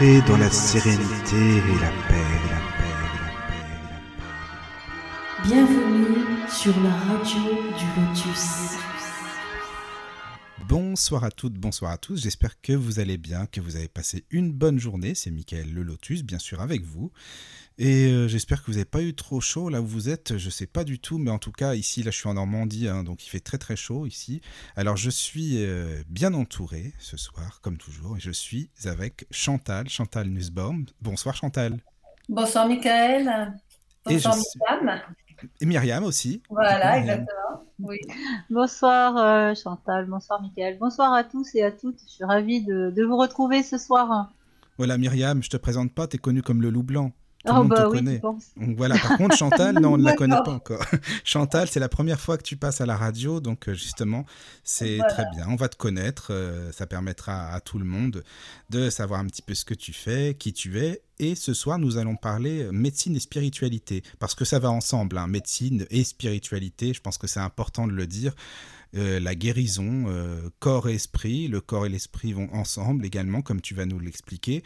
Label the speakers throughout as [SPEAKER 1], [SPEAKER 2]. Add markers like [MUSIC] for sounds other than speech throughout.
[SPEAKER 1] Dans la sérénité et la paix, la paix, la paix, la paix.
[SPEAKER 2] Bienvenue sur la radio du Lotus.
[SPEAKER 1] Bonsoir à toutes, bonsoir à tous. J'espère que vous allez bien, que vous avez passé une bonne journée. C'est Michael Le Lotus, bien sûr, avec vous. Et euh, j'espère que vous n'avez pas eu trop chaud là où vous êtes. Je sais pas du tout, mais en tout cas ici, là, je suis en Normandie, hein, donc il fait très très chaud ici. Alors je suis euh, bien entouré ce soir, comme toujours, et je suis avec Chantal, Chantal Nussbaum. Bonsoir Chantal.
[SPEAKER 3] Bonsoir Michael.
[SPEAKER 1] Et
[SPEAKER 3] Bonsoir
[SPEAKER 1] suis-
[SPEAKER 3] Myriam.
[SPEAKER 1] Et Myriam aussi.
[SPEAKER 3] Voilà,
[SPEAKER 1] Myriam.
[SPEAKER 3] exactement. Oui.
[SPEAKER 4] Bonsoir euh, Chantal, bonsoir Mickaël, bonsoir à tous et à toutes. Je suis ravie de, de vous retrouver ce soir.
[SPEAKER 1] Voilà Myriam, je te présente pas, t'es connue comme le loup blanc. Tout le
[SPEAKER 4] oh
[SPEAKER 1] monde
[SPEAKER 4] bah
[SPEAKER 1] te
[SPEAKER 4] oui,
[SPEAKER 1] connaît. Donc voilà, par contre Chantal, non, on ne la connaît pas encore. [LAUGHS] Chantal, c'est la première fois que tu passes à la radio, donc euh, justement, c'est
[SPEAKER 3] Voilà.
[SPEAKER 1] très bien. On va te connaître, euh, ça permettra à tout le monde de savoir un petit peu ce que tu fais, qui tu es. Et ce soir, nous allons parler euh, médecine et spiritualité, parce que ça va ensemble, hein, médecine et spiritualité, je pense que c'est important de le dire. Euh, la guérison, euh, corps et esprit, le corps et l'esprit vont ensemble également, comme tu vas nous l'expliquer.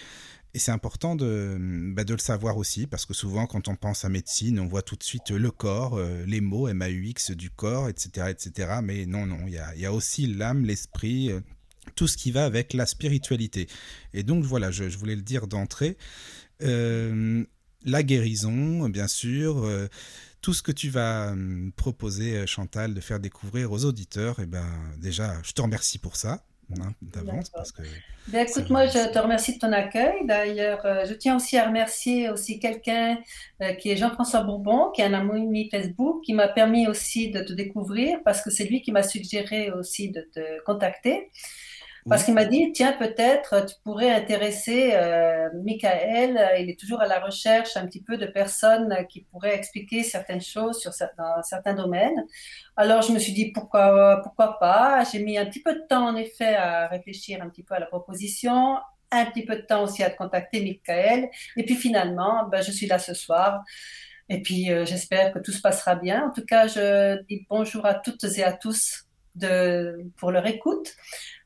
[SPEAKER 1] Et c'est important de, bah, de le savoir aussi, parce que souvent, quand on pense à médecine, on voit tout de suite le corps, euh, les mots MAUX du corps, etc. etc. Mais non, non, il y a, aussi l'âme, l'esprit, euh, tout ce qui va avec la spiritualité. Et donc, voilà, je, voulais le dire d'entrée. Euh, la guérison, bien sûr. euh, tout ce que tu vas hum, proposer, euh, Chantal, de faire découvrir aux auditeurs, et ben déjà, je te remercie pour ça, d'avance, parce que
[SPEAKER 3] Bien,
[SPEAKER 1] C'est
[SPEAKER 3] écoute, moi, je te remercie de ton accueil. D'ailleurs, euh, je tiens aussi à remercier aussi quelqu'un euh, qui est Jean-François Bourbon, qui est un ami Facebook, qui m'a permis aussi de te découvrir parce que c'est lui qui m'a suggéré aussi de te contacter. Parce
[SPEAKER 1] Oui.
[SPEAKER 3] qu'il m'a dit, tiens, peut-être tu pourrais intéresser euh, Michael. Il est toujours à la recherche un petit peu de personnes qui pourraient expliquer certaines choses sur, dans certains domaines. Alors, je me suis dit, pourquoi, pourquoi pas? J'ai mis un petit peu de temps, en effet, à réfléchir un petit peu à la proposition, un petit peu de temps aussi à te contacter, Michael. Et puis finalement, ben, je suis là ce soir. Et puis, euh, j'espère que tout se passera bien. En tout cas, je dis bonjour à toutes et à tous de, pour leur écoute.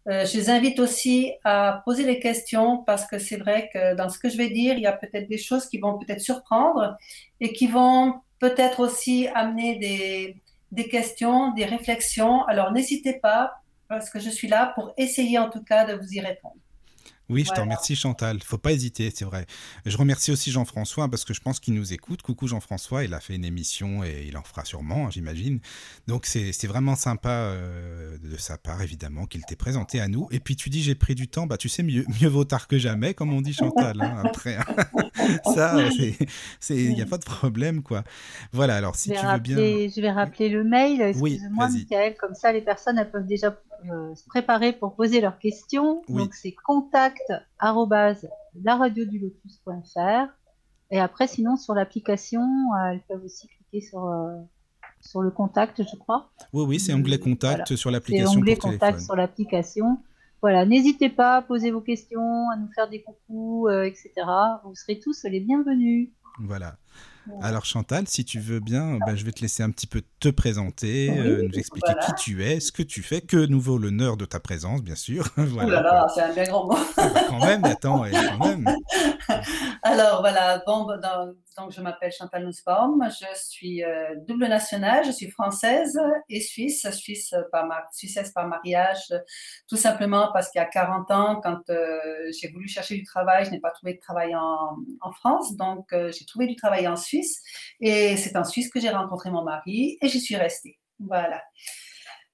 [SPEAKER 3] Euh, je les invite aussi à poser des questions parce que c'est vrai que dans ce que je vais dire, il y a peut-être des choses qui vont peut-être surprendre et qui vont peut-être aussi amener des, des questions, des réflexions. Alors n'hésitez pas parce que je suis là pour essayer en tout cas de vous y répondre.
[SPEAKER 1] Oui, je te remercie Chantal. Faut pas hésiter, c'est vrai. Je remercie aussi Jean-François parce que je pense qu'il nous écoute. Coucou Jean-François, il a fait une émission et il en fera sûrement, hein, j'imagine. Donc c'est vraiment sympa euh, de sa part, évidemment, qu'il t'ait présenté à nous. Et puis tu dis j'ai pris du temps, bah tu sais mieux, [LAUGHS] mieux vaut tard que jamais, comme on dit Chantal. hein, après, hein. [LAUGHS] ça, il n'y a pas de problème quoi. Voilà. Alors si tu veux bien.
[SPEAKER 4] je vais rappeler le mail.
[SPEAKER 1] Oui,
[SPEAKER 4] Excuse-moi. Michael, comme ça les personnes elles peuvent déjà euh, se préparer pour poser leurs questions.
[SPEAKER 1] Oui.
[SPEAKER 4] Donc c'est contact laradiodulotus.fr. Et après, sinon, sur l'application, euh, elles peuvent aussi cliquer sur, euh, sur le contact, je crois.
[SPEAKER 1] Oui, oui, c'est onglet contact
[SPEAKER 4] Voilà.
[SPEAKER 1] sur l'application
[SPEAKER 4] contact
[SPEAKER 1] téléphone.
[SPEAKER 4] sur l'application. Voilà, n'hésitez pas à poser vos questions, à nous faire des coucous, etc. Vous serez tous les bienvenus.
[SPEAKER 1] Voilà. Alors Chantal, si tu veux bien, ben, je vais te laisser un petit peu te présenter,
[SPEAKER 3] Oui,
[SPEAKER 1] euh, nous expliquer
[SPEAKER 3] voilà.
[SPEAKER 1] qui tu es, ce que tu fais, que nous vaut l'honneur de ta présence, bien sûr. [LAUGHS]
[SPEAKER 3] Ouh
[SPEAKER 1] voilà.
[SPEAKER 3] là là, c'est un bien grand mot.
[SPEAKER 1] Ah bah, quand même, attends, quand même. [LAUGHS]
[SPEAKER 3] Alors voilà, bon, dans- donc je m'appelle Chantal Nussbaum, je suis euh, double nationale, je suis française et suisse, suisse par ma- suissesse par mariage, tout simplement parce qu'il y a 40 ans, quand euh, j'ai voulu chercher du travail, je n'ai pas trouvé de travail en, France, donc euh, j'ai trouvé du travail en Suisse et c'est en Suisse que j'ai rencontré mon mari et j'y suis restée. Voilà.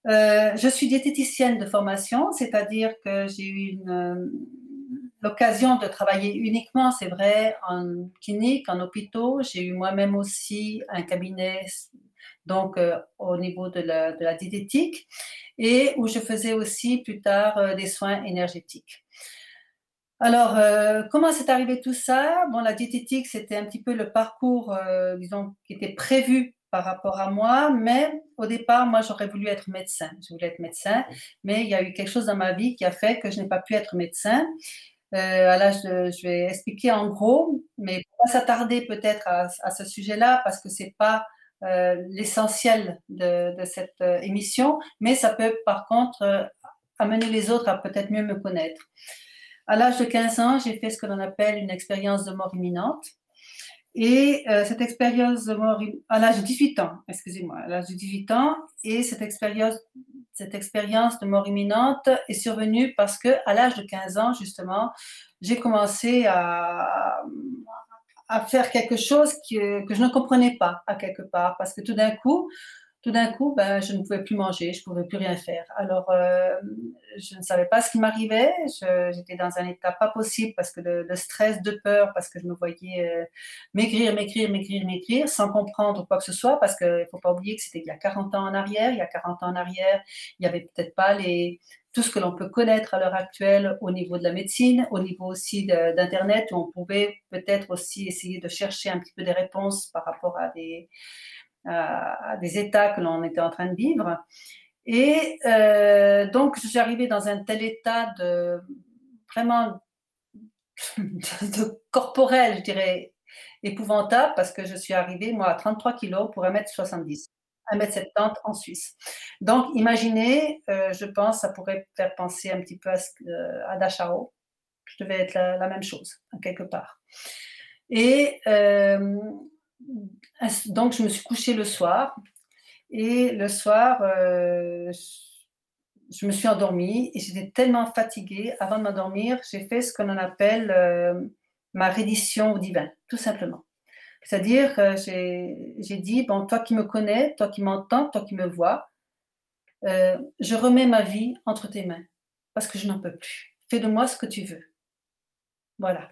[SPEAKER 3] Je suis diététicienne de formation, c'est-à-dire que j'ai eu une, l'occasion de travailler uniquement, c'est vrai, en clinique, en hôpitaux. J'ai eu moi-même aussi un cabinet, donc euh, au niveau de la, diététique, et où je faisais aussi plus tard euh, des soins énergétiques. Alors, euh, comment c'est arrivé tout ça? Bon, la diététique, c'était un petit peu le parcours, disons, qui était prévu par rapport à moi, mais au départ, moi, j'aurais voulu être médecin. Je voulais être médecin, mais il y a eu quelque chose dans ma vie qui a fait que je n'ai pas pu être médecin. Euh, là, je, je vais expliquer en gros, mais pas s'attarder peut-être à, à ce sujet-là, parce que c'est pas euh, l'essentiel de, de cette euh, émission, mais ça peut par contre euh, amener les autres à peut-être mieux me connaître. À l'âge de 15 ans, j'ai fait ce que l'on appelle une expérience de mort imminente. Et euh, cette expérience de mort, à l'âge de 18 ans, excusez-moi, à l'âge de 18 ans, et cette expérience, cette expérience de mort imminente est survenue parce que à l'âge de 15 ans, justement, j'ai commencé à, à faire quelque chose que, que je ne comprenais pas à quelque part, parce que tout d'un coup, tout d'un coup, ben, je ne pouvais plus manger, je ne pouvais plus rien faire. Alors, euh, je ne savais pas ce qui m'arrivait. J'étais dans un état pas possible parce que de, stress, de peur, parce que je me voyais euh, maigrir, maigrir, maigrir, maigrir, sans comprendre quoi que ce soit, parce qu'il ne faut pas oublier que c'était il y a 40 ans en arrière. Il y a 40 ans en arrière, il n'y avait peut-être pas les, tout ce que l'on peut connaître à l'heure actuelle au niveau de la médecine, au niveau aussi d'Internet, où on pouvait peut-être aussi essayer de chercher un petit peu des réponses par rapport à des des états que l'on était en train de vivre. Et euh, donc, je suis arrivée dans un tel état de vraiment [LAUGHS] de corporel, je dirais, épouvantable, parce que je suis arrivée, moi, à 33 kilos pour 1m70. 1m70 en Suisse. Donc, imaginez, euh, je pense, ça pourrait faire penser un petit peu à, euh, à Dachau. Je devais être la, même chose, quelque part. Et euh, donc, je me suis couchée le soir. Et le soir, euh, je me suis endormie et j'étais tellement fatiguée. Avant de m'endormir, j'ai fait ce qu'on appelle euh, ma reddition au divin, tout simplement. C'est-à-dire, que j'ai dit, bon, toi qui me connais, toi qui m'entends, toi qui me vois, euh, je remets ma vie entre tes mains parce que je n'en peux plus. Fais de moi ce que tu veux. Voilà.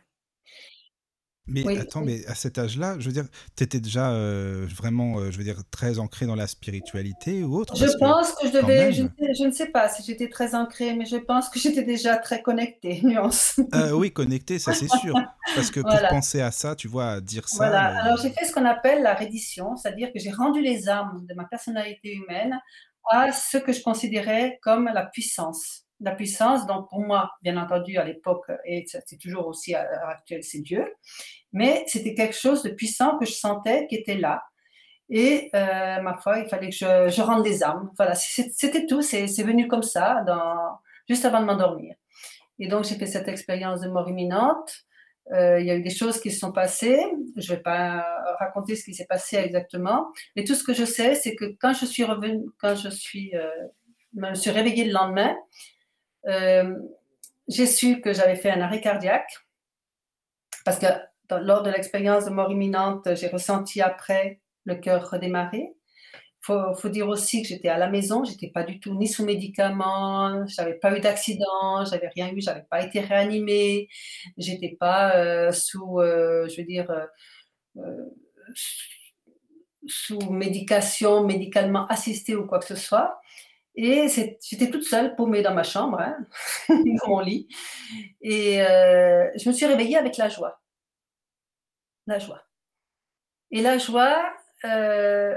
[SPEAKER 1] Mais attends, mais à cet âge-là, je veux dire, tu étais déjà euh, vraiment, euh, je veux dire, très ancré dans la spiritualité ou autre?
[SPEAKER 3] Je pense que, je devais, je, ne sais pas si j'étais très ancré, mais je pense que j'étais déjà très connectée, [LAUGHS] nuance.
[SPEAKER 1] Euh, oui, connectée, ça c'est sûr. Parce que pour penser à ça, tu vois, à dire ça.
[SPEAKER 3] Voilà, alors j'ai fait ce qu'on appelle la reddition, c'est-à-dire que j'ai rendu les armes de ma personnalité humaine à ce que je considérais comme la puissance la puissance, donc pour moi, bien entendu, à l'époque, et c'est toujours aussi à l'heure actuelle, c'est Dieu, mais c'était quelque chose de puissant que je sentais qui était là. Et euh, ma foi, il fallait que je, je rende des armes. Voilà, c'était tout, c'est venu comme ça, juste avant de m'endormir. Et donc, j'ai fait cette expérience de mort imminente. Euh, il y a eu des choses qui se sont passées. Je ne vais pas raconter ce qui s'est passé exactement. Mais tout ce que je sais, c'est que quand je suis revenue, quand je suis, euh, me suis réveillée le lendemain, euh, j'ai su que j'avais fait un arrêt cardiaque parce que lors de l'expérience de mort imminente, j'ai ressenti après le cœur redémarrer. Il faut, dire aussi que j'étais à la maison, j'étais pas du tout ni sous médicaments, j'avais pas eu d'accident, j'avais rien eu, j'avais pas été réanimée, j'étais pas euh, sous, euh, je veux dire, sous médication, médicalement assistée ou quoi que ce soit. Et j'étais toute seule, paumée dans ma chambre, hein, [LAUGHS] dans mon lit. Et euh, je me suis réveillée avec la joie. La joie. Et la joie, euh,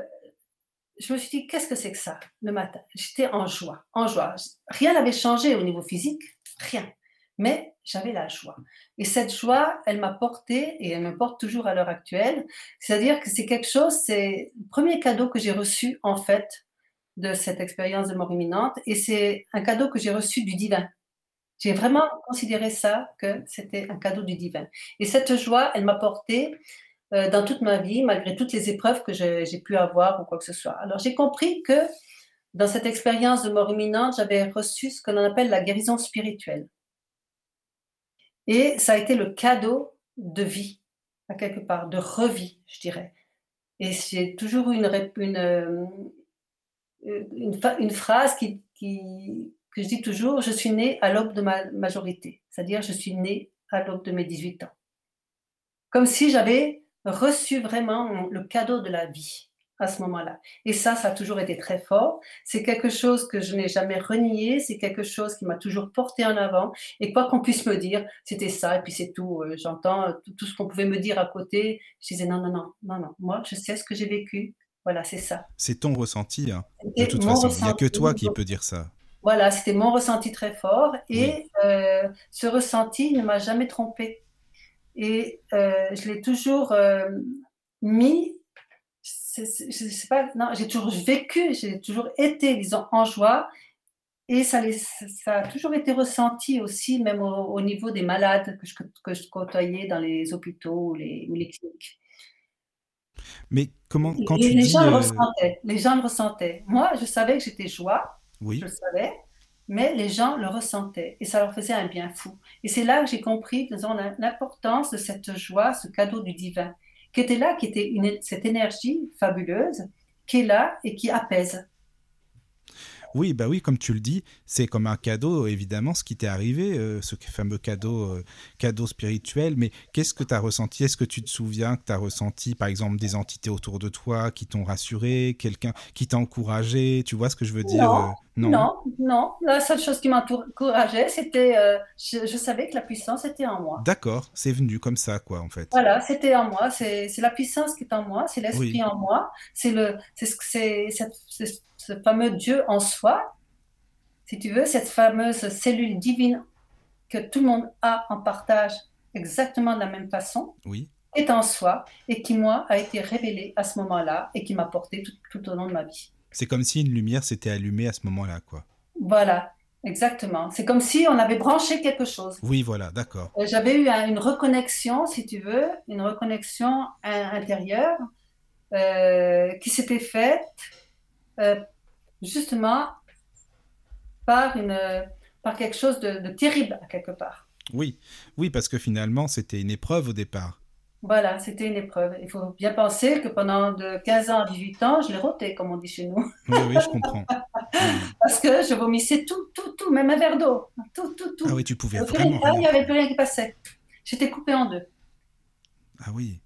[SPEAKER 3] je me suis dit, qu'est-ce que c'est que ça, le matin? J'étais en joie, en joie. Rien n'avait changé au niveau physique, rien. Mais j'avais la joie. Et cette joie, elle m'a porté et elle me porte toujours à l'heure actuelle. C'est-à-dire que c'est quelque chose, c'est le premier cadeau que j'ai reçu, en fait, de cette expérience de mort imminente et c'est un cadeau que j'ai reçu du divin. J'ai vraiment considéré ça que c'était un cadeau du divin. Et cette joie, elle m'a porté euh, dans toute ma vie, malgré toutes les épreuves que j'ai pu avoir ou quoi que ce soit. Alors j'ai compris que dans cette expérience de mort imminente, j'avais reçu ce qu'on appelle la guérison spirituelle. Et ça a été le cadeau de vie, à quelque part, de revie, je dirais. Et j'ai toujours eu une, une, euh, une, une phrase qui, que je dis toujours, je suis née à l'aube de ma majorité, c'est-à-dire je suis née à l'aube de mes 18 ans. Comme si j'avais reçu vraiment le cadeau de la vie à ce moment-là. Et ça, ça a toujours été très fort. C'est quelque chose que je n'ai jamais renié, c'est quelque chose qui m'a toujours porté en avant. Et quoi qu'on puisse me dire, c'était ça, et puis c'est tout. Euh, j'entends tout, ce qu'on pouvait me dire à côté. Je disais non, non, non, non, non. Moi, je sais ce que j'ai vécu. Voilà, c'est ça.
[SPEAKER 1] C'est ton ressenti. Hein. De toute façon, il n'y a que toi qui peux dire ça.
[SPEAKER 3] Voilà, c'était mon ressenti très fort. Et euh, ce ressenti ne m'a jamais trompé. Et euh, je l'ai toujours euh, mis. Je sais pas, non, j'ai toujours vécu, j'ai toujours été, disons, en joie. Et ça, les- ça a toujours été ressenti aussi, même au, au niveau des malades que je, que je côtoyais dans les hôpitaux ou les, ou les cliniques.
[SPEAKER 1] Mais comment, quand
[SPEAKER 3] Et
[SPEAKER 1] tu
[SPEAKER 3] les
[SPEAKER 1] dis...
[SPEAKER 3] gens le
[SPEAKER 1] euh,
[SPEAKER 3] ressentaient. Les gens le ressentaient. Moi, je savais que j'étais joie,
[SPEAKER 1] Oui,
[SPEAKER 3] je le savais, mais les gens le ressentaient et ça leur faisait un bien fou. Et c'est là que j'ai compris, l'importance de cette joie, ce cadeau du divin, qui était là, qui était une, cette énergie fabuleuse, qui est là et qui apaise.
[SPEAKER 1] Oui, bah oui, comme tu le dis, c'est comme un cadeau, évidemment, ce qui t'est arrivé, euh, ce fameux cadeau, euh, cadeau spirituel. Mais qu'est-ce que tu as ressenti? Est-ce que tu te souviens que tu as ressenti, par exemple, des entités autour de toi qui t'ont rassuré, quelqu'un qui t'a encouragé? Tu vois ce que je veux dire
[SPEAKER 3] Non,
[SPEAKER 1] euh, Non.
[SPEAKER 3] non, non. La seule chose qui m'encourageait, c'était, euh, je, je savais que la puissance était en moi.
[SPEAKER 1] D'accord, c'est venu comme ça, quoi, en fait.
[SPEAKER 3] Voilà, c'était en moi. C'est c'est la puissance qui est en moi, c'est l'esprit
[SPEAKER 1] Oui,
[SPEAKER 3] en moi, c'est le, c'est ce, ce fameux Dieu en soi, si tu veux, cette fameuse cellule divine que tout le monde a en partage exactement de la même façon,
[SPEAKER 1] oui.
[SPEAKER 3] est en soi et qui, moi, a été révélée à ce moment-là et qui m'a porté tout, tout au long de ma vie.
[SPEAKER 1] C'est comme si une lumière s'était allumée à ce moment-là, quoi.
[SPEAKER 3] Voilà, exactement. C'est comme si on avait branché quelque chose.
[SPEAKER 1] Oui, voilà, d'accord.
[SPEAKER 3] Euh, J'avais eu un- une reconnexion, si tu veux, une reconnexion in- intérieure euh, qui s'était faite euh, justement par, une, par quelque chose de, de terrible, quelque part.
[SPEAKER 1] Oui, oui, parce que finalement, c'était une épreuve au départ.
[SPEAKER 3] Voilà, c'était une épreuve. Il faut bien penser que pendant de 15 ans à 18 ans, je l'ai roté, comme on dit chez nous.
[SPEAKER 1] Oui, oui, je comprends. [LAUGHS]
[SPEAKER 3] Parce que je vomissais tout, tout, tout, même un verre d'eau. Tout, tout, tout.
[SPEAKER 1] Ah oui, tu pouvais
[SPEAKER 3] Il n'y avait,
[SPEAKER 1] vraiment
[SPEAKER 3] plus rien- il y
[SPEAKER 1] rien.
[SPEAKER 3] avait plus rien qui passait. J'étais coupée en deux.
[SPEAKER 1] Ah oui,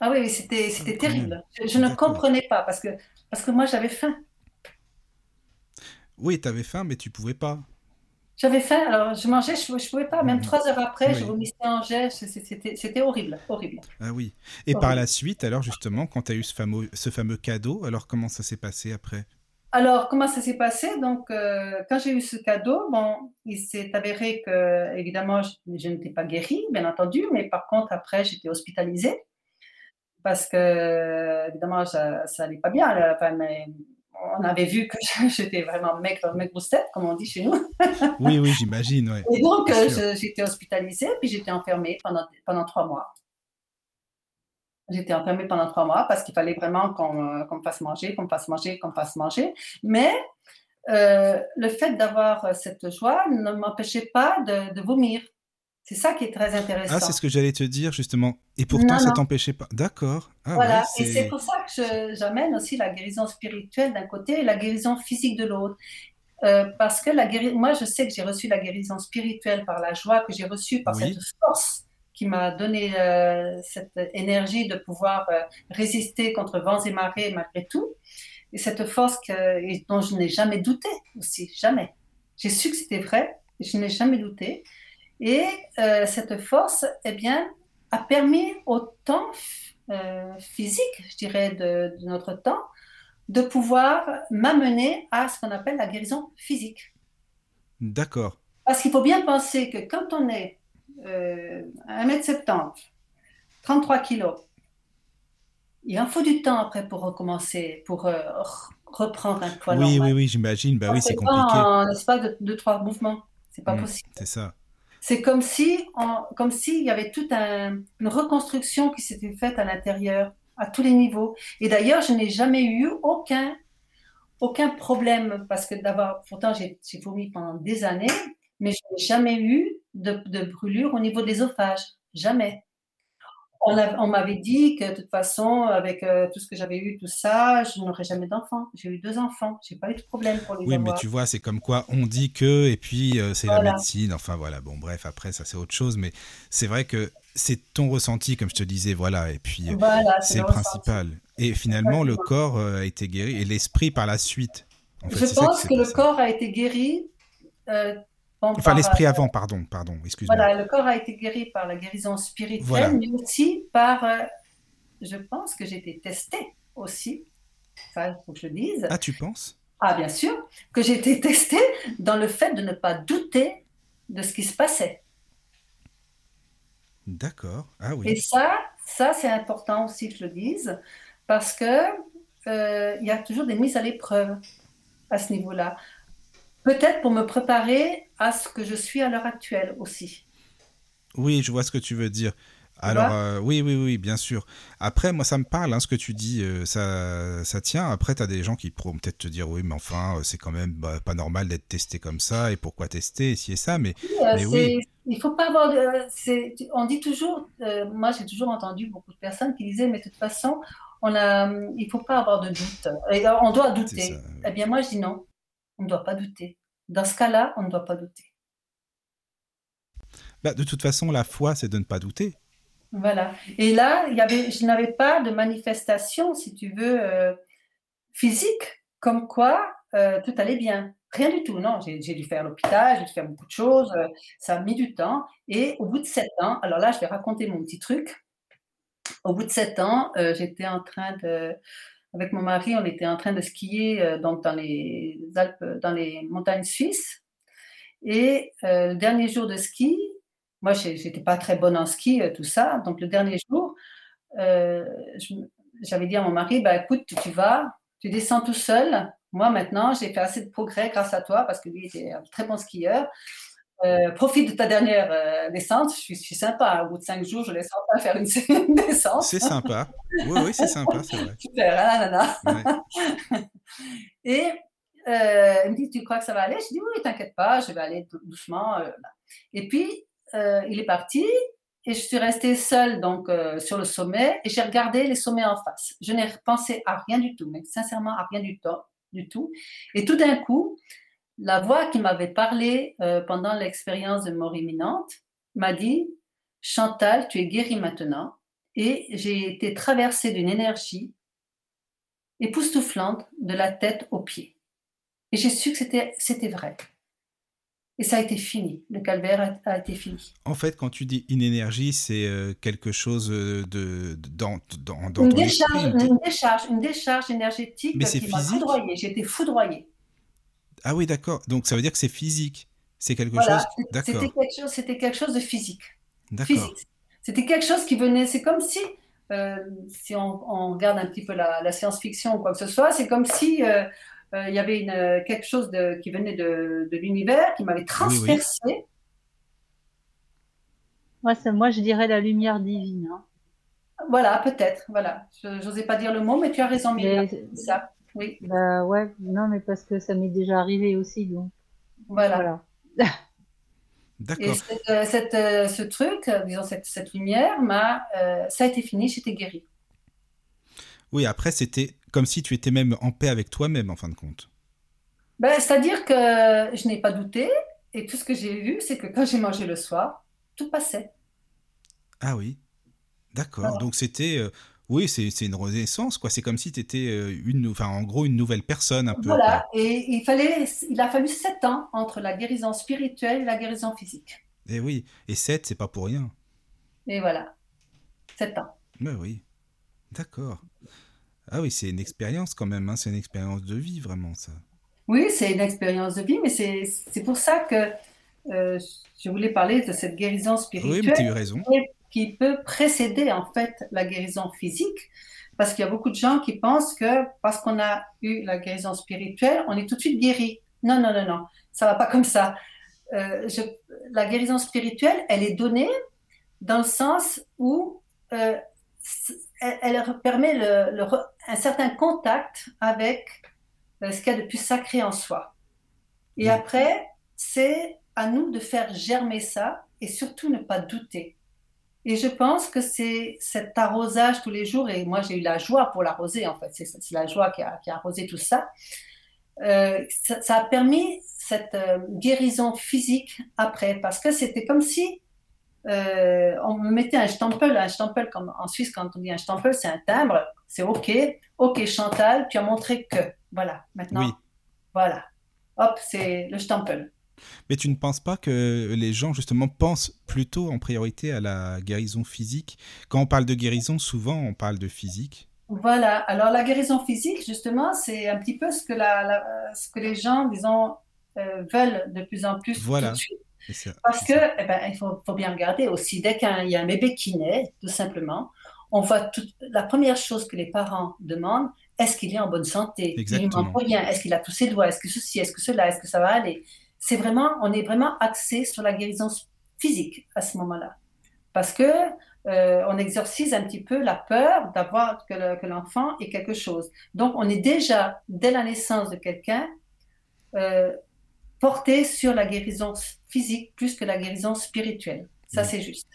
[SPEAKER 3] Ah oui, c'était, c'était
[SPEAKER 1] quand même.
[SPEAKER 3] terrible. Je, je ne comprenais pas parce que, parce que moi, j'avais faim.
[SPEAKER 1] Oui, t'avais faim, mais tu pouvais pas.
[SPEAKER 3] J'avais faim, alors je mangeais, je ne pouvais pas. Même
[SPEAKER 1] Mhm.
[SPEAKER 3] trois heures après, je
[SPEAKER 1] Oui.
[SPEAKER 3] vomissais en jet. C'était, horrible, horrible.
[SPEAKER 1] Ah oui. Et par la suite, alors justement, quand tu as eu ce fameux, ce fameux cadeau, alors comment ça s'est passé après?
[SPEAKER 3] Alors, comment ça s'est passé? Donc, euh, quand j'ai eu ce cadeau, bon, il s'est avéré que, évidemment, je, je n'étais pas guérie, bien entendu, mais par contre, après, j'étais hospitalisée parce que, évidemment, ça, ça allait pas bien. Enfin, on avait vu que [LAUGHS] j'étais vraiment maigre, maigre tête, comme on dit chez nous. [LAUGHS]
[SPEAKER 1] Oui, oui, j'imagine, ouais.
[SPEAKER 3] Et donc, euh, j'étais hospitalisée, puis j'étais enfermée pendant, pendant trois mois. J'étais enfermée pendant trois mois parce qu'il fallait vraiment qu'on euh, me fasse manger, qu'on me fasse manger, qu'on me fasse manger. Mais euh, le fait d'avoir cette joie ne m'empêchait pas de, de vomir. C'est ça qui est très
[SPEAKER 1] Ah,
[SPEAKER 3] intéressant.
[SPEAKER 1] c'est ce que j'allais te dire, justement. Et pourtant,
[SPEAKER 3] Non,
[SPEAKER 1] ça t'empêchait pas. D'accord. Ah
[SPEAKER 3] Voilà,
[SPEAKER 1] ouais,
[SPEAKER 3] et c'est pour ça que j'amène aussi la guérison spirituelle d'un côté et la guérison physique de l'autre. Euh, parce que la moi, je sais que j'ai reçu la guérison spirituelle par la joie que j'ai reçue, par
[SPEAKER 1] Oui.
[SPEAKER 3] cette force qui m'a donné euh, cette énergie de pouvoir euh, résister contre vents et marées malgré tout. Et cette force que, dont je n'ai jamais douté aussi, jamais. J'ai su que c'était vrai, et je n'ai jamais douté. Et euh, cette force, eh bien, a permis au temps euh, physique, je dirais, de, de notre temps, de pouvoir m'amener à ce qu'on appelle la guérison physique.
[SPEAKER 1] D'accord.
[SPEAKER 3] Parce qu'il faut bien penser que quand on est euh, 1m70, 33 kilos, il en faut du temps après pour recommencer, pour euh, re- reprendre un poids
[SPEAKER 1] Oui,
[SPEAKER 3] normal.
[SPEAKER 1] oui, oui, j'imagine. Bah oui, c'est compliqué.
[SPEAKER 3] En l'espace de deux, trois mouvements. C'est pas
[SPEAKER 1] Mm,
[SPEAKER 3] possible.
[SPEAKER 1] C'est ça.
[SPEAKER 3] C'est comme si, on- comme s'il y avait toute un- une reconstruction qui s'était faite à l'intérieur, à tous les niveaux. Et d'ailleurs, je n'ai jamais eu aucun, aucun problème parce que d'abord, pourtant, j'ai j'ai vomi pendant des années, mais je n'ai jamais eu de, de brûlure au niveau de l'ésophage. Jamais. On, m'avait dit que de toute façon, avec euh, tout ce que j'avais eu, tout ça, je n'aurais jamais d'enfants. J'ai eu deux enfants. J'ai pas eu de problème pour les
[SPEAKER 1] Oui, mais tu vois, c'est comme quoi on dit que, et puis euh, c'est la médecine. Enfin voilà, bon, bref, après, ça c'est autre chose. Mais c'est vrai que c'est ton ressenti, comme je te disais, voilà. Et puis, euh,
[SPEAKER 3] Voilà,
[SPEAKER 1] c'est le principal. Et finalement, le corps a été guéri et l'esprit par la suite. En fait,
[SPEAKER 3] Je pense que le corps a été guéri. euh, bon,
[SPEAKER 1] Enfin, l'esprit
[SPEAKER 3] euh,
[SPEAKER 1] avant, pardon, pardon, excuse-moi.
[SPEAKER 3] Voilà, le corps a été guéri par la guérison spirituelle,
[SPEAKER 1] Voilà.
[SPEAKER 3] mais aussi par. euh, je pense que j'ai été testée aussi. Ça, il faut que je le dise.
[SPEAKER 1] Ah, tu penses?
[SPEAKER 3] Ah, bien sûr, que j'ai été testée dans le fait de ne pas douter de ce qui se passait.
[SPEAKER 1] D'accord. Ah
[SPEAKER 3] Et
[SPEAKER 1] oui.
[SPEAKER 3] ça, ça c'est important aussi que je le dise, parce que euh, il y a toujours des mises à l'épreuve à ce niveau-là. Peut-être pour me préparer à ce que je suis à l'heure actuelle aussi.
[SPEAKER 1] Oui, je vois ce que tu veux dire. Alors, euh, oui, oui, oui, bien sûr. Après, moi, ça me parle, hein, ce que tu dis, euh, ça, ça tient. Après, tu as des gens qui pourront peut-être te dire, oui, mais enfin, euh, c'est quand même bah, pas normal d'être testé comme ça, et pourquoi tester, si et ça, mais
[SPEAKER 3] Oui, euh,
[SPEAKER 1] Mais oui,
[SPEAKER 3] il faut pas avoir. de- c'est- on dit toujours, euh, moi j'ai toujours entendu beaucoup de personnes qui disaient, mais de toute façon, on a, il faut pas avoir de doute. Et, euh, on doit douter.
[SPEAKER 1] ça.
[SPEAKER 3] Eh bien, moi je dis non, on ne doit pas douter. Dans ce cas-là, on ne doit pas douter.
[SPEAKER 1] Bah, de toute façon, la foi, c'est de ne pas douter.
[SPEAKER 3] Voilà. Et là, il y avait, je n'avais pas de manifestation, si tu veux, euh, physique, comme quoi euh, tout allait bien. Rien du tout, non. J'ai dû faire l'hôpital, j'ai dû faire beaucoup de choses, euh, ça a mis du temps. Et au bout de sept ans, alors là, je vais raconter mon petit truc. Au bout de sept ans, j'étais en train de, avec mon mari, on était en train de skier euh, dans les Alpes, dans les montagnes suisses. Et euh, le dernier jour de ski, moi, j'étais pas très bonne en ski, euh, tout ça. Donc, le dernier jour, j'avais dit à mon mari, bah, écoute, tu vas, tu descends tout seul. Moi, maintenant, j'ai fait assez de progrès grâce à toi parce que lui était un très bon skieur. Euh, profite de ta dernière euh, descente. Je suis, je suis sympa. Au bout de cinq jours, je laisse enfin faire une, une descente.
[SPEAKER 1] C'est sympa. Oui, oui, c'est sympa, c'est vrai. [LAUGHS]
[SPEAKER 3] Super, hein.
[SPEAKER 1] Ouais. [LAUGHS]
[SPEAKER 3] Et euh, il me dit, tu crois que ça va aller? Je dis, oui, t'inquiète pas, je vais aller dou- doucement. euh, là. Et puis, euh, il est parti et je suis restée seule donc, euh, sur le sommet et j'ai regardé les sommets en face. Je n'ai pensé à rien du tout, mais sincèrement à rien du tout. Du tout. Et tout d'un coup, la voix qui m'avait parlé euh, pendant l'expérience de mort imminente m'a dit, Chantal, tu es guérie maintenant. Et j'ai été traversée d'une énergie époustouflante de la tête aux pieds. Et j'ai su que c'était, vrai. Et ça a été fini. Le calvaire a, a été fini.
[SPEAKER 1] En fait, quand tu dis une énergie, c'est euh, quelque chose euh, de, de- dans, dans, dans
[SPEAKER 3] Une
[SPEAKER 1] ton
[SPEAKER 3] décharge,
[SPEAKER 1] esprit. une dé-
[SPEAKER 3] une décharge, une décharge énergétique
[SPEAKER 1] Mais c'est
[SPEAKER 3] qui m'a
[SPEAKER 1] physique
[SPEAKER 3] foudroyée. J'ai été foudroyée.
[SPEAKER 1] Ah oui, d'accord. Donc ça veut dire que c'est physique. C'est quelque
[SPEAKER 3] Voilà,
[SPEAKER 1] chose.
[SPEAKER 3] c'était
[SPEAKER 1] D'accord,
[SPEAKER 3] quelque chose, c'était quelque chose de physique.
[SPEAKER 1] d'accord.
[SPEAKER 3] physique. C'était quelque chose qui venait, c'est comme si, euh, si on, on regarde un petit peu la, la science-fiction ou quoi que ce soit, c'est comme si euh, euh, il y avait une, quelque chose de, qui venait de, de l'univers, qui m'avait
[SPEAKER 1] Oui, oui.
[SPEAKER 3] transpercé.
[SPEAKER 4] Moi, ça, moi, je dirais la lumière divine. hein.
[SPEAKER 3] Voilà, peut-être, voilà. Je n'osais pas dire le mot, mais tu as raison, c'est ça. Oui,
[SPEAKER 4] bah ouais, non, mais parce que ça m'est déjà arrivé aussi, donc
[SPEAKER 3] voilà.
[SPEAKER 4] voilà. [LAUGHS]
[SPEAKER 3] Et
[SPEAKER 1] D'accord.
[SPEAKER 3] cette, euh, cette, euh, ce truc, euh, disons cette, cette lumière, m'a, euh, ça a été fini, j'étais guérie.
[SPEAKER 1] Oui, après, c'était comme si tu étais même en paix avec toi-même, en fin de compte.
[SPEAKER 3] Ben, c'est-à-dire que je n'ai pas douté, et tout ce que j'ai vu, c'est que quand j'ai mangé le soir, tout passait.
[SPEAKER 1] Ah oui, d'accord.
[SPEAKER 3] Voilà.
[SPEAKER 1] Donc c'était. euh, oui, c'est une renaissance, quoi. C'est comme si tu étais une, enfin, en gros, une nouvelle personne, un peu, quoi.
[SPEAKER 3] Voilà, et il fallait, il a fallu sept ans entre la guérison spirituelle et la guérison physique.
[SPEAKER 1] Et oui. Et 7, c'est pas pour rien.
[SPEAKER 3] Et voilà, sept ans.
[SPEAKER 1] Mais oui. D'accord. Ah oui, c'est une expérience quand même, hein. C'est une expérience de vie, vraiment, ça.
[SPEAKER 3] Oui, c'est une expérience de vie, mais c'est pour ça que euh, je voulais parler de cette guérison
[SPEAKER 1] Oui, mais tu
[SPEAKER 3] spirituelle
[SPEAKER 1] as eu raison.
[SPEAKER 3] et qui peut précéder en fait la guérison physique, parce qu'il y a beaucoup de gens qui pensent que parce qu'on a eu la guérison spirituelle, on est tout de suite guéri. Non, non, non, non, ça va pas comme ça. Euh, je- la guérison spirituelle, elle est donnée dans le sens où euh, elle, elle permet le- le re- un certain contact avec euh, ce qu'il y a de plus sacré en soi. Et après, c'est à nous de faire germer ça et surtout ne pas douter. Et je pense que c'est cet arrosage tous les jours, et moi j'ai eu la joie pour l'arroser en fait, c'est la joie qui a, qui a arrosé tout ça. Euh, ça, ça a permis cette euh, guérison physique après, parce que c'était comme si euh, on me mettait un stempel, un stempel comme en Suisse quand on dit un stempel, c'est un timbre, c'est OK, OK Chantal, tu as montré que, voilà, maintenant,
[SPEAKER 1] Oui.
[SPEAKER 3] voilà, hop, c'est le stempel.
[SPEAKER 1] Mais tu ne penses pas que les gens, justement, pensent plutôt en priorité à la guérison physique? Quand on parle de guérison, souvent, on parle de physique.
[SPEAKER 3] Voilà, alors la guérison physique, justement, c'est un petit peu ce que, la, la- ce que les gens, disons, euh, veulent de plus en plus tout
[SPEAKER 1] Voilà.
[SPEAKER 3] de suite. Parce que, eh ben, il faut, faut bien regarder aussi, dès qu'il y a un bébé qui naît, tout simplement, on voit tout, la première chose que les parents demandent, est-ce qu'il est en bonne santé? Il lui
[SPEAKER 1] Exactement.
[SPEAKER 3] manque rien. Est-ce qu'il a tous ses doigts Est-ce que ceci? Est-ce que cela? Est-ce que ça va aller? C'est vraiment, on est vraiment axé sur la guérison physique à ce moment-là, parce que euh, on exorcise un petit peu la peur d'avoir que le- que l'enfant ait quelque chose. Donc, on est déjà dès la naissance de quelqu'un euh, porté sur la guérison physique plus que la guérison spirituelle. Ça,
[SPEAKER 1] Oui.
[SPEAKER 3] c'est juste.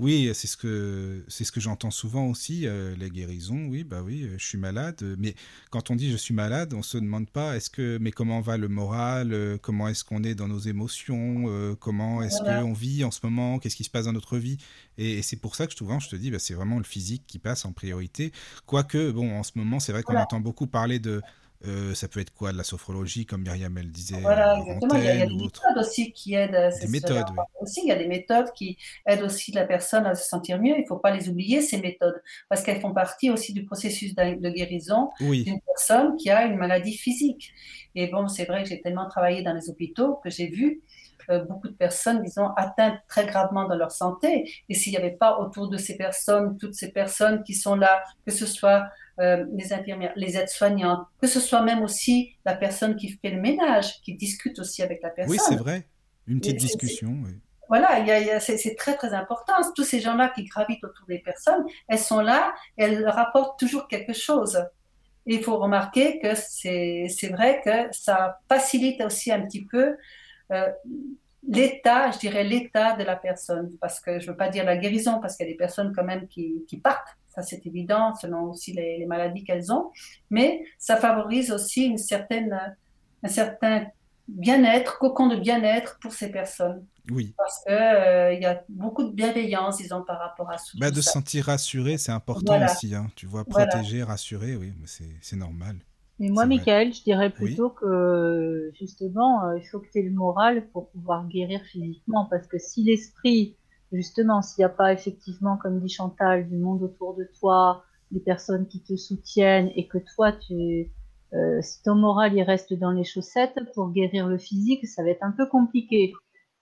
[SPEAKER 1] Oui, c'est ce que c'est ce que j'entends souvent aussi, euh, les guérisons. Oui, bah oui, euh, je suis malade. Mais quand on dit je suis malade, on se demande pas est-ce que mais comment va le moral, euh, comment est-ce qu'on est dans nos émotions, euh, comment est-ce
[SPEAKER 3] Voilà.
[SPEAKER 1] qu'on vit en ce moment, qu'est-ce qui se passe dans notre vie? Et, et c'est pour ça que souvent je te dis, bah, c'est vraiment le physique qui passe en priorité. Quoique, bon, en ce moment, c'est vrai qu'on
[SPEAKER 3] Voilà.
[SPEAKER 1] entend beaucoup parler de euh, ça peut être quoi, de la sophrologie, comme Myriam elle disait
[SPEAKER 3] Voilà,
[SPEAKER 1] euh, en
[SPEAKER 3] exactement. Il y a, il y a
[SPEAKER 1] antenne
[SPEAKER 3] des méthodes aussi qui aident.
[SPEAKER 1] Des méthodes, oui.
[SPEAKER 3] Aussi, il y a des méthodes qui aident aussi la personne à se sentir mieux. Il ne faut pas les oublier, ces méthodes, parce qu'elles font partie aussi du processus de de guérison
[SPEAKER 1] Oui,
[SPEAKER 3] d'une personne qui a une maladie physique. Et bon, c'est vrai que j'ai tellement travaillé dans les hôpitaux que j'ai vu euh, beaucoup de personnes, disons, atteintes très gravement dans leur santé. Et s'il n'y avait pas autour de ces personnes, toutes ces personnes qui sont là, que ce soit euh, les infirmières, les aides-soignantes, que ce soit même aussi la personne qui fait le ménage, qui discute aussi avec la personne.
[SPEAKER 1] oui, c'est vrai. Une petite
[SPEAKER 3] Et
[SPEAKER 1] discussion. oui.
[SPEAKER 3] Voilà, c'est très très important. Tous ces gens-là qui gravitent autour des personnes, elles sont là, elles rapportent toujours quelque chose. Et il faut remarquer que c'est c'est vrai que ça facilite aussi un petit peu l'état, je dirais l'état de la personne. Parce que je ne veux pas dire la guérison, parce qu'il y a des personnes quand même qui, qui partent, ça c'est évident, selon aussi les, les maladies qu'elles ont. Mais ça favorise aussi une certaine, un certain bien-être, cocon de bien-être pour ces personnes
[SPEAKER 1] Oui.
[SPEAKER 3] parce que euh, y a beaucoup de bienveillance, disons, par rapport à tout
[SPEAKER 1] Bah, de se sentir rassuré, c'est important
[SPEAKER 3] Voilà.
[SPEAKER 1] aussi. Hein. Tu vois,
[SPEAKER 3] Voilà.
[SPEAKER 1] protéger, rassurer, oui, mais c'est normal.
[SPEAKER 4] Mais moi. Michael, je dirais
[SPEAKER 1] Oui.
[SPEAKER 4] plutôt que justement, euh, il faut que tu aies le moral pour pouvoir guérir physiquement. Parce que si l'esprit, justement, s'il n'y a pas effectivement, comme dit Chantal, du monde autour de toi, des personnes qui te soutiennent et que toi, tu, euh, si ton moral il reste dans les chaussettes, pour guérir le physique, ça va être un peu compliqué.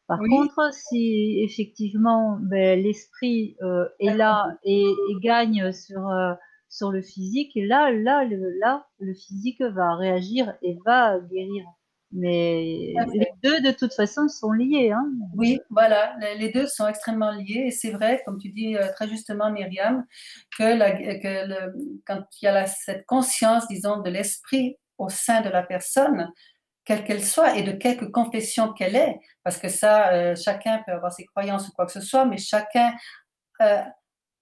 [SPEAKER 4] Par
[SPEAKER 3] Oui.
[SPEAKER 4] contre, si effectivement ben, l'esprit euh, est là et, et gagne sur euh, sur le physique, et là, là, le, là, le physique va réagir et va guérir. Mais
[SPEAKER 3] fait.
[SPEAKER 4] les deux, de toute façon, sont liés. Hein.
[SPEAKER 3] Oui, voilà, les- deux sont extrêmement liés et c'est vrai, comme tu dis euh, très justement, Myriam, que, la- que le- quand il y a la- cette conscience, disons, de l'esprit au sein de la personne, quelle qu'elle soit et de quelque confession qu'elle est, parce que ça, euh, chacun peut avoir ses croyances ou quoi que ce soit, mais chacun euh,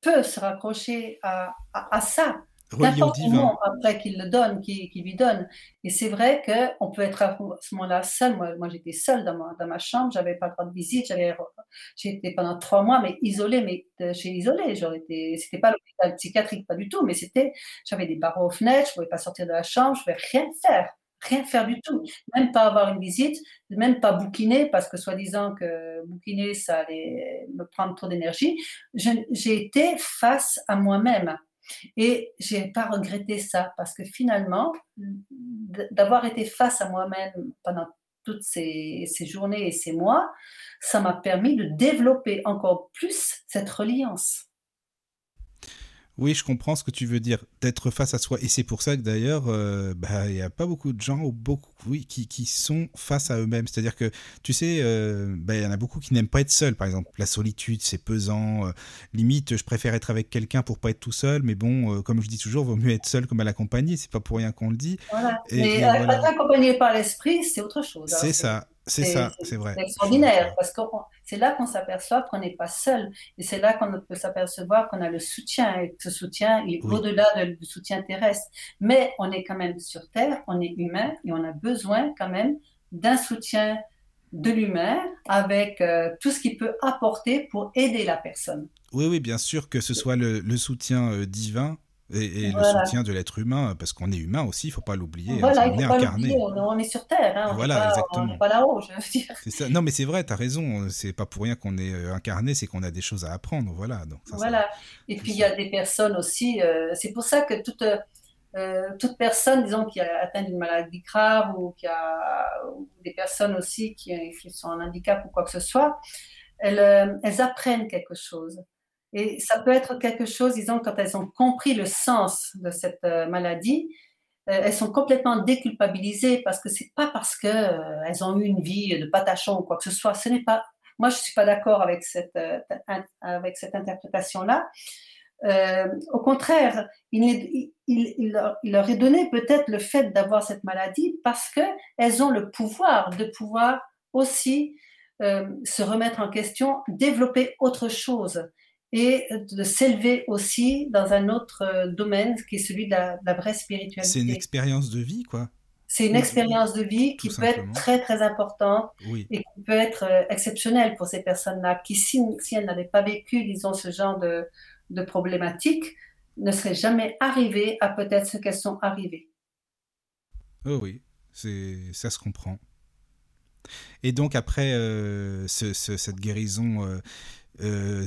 [SPEAKER 3] peut se raccrocher à, à- à ça. N'importe comment après qu'il le donne, qu'il qu'il lui donne. Et c'est vrai qu'on peut être à ce moment-là seul. Moi, moi j'étais seule dans ma, dans ma chambre, j'avais pas le droit de visite, j'ai été pendant trois mois, mais isolée, mais euh, chez isolée. C'était pas l'hôpital psychiatrique, pas du tout, mais c'était, j'avais des barreaux aux fenêtres, je pouvais pas sortir de la chambre, je pouvais rien faire, rien faire du tout, même pas avoir une visite, même pas bouquiner, parce que soi-disant que bouquiner, ça allait me prendre trop d'énergie. Je- J'ai été face à moi-même. Et j'ai pas regretté ça parce que finalement, d'avoir été face à moi-même pendant toutes ces, ces journées et ces mois, ça m'a permis de développer encore plus cette reliance.
[SPEAKER 1] Oui, je comprends ce que tu veux dire, d'être face à soi. Et c'est pour ça que d'ailleurs, euh, bah, il n'y a pas beaucoup de gens ou beaucoup, oui, qui, qui sont face à eux-mêmes. C'est-à-dire que, tu sais, euh, bah, il y en a beaucoup qui n'aiment pas être seuls. Par exemple, la solitude, c'est pesant. euh, limite, je préfère être avec quelqu'un pour pas être tout seul. Mais bon, euh, comme je dis toujours, vaut mieux être seul que mal accompagné. C'est pas pour rien qu'on le dit.
[SPEAKER 3] Voilà.
[SPEAKER 1] Et-
[SPEAKER 3] Mais
[SPEAKER 1] et
[SPEAKER 3] euh,
[SPEAKER 1] voilà.
[SPEAKER 3] être accompagné par l'esprit, c'est autre chose. hein.
[SPEAKER 1] C'est ça, c'est ça,
[SPEAKER 3] c'est-
[SPEAKER 1] vrai.
[SPEAKER 3] C'est extraordinaire parce que c'est là qu'on s'aperçoit qu'on n'est pas seul et c'est là qu'on peut s'apercevoir qu'on a le soutien et que ce soutien est
[SPEAKER 1] Oui.
[SPEAKER 3] au-delà de- du soutien terrestre. Mais on est quand même sur Terre, on est humain et on a besoin quand même d'un soutien de l'humain avec euh, tout ce qu'il peut apporter pour aider la personne.
[SPEAKER 1] Oui, oui, bien sûr que ce soit le, le soutien euh, divin et, et
[SPEAKER 3] Voilà.
[SPEAKER 1] le soutien de l'être humain, parce qu'on est humain aussi, il faut pas l'oublier. hein, on est
[SPEAKER 3] pas
[SPEAKER 1] incarné.
[SPEAKER 3] on, on est sur Terre, hein, on n'est
[SPEAKER 1] Voilà,
[SPEAKER 3] pas, on
[SPEAKER 1] exactement.
[SPEAKER 3] n'est pas là-haut, je veux dire.
[SPEAKER 1] C'est ça. Non, mais c'est vrai, tu as raison. C'est pas pour rien qu'on est euh, incarné, c'est qu'on a des choses à apprendre. Voilà. Donc, ça, ça-
[SPEAKER 3] Voilà. Et puis il y a des personnes aussi, euh, c'est pour ça que toute, euh, toute personne, disons, qui a atteint d'une maladie grave ou qui a ou des personnes aussi qui, qui sont en handicap ou quoi que ce soit, elles, elles apprennent quelque chose. Et ça peut être quelque chose, disons, quand elles ont compris le sens de cette euh, maladie, euh, elles sont complètement déculpabilisées parce que c'est pas parce que euh, elles ont eu une vie de patachon ou quoi que ce soit. Ce n'est pas. Moi, je suis pas d'accord avec cette avec cette interprétation-là. au contraire, il, il, leur, il, leur, est donné peut-être le fait d'avoir cette maladie parce que elles ont le pouvoir de pouvoir aussi se remettre en question, développer autre chose et de s'élever aussi dans un autre euh, domaine qui est celui de la, vraie spiritualité.
[SPEAKER 1] C'est une expérience de vie, quoi.
[SPEAKER 3] C'est une expérience de vie qui peut être très très importante et qui peut être euh, exceptionnelle pour ces personnes-là qui, si, elles n'avaient pas vécu, disons, ce genre de, de problématique, ne seraient jamais arrivées à peut-être ce qu'elles sont arrivées.
[SPEAKER 1] Oh oui, ça se comprend. Et donc après euh, cette guérison, euh,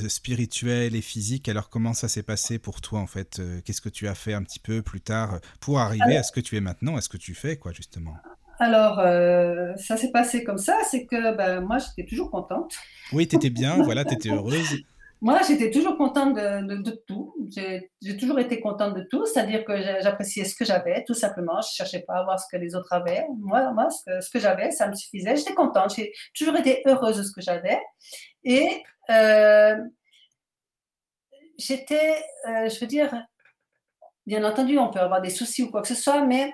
[SPEAKER 1] spirituel et physique. Alors comment ça s'est passé pour toi en fait euh, Qu'est-ce que tu as fait un petit peu plus tard pour arriver à ce que tu es maintenant, à ce que tu fais quoi justement?
[SPEAKER 3] Alors, euh, ça s'est passé comme ça, c'est que ben, moi, j'étais toujours contente.
[SPEAKER 1] Oui, tu étais bien, voilà, tu étais heureuse. [LAUGHS]
[SPEAKER 3] Moi, j'étais toujours contente de, tout. J'ai toujours été contente de tout, c'est-à-dire que j'appréciais ce que j'avais, tout simplement. Je ne cherchais pas à voir ce que les autres avaient. Moi, moi ce que, ce que j'avais, ça me suffisait. J'étais contente. J'ai toujours été heureuse de ce que j'avais. Et euh, j'étais, euh, je veux dire, bien entendu, on peut avoir des soucis ou quoi que ce soit, mais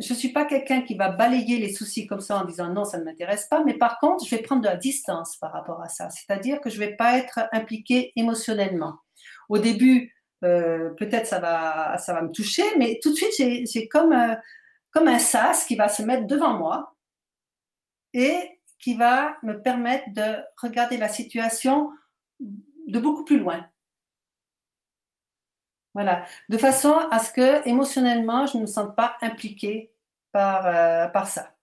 [SPEAKER 3] je ne suis pas quelqu'un qui va balayer les soucis comme ça en disant non, ça ne m'intéresse pas, mais par contre, je vais prendre de la distance par rapport à ça. C'est-à-dire que je ne vais pas être impliquée émotionnellement. Au début, euh, peut-être ça va, ça va me toucher, mais tout de suite, j'ai comme, comme un sas qui va se mettre devant moi et qui va me permettre de regarder la situation de beaucoup plus loin. Voilà, de façon à ce que émotionnellement, je ne me sente pas impliquée par, euh, par ça.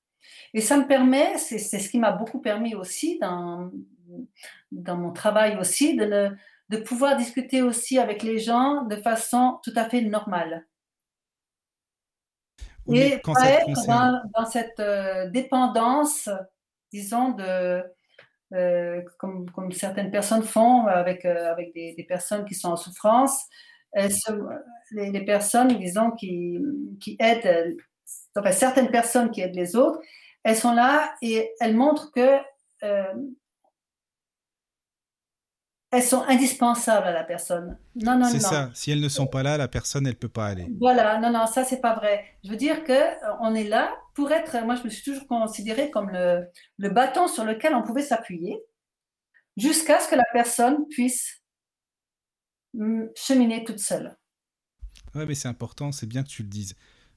[SPEAKER 3] Et ça me permet, c'est ce qui m'a beaucoup permis aussi dans, dans mon travail aussi, de, de pouvoir discuter aussi avec les gens de façon tout à fait normale. et quand pas être dans, cette euh, dépendance disons, de, euh, comme, comme, certaines personnes font avec, euh, avec des, des, personnes qui sont en souffrance. les, les, personnes, disons, qui, qui aident, enfin, certaines personnes qui aident les autres, elles sont là et elles montrent que euh, elles sont indispensables à la personne.
[SPEAKER 1] Non, non, non. C'est ça. Si elles ne sont pas là, la personne, elle peut pas aller.
[SPEAKER 3] Voilà. Non, non, ça c'est pas vrai. Je veux dire que on est là pour être. Moi, je me suis toujours considérée comme le, le bâton sur lequel on pouvait s'appuyer, jusqu'à ce que la personne puisse cheminer toute seule.
[SPEAKER 1] Ouais, mais c'est important. C'est bien que tu le dises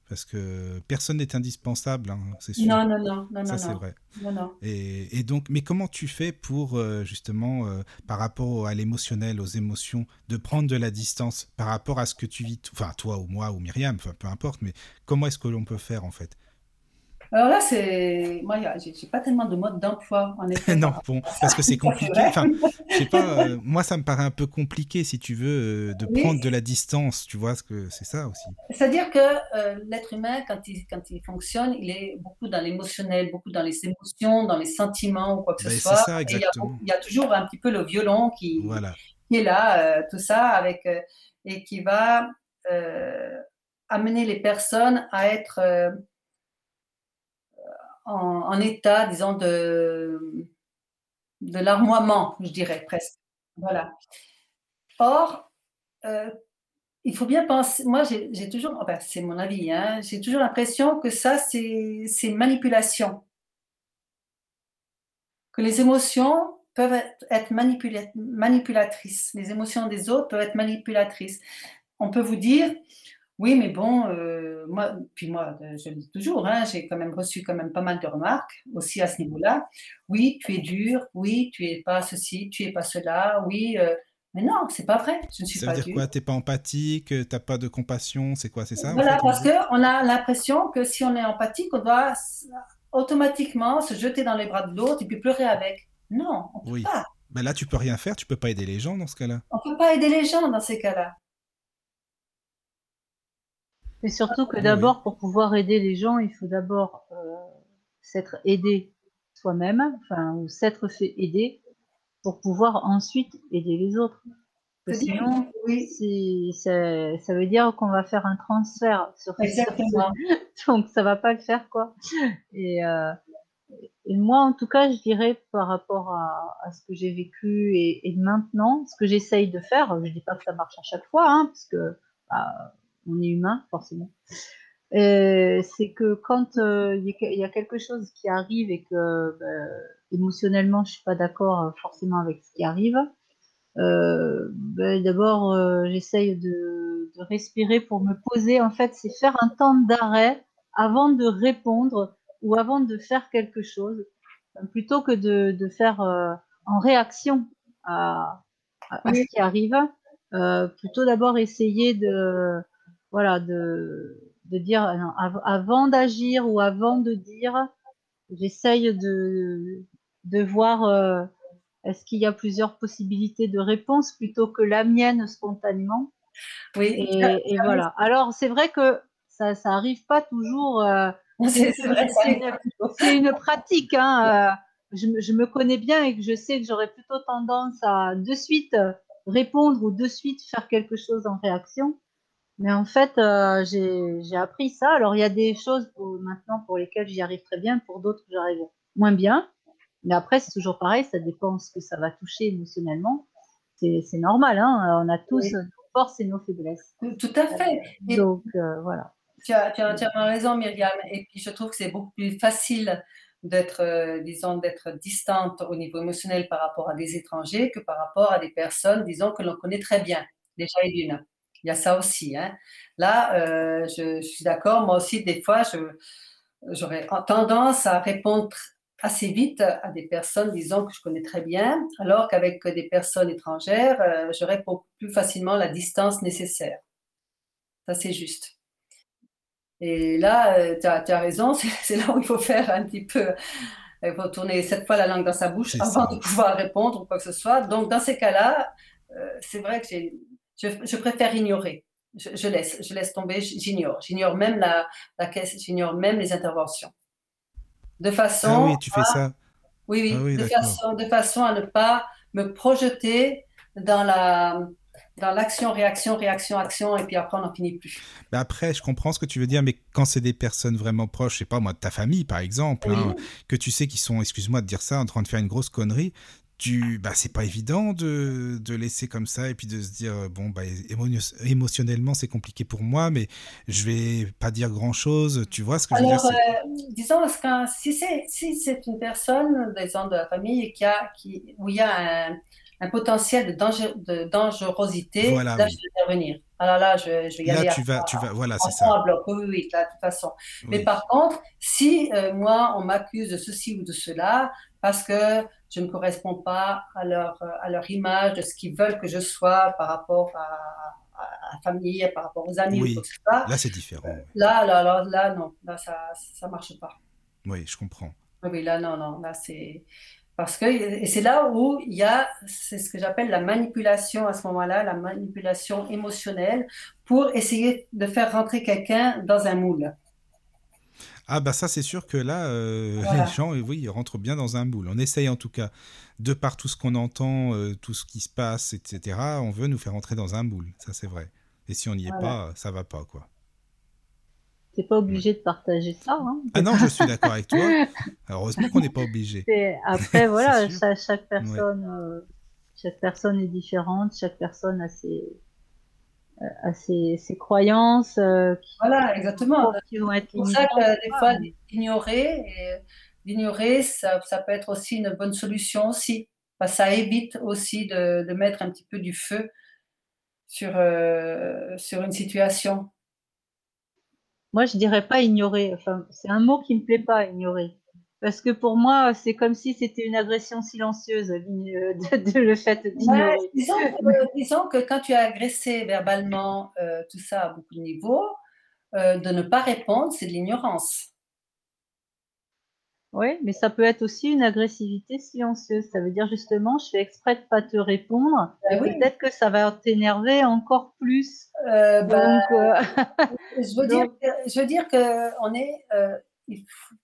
[SPEAKER 1] parce que personne n'est indispensable, hein, c'est sûr.
[SPEAKER 3] Non, non, non, non,
[SPEAKER 1] ça
[SPEAKER 3] c'est
[SPEAKER 1] vrai.
[SPEAKER 3] Non, non.
[SPEAKER 1] Et, et, donc, mais comment tu fais pour euh, justement, euh, par rapport à l'émotionnel, aux émotions, de prendre de la distance par rapport à ce que tu vis, enfin toi ou moi ou Myriam, peu importe, mais comment est-ce que l'on peut faire en fait?
[SPEAKER 3] Alors là, c'est. Moi, j'ai pas tellement de mode d'emploi, en effet. [LAUGHS]
[SPEAKER 1] non, bon, parce que c'est [LAUGHS] compliqué. Enfin, je sais pas, euh, [LAUGHS] moi, ça me paraît un peu compliqué, si tu veux, euh, de prendre de la distance, tu vois, ce que c'est ça aussi.
[SPEAKER 3] C'est-à-dire que euh, l'être humain, quand il, quand il fonctionne, il est beaucoup dans l'émotionnel, beaucoup dans les émotions, dans les sentiments ou quoi que ce ben, soit.
[SPEAKER 1] Ça, exactement.
[SPEAKER 3] il, y a, toujours un petit peu le violon qui, qui est là, tout ça, avec, et qui va amener les personnes à être en, état, disons, de, de larmoiement, je dirais presque. Voilà. Or, euh, il faut bien penser, moi j'ai toujours, enfin, c'est mon avis, hein, j'ai toujours l'impression que ça c'est manipulation. Que les émotions peuvent être manipulatrices. Les émotions des autres peuvent être manipulatrices. On peut vous dire, oui, mais bon, euh, moi, puis moi, euh, je le dis toujours, hein, j'ai quand même reçu quand même pas mal de remarques aussi à ce niveau-là. Oui, tu es dur, oui, tu es pas ceci, tu es pas cela, oui, euh, mais non, c'est pas vrai. Je ne suis
[SPEAKER 1] ça
[SPEAKER 3] veut
[SPEAKER 1] dire quoi? T'es pas empathique, t'as pas de compassion, c'est quoi, c'est ça
[SPEAKER 3] Voilà, parce qu'on a l'impression que si on est empathique, on doit automatiquement se jeter dans les bras de l'autre et puis pleurer avec. Non, on peut oui. pas.
[SPEAKER 1] Mais là, tu peux rien faire, tu peux pas aider les gens dans ce cas-là.
[SPEAKER 3] On peut pas aider les gens dans ces cas-là.
[SPEAKER 4] Mais surtout que d'abord, pour pouvoir aider les gens, il faut d'abord euh, s'être aidé soi-même, enfin, ou s'être fait aider pour pouvoir ensuite aider les autres. sinon, oui. ça, ça, veut dire qu'on va faire un transfert sur
[SPEAKER 3] Exactement. [LAUGHS]
[SPEAKER 4] Donc, ça va pas le faire, quoi. Et, euh, et moi, en tout cas, je dirais par rapport à, à ce que j'ai vécu et, et, maintenant, ce que j'essaye de faire, je dis pas que ça marche à chaque fois, hein, parce que bah, on est humain, forcément. Euh, c'est que quand euh, il y, y, a quelque chose qui arrive et que bah, émotionnellement je suis pas d'accord forcément avec ce qui arrive, euh, ben d'abord, euh, j'essaye de, de, respirer pour me poser. En fait, c'est faire un temps d'arrêt avant de répondre ou avant de faire quelque chose, plutôt que de, de faire euh, en réaction à, à, ce qui arrive. Euh, plutôt d'abord essayer de, voilà, de, de dire non, av avant d'agir ou avant de dire, j'essaye de, de voir est-ce qu'il y a plusieurs possibilités de réponse plutôt que la mienne spontanément
[SPEAKER 3] Oui.
[SPEAKER 4] Et, et voilà. Alors, c'est vrai que ça, ça arrive pas toujours. Euh,
[SPEAKER 3] c'est
[SPEAKER 4] une, une, pratique. Hein, euh, je, je, me connais bien et que je sais que j'aurais plutôt tendance à de suite répondre ou de suite faire quelque chose en réaction. Mais en fait, euh, j'ai appris ça. Alors, il y a des choses pour, maintenant pour lesquelles j'y arrive très bien, pour d'autres, j'arrive moins bien. Mais après, c'est toujours pareil, ça dépend ce que ça va toucher émotionnellement. C'est normal, hein on a tous oui. nos forces et nos faiblesses.
[SPEAKER 3] Tout à fait.
[SPEAKER 4] Et Donc, euh, voilà.
[SPEAKER 3] Tu as, tu, as, tu as, raison, Myriam. Et puis, je trouve que c'est beaucoup plus facile d'être, euh, disons, d'être distante au niveau émotionnel par rapport à des étrangers que par rapport à des personnes, disons, que l'on connaît très bien, déjà et d'une. Il y a ça aussi. Hein. Là, euh, je, je, suis d'accord. Moi aussi, des fois, j'aurais tendance à répondre assez vite à des personnes, disons, que je connais très bien, alors qu'avec des personnes étrangères, euh, je réponds plus facilement la distance nécessaire. Ça, c'est juste. Et là, euh, tu as, as, raison, [LAUGHS] c'est là où il faut faire un petit peu, il faut tourner cette fois la langue dans sa bouche avant ça. de pouvoir répondre ou quoi que ce soit. Donc, dans ces cas-là, euh, c'est vrai que je, je, préfère ignorer. Je, je, laisse, je laisse tomber, j'ignore. J'ignore même la, la caisse, j'ignore même les interventions de façon.
[SPEAKER 1] Ah oui, tu fais à... ça.
[SPEAKER 3] Oui, oui, ah oui de, façon, de, façon, à ne pas me projeter dans la dans l'action, réaction, réaction, action, et puis après on n'en finit plus.
[SPEAKER 1] Après, je comprends ce que tu veux dire, mais quand c'est des personnes vraiment proches, je sais pas moi, de ta famille par exemple, oui. hein, que tu sais qu'ils sont, excuse-moi de dire ça, en train de faire une grosse connerie, tu bah c'est pas évident de, de laisser comme ça et puis de se dire bon bah émo émotionnellement c'est compliqué pour moi mais je vais pas dire grand chose tu vois ce que
[SPEAKER 3] Alors,
[SPEAKER 1] je veux dire
[SPEAKER 3] euh, disons parce que si c'est si c'est une personne disons de la famille qui a qui où il y a un, un potentiel de, danger, de dangerosité
[SPEAKER 1] voilà,
[SPEAKER 3] là
[SPEAKER 1] oui.
[SPEAKER 3] je vais intervenir alors là je, je vais y
[SPEAKER 1] là
[SPEAKER 3] aller
[SPEAKER 1] tu vas tu vas voilà c'est
[SPEAKER 3] ça bloc. oui oui là, de toute façon oui. mais par contre si euh, moi on m'accuse de ceci ou de cela parce que je ne corresponds pas à leur, à leur image de ce qu'ils veulent que je sois par rapport à, à la famille, par rapport aux amis.
[SPEAKER 1] Oui,
[SPEAKER 3] ça.
[SPEAKER 1] là c'est différent.
[SPEAKER 3] Là, là, là, là, non, là ça ça marche pas.
[SPEAKER 1] Oui, je comprends.
[SPEAKER 3] Oui, là, non, non, là c'est parce que et c'est là où il y a, c'est ce que j'appelle la manipulation à ce moment-là, la manipulation émotionnelle pour essayer de faire rentrer quelqu'un dans un moule.
[SPEAKER 1] Ah bah ça c'est sûr que là euh, voilà. [LAUGHS] les gens oui ils rentrent bien dans un moule. On essaye en tout cas de par tout ce qu'on entend, euh, tout ce qui se passe, etc. On veut nous faire entrer dans un moule, ça c'est vrai. Et si on n'y est pas, ça va pas quoi.
[SPEAKER 4] T'es pas obligé ouais. de partager ça. Hein
[SPEAKER 1] ah non, je suis d'accord avec toi. Heureusement qu'on n'est pas obligé.
[SPEAKER 4] Après [LAUGHS] voilà, chaque, chaque, personne, ouais. euh, chaque personne est différente, chaque personne a ses à ses, ses croyances. Euh,
[SPEAKER 3] qui, voilà, exactement. Être pour ça que des fois, d'ignorer, d'ignorer, ça, ça, peut être aussi une bonne solution aussi. Que ça évite aussi de, de, mettre un petit peu du feu sur, euh, sur une situation.
[SPEAKER 4] Moi, je dirais pas ignorer. Enfin, c'est un mot qui me plaît pas, ignorer. Parce que pour moi, c'est comme si c'était une agression silencieuse, de, de le fait d'ignorer.
[SPEAKER 3] Ouais, disons, que, disons, que quand tu as agressé verbalement euh, tout ça à beaucoup de niveaux, euh, de ne pas répondre, c'est de l'ignorance.
[SPEAKER 4] Oui, mais ça peut être aussi une agressivité silencieuse. Ça veut dire justement, je fais exprès de pas te répondre.
[SPEAKER 3] Ben oui.
[SPEAKER 4] Peut-être que ça va t'énerver encore plus.
[SPEAKER 3] Euh, ben, je veux dire, [LAUGHS] je veux dire que on est, il faut,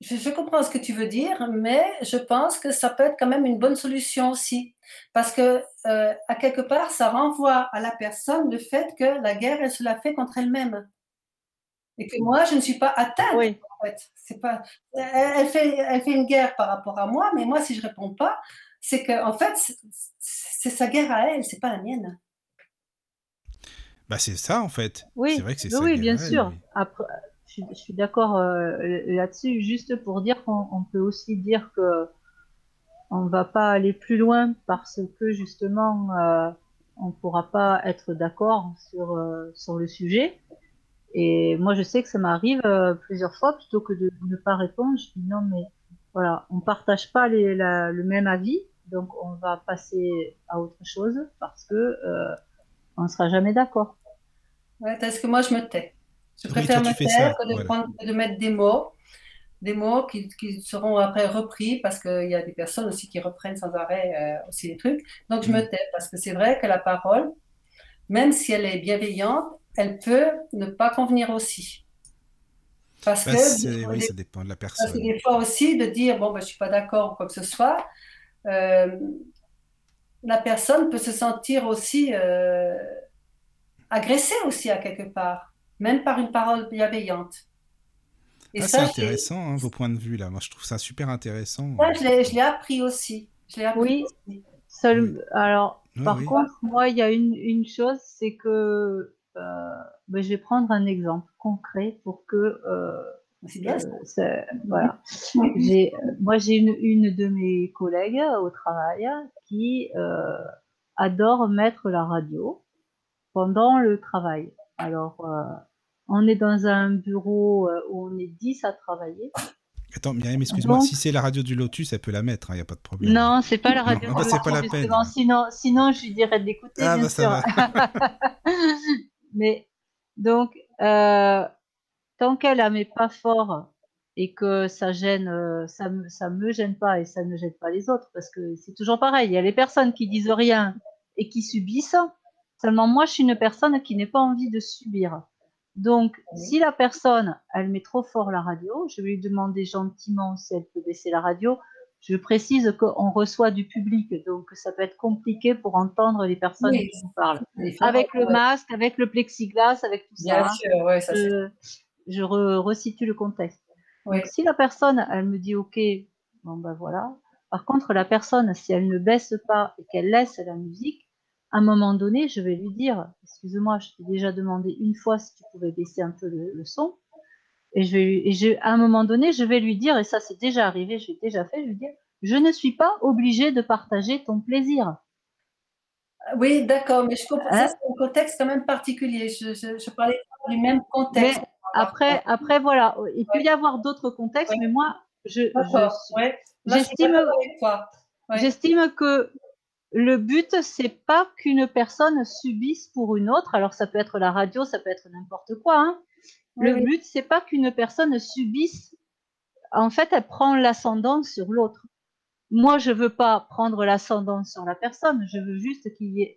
[SPEAKER 3] je, comprends ce que tu veux dire, mais je pense que ça peut être quand même une bonne solution aussi. Parce que, euh, à quelque part, ça renvoie à la personne le fait que la guerre, elle se la fait contre elle-même. Et que moi, je ne suis pas atteinte. Oui. En fait. C'est pas, elle, fait, elle fait une guerre par rapport à moi, mais moi, si je réponds pas, c'est que, en fait, c'est sa guerre à elle, c'est pas la mienne.
[SPEAKER 1] Bah, c'est ça, en fait.
[SPEAKER 4] Oui,
[SPEAKER 1] c'est vrai que c'est
[SPEAKER 4] oui, bien sûr. Après, je, suis d'accord euh, là-dessus, juste pour dire qu'on peut aussi dire que on va pas aller plus loin parce que justement euh, on pourra pas être d'accord sur euh, sur le sujet. Et moi, je sais que ça m'arrive plusieurs fois, plutôt que de ne pas répondre, je dis non, mais voilà, on partage pas le même avis, donc on va passer à autre chose parce que on ne sera jamais d'accord.
[SPEAKER 3] Ouais, est-ce que moi je me tais je préfère me taire que de, mettre des mots, des mots qui, seront après repris parce qu'il y a des personnes aussi qui reprennent sans arrêt euh, aussi les trucs. Donc je me mm. tais parce que c'est vrai que la parole, même si elle est bienveillante, elle peut ne pas convenir aussi.
[SPEAKER 1] Parce bah, que oui, ça dépend de la personne. Parce que
[SPEAKER 3] des fois aussi de dire bon ben, je suis pas d'accord ou quoi que ce soit, euh, la personne peut se sentir aussi euh, agressée aussi à quelque part même par une parole bienveillante.
[SPEAKER 1] Ah, c'est intéressant, hein, vos points de vue là. Moi, je trouve ça super intéressant.
[SPEAKER 3] je l'ai appris aussi. Je
[SPEAKER 4] appris oui. Seul... Alors, par contre, moi, il y a une, une chose, c'est que euh, ben, je vais prendre un exemple concret pour que. Euh, c'est bien. Euh, voilà. j'ai, moi, j'ai une, une de mes collègues au travail qui euh, adore mettre la radio pendant le travail. Alors, euh, on est dans un bureau euh, où on est 10 à travailler.
[SPEAKER 1] Attends, Myriam, excuse-moi, si c'est la radio du Lotus, elle peut la mettre, il hein, n'y a pas de problème.
[SPEAKER 4] Non, c'est pas la radio
[SPEAKER 1] du Lotus. c'est pas la peine.
[SPEAKER 4] Sinon, sinon, je lui dirais d'écouter, ah, bah, Ça va. [LAUGHS] Mais, donc, euh, tant qu'elle la met pas fort et que ça gêne, euh, ça, ça me gêne pas et ça ne gêne pas les autres, parce que c'est toujours pareil, il y a les personnes qui disent rien et qui subissent. Seulement, moi, je suis une personne qui n'a pas envie de subir. Donc, si la personne, elle met trop fort la radio, je vais lui demander gentiment si elle peut baisser la radio. Je précise qu'on reçoit du public, donc ça peut être compliqué pour entendre les personnes qui nous parlent. Avec le masque, avec le plexiglas, avec tout ça. je, je resitue le contexte. Donc, si la personne, elle me dit OK, bon ben voilà. Par contre, la personne, si elle ne baisse pas et qu'elle laisse la musique, à un moment donné, je vais lui dire, excuse-moi, je t'ai déjà demandé une fois si tu pouvais baisser un peu le, son. Et je vais, et je, à un moment donné, je vais lui dire, et ça c'est déjà arrivé, je l'ai déjà fait, je vais lui dire, je ne suis pas obligée de partager ton plaisir.
[SPEAKER 3] Oui, d'accord, mais je comprends. hein? c'est un contexte quand même particulier. Je, je, parlais du même contexte.
[SPEAKER 4] après, après, voilà, il peut y avoir d'autres contextes, mais moi, je, j'estime, j'estime que le but, c'est pas qu'une personne subisse pour une autre. Alors, ça peut être la radio, ça peut être n'importe quoi. Hein. Le but, c'est pas qu'une personne subisse. En fait, elle prend l'ascendant sur l'autre. Moi, je veux pas prendre l'ascendant sur la personne. Je veux juste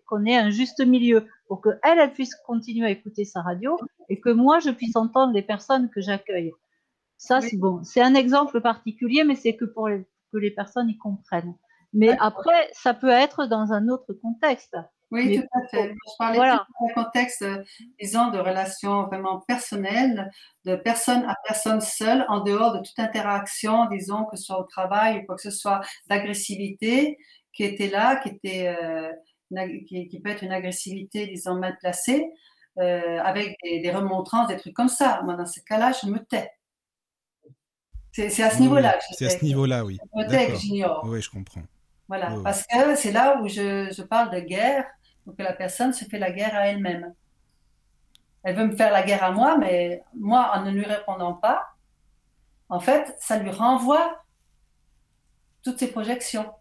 [SPEAKER 4] qu'on ait, ait un juste milieu pour que elle, elle puisse continuer à écouter sa radio et que moi, je puisse entendre les personnes que j'accueille. Ça, c'est bon. C'est un exemple particulier, mais c'est que pour que les personnes y comprennent. Mais après, ça peut être dans un autre contexte.
[SPEAKER 3] Oui, tout à fait. Je parlais voilà. d'un contexte, euh, disons, de relations vraiment personnelles, de personne à personne seule, en dehors de toute interaction, disons, que ce soit au travail ou quoi que ce soit, d'agressivité qui était là, qui, était, euh, qui, peut être une agressivité, disons, mal placée, euh, avec des, des, remontrances, des trucs comme ça. Moi, dans ce cas-là, je me tais. C'est à ce niveau-là.
[SPEAKER 1] C'est à ce niveau-là, oui.
[SPEAKER 3] Je me tais que j'ignore.
[SPEAKER 1] Oui, je comprends.
[SPEAKER 3] Voilà, parce que c'est là où je, parle de guerre, où que la personne se fait la guerre à elle-même. Elle veut me faire la guerre à moi, mais moi, en ne lui répondant pas, en fait, ça lui renvoie toutes ses projections.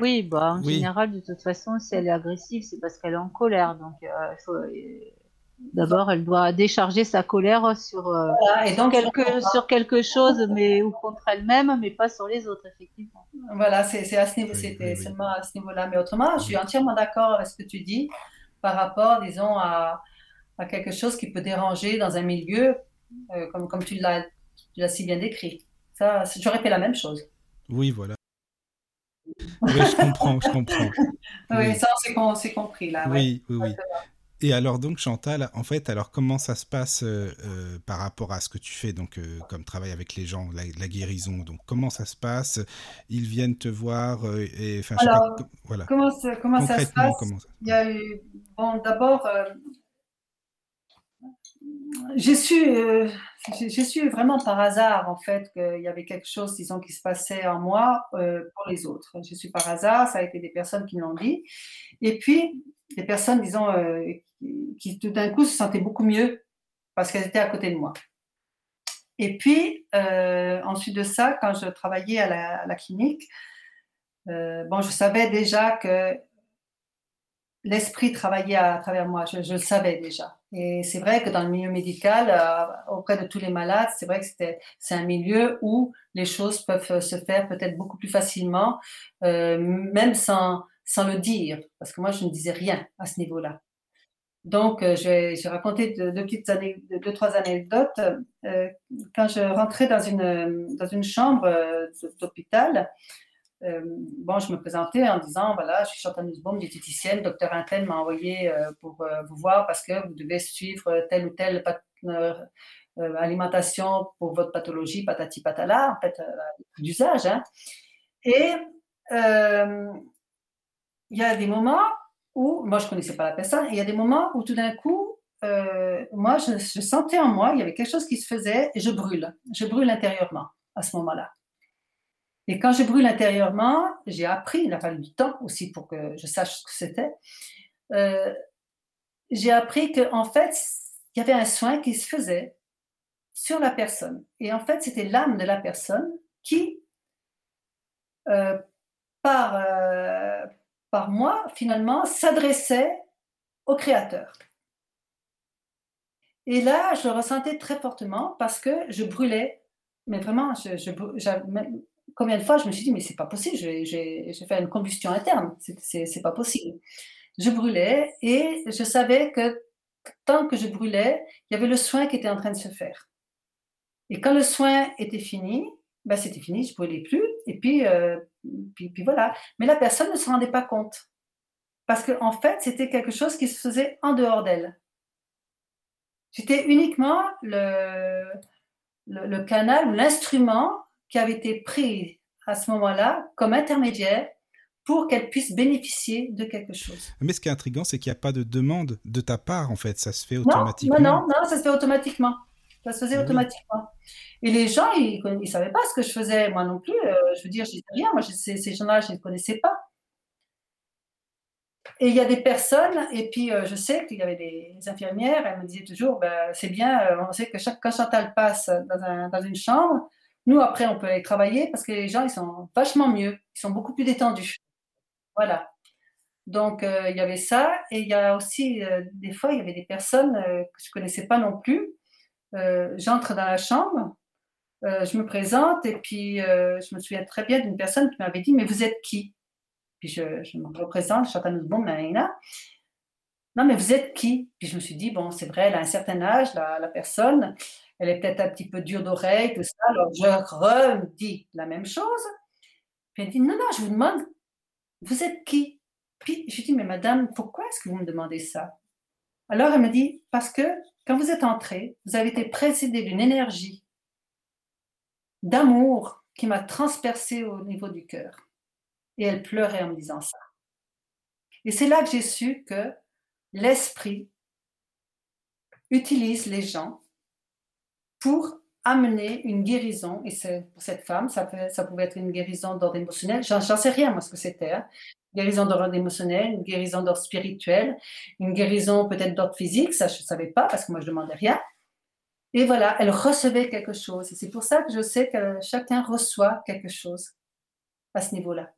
[SPEAKER 4] Oui, bah, en général, de toute façon, si elle est agressive, c'est parce qu'elle est en colère. Donc, euh, faut, D'abord, elle doit décharger sa colère sur, euh, quelque, sur quelque chose, mais ou contre elle-même, mais pas sur les autres, effectivement.
[SPEAKER 3] Voilà, c'est à ce niveau, c'était seulement à ce niveau-là. Mais autrement, je suis entièrement d'accord avec ce que tu dis par rapport, disons, à, à, quelque chose qui peut déranger dans un milieu, euh, comme, comme tu l'as tu l'as si bien décrit. Ça, j'aurais fait la même chose.
[SPEAKER 1] Oui, voilà. Oui, je comprends, je comprends. [LAUGHS]
[SPEAKER 3] Oui, ça, c'est compris là.
[SPEAKER 1] Oui, oui, oui. Et alors donc Chantal, en fait, alors comment ça se passe euh, euh, par rapport à ce que tu fais donc euh, comme travail avec les gens, la, guérison. Donc comment ça se passe? Ils viennent te voir et enfin
[SPEAKER 3] alors, voilà. Comment, ça, comment ça se passe? Il y a eu bon d'abord j'ai su j'ai su vraiment par hasard en fait qu'il y avait quelque chose disons qui se passait en moi pour les autres. Je suis par hasard, ça a été des personnes qui me l'ont dit. Et puis des personnes disons qui tout d'un coup se sentaient beaucoup mieux parce qu'elles étaient à côté de moi. Et puis, euh, ensuite de ça, quand je travaillais à la, clinique, euh, bon, je savais déjà que l'esprit travaillait à, travers moi. Je, le savais déjà. Et c'est vrai que dans le milieu médical, euh, auprès de tous les malades, c'est vrai que c'est un milieu où les choses peuvent se faire peut-être beaucoup plus facilement, même sans, sans le dire, parce que moi, je ne disais rien à ce niveau-là. Donc, euh, j'ai raconté deux, petites années, deux, trois anecdotes. Euh, quand je rentrais dans une, dans une chambre euh, d'hôpital, bon, je me présentais en disant, voilà, je suis Chantal Nussbaum, diététicienne, docteur Intel m'a envoyé pour vous voir parce que vous devez suivre telle ou telle alimentation pour votre pathologie, patati patala, en fait, d'usage. Hein. Et il y a des moments où, moi je connaissais pas la personne, il y a des moments où tout d'un coup, euh, moi je, sentais en moi, il y avait quelque chose qui se faisait, et je brûle, je brûle intérieurement à ce moment-là. Et quand je brûle intérieurement, j'ai appris, il a fallu du temps aussi pour que je sache ce que c'était, euh, j'ai appris qu'en fait, il y avait un soin qui se faisait sur la personne. Et en fait, c'était l'âme de la personne qui, euh, par, par moi, finalement, s'adressait au Créateur. Et là, je le ressentais très fortement parce que je brûlais, mais vraiment, je, combien de fois je me suis dit, mais c'est pas possible, j'ai fait une combustion interne, c'est pas possible. Je brûlais et je savais que tant que je brûlais, il y avait le soin qui était en train de se faire. Et quand le soin était fini, ben c'était fini, je brûlais plus. Et puis, euh, puis, puis, voilà. Mais la personne ne se rendait pas compte. Parce qu'en en fait, c'était quelque chose qui se faisait en dehors d'elle. C'était uniquement le, le, canal ou l'instrument qui avait été pris à ce moment-là comme intermédiaire pour qu'elle puisse bénéficier de quelque chose.
[SPEAKER 1] Mais ce qui est intriguant, c'est qu'il n'y a pas de demande de ta part, en fait. Ça se fait automatiquement.
[SPEAKER 3] Non, non, non, ça se fait automatiquement. Ça se faisait automatiquement. Et les gens, ils ne savaient pas ce que je faisais, moi non plus. Euh, je veux dire, je disais rien. Moi, ces, ces gens-là, je ne les connaissais pas. Et il y a des personnes, et puis euh, je sais qu'il y avait des infirmières, elles me disaient toujours, ben, c'est bien, euh, on sait que chaque, quand Chantal passe dans, une chambre, nous, après, on peut aller travailler parce que les gens, ils sont vachement mieux, ils sont beaucoup plus détendus. Voilà. Donc, il y avait ça. Et il y a aussi, des fois, il y avait des personnes que je ne connaissais pas non plus. J'entre dans la chambre, euh, je me présente et puis euh, je me souviens très bien d'une personne qui m'avait dit Mais vous êtes qui Puis je, me représente, Chantal bon Marina. Non, mais vous êtes qui? Puis je me suis dit Bon, c'est vrai, elle a un certain âge, la, personne. Elle est peut-être un petit peu dure d'oreille, tout ça. Alors je redis la même chose. Puis elle dit Non, non, je vous demande Vous êtes qui Puis je lui dis Mais madame, pourquoi est-ce que vous me demandez ça Alors elle me dit Parce que quand vous êtes entrée, vous avez été précédé d'une énergie d'amour qui m'a transpercé au niveau du cœur. Et elle pleurait en me disant ça. Et c'est là que j'ai su que l'esprit utilise les gens pour amener une guérison. Et pour cette femme, ça, ça pouvait être une guérison d'ordre émotionnel. J'en sais rien, moi, ce que c'était. Hein. Une guérison d'ordre émotionnel, une guérison d'ordre spirituel, une guérison peut-être d'ordre physique. Ça, je ne savais pas parce que moi, je ne demandais rien. Et voilà, elle recevait quelque chose. Et c'est pour ça que je sais que chacun reçoit quelque chose à ce niveau-là.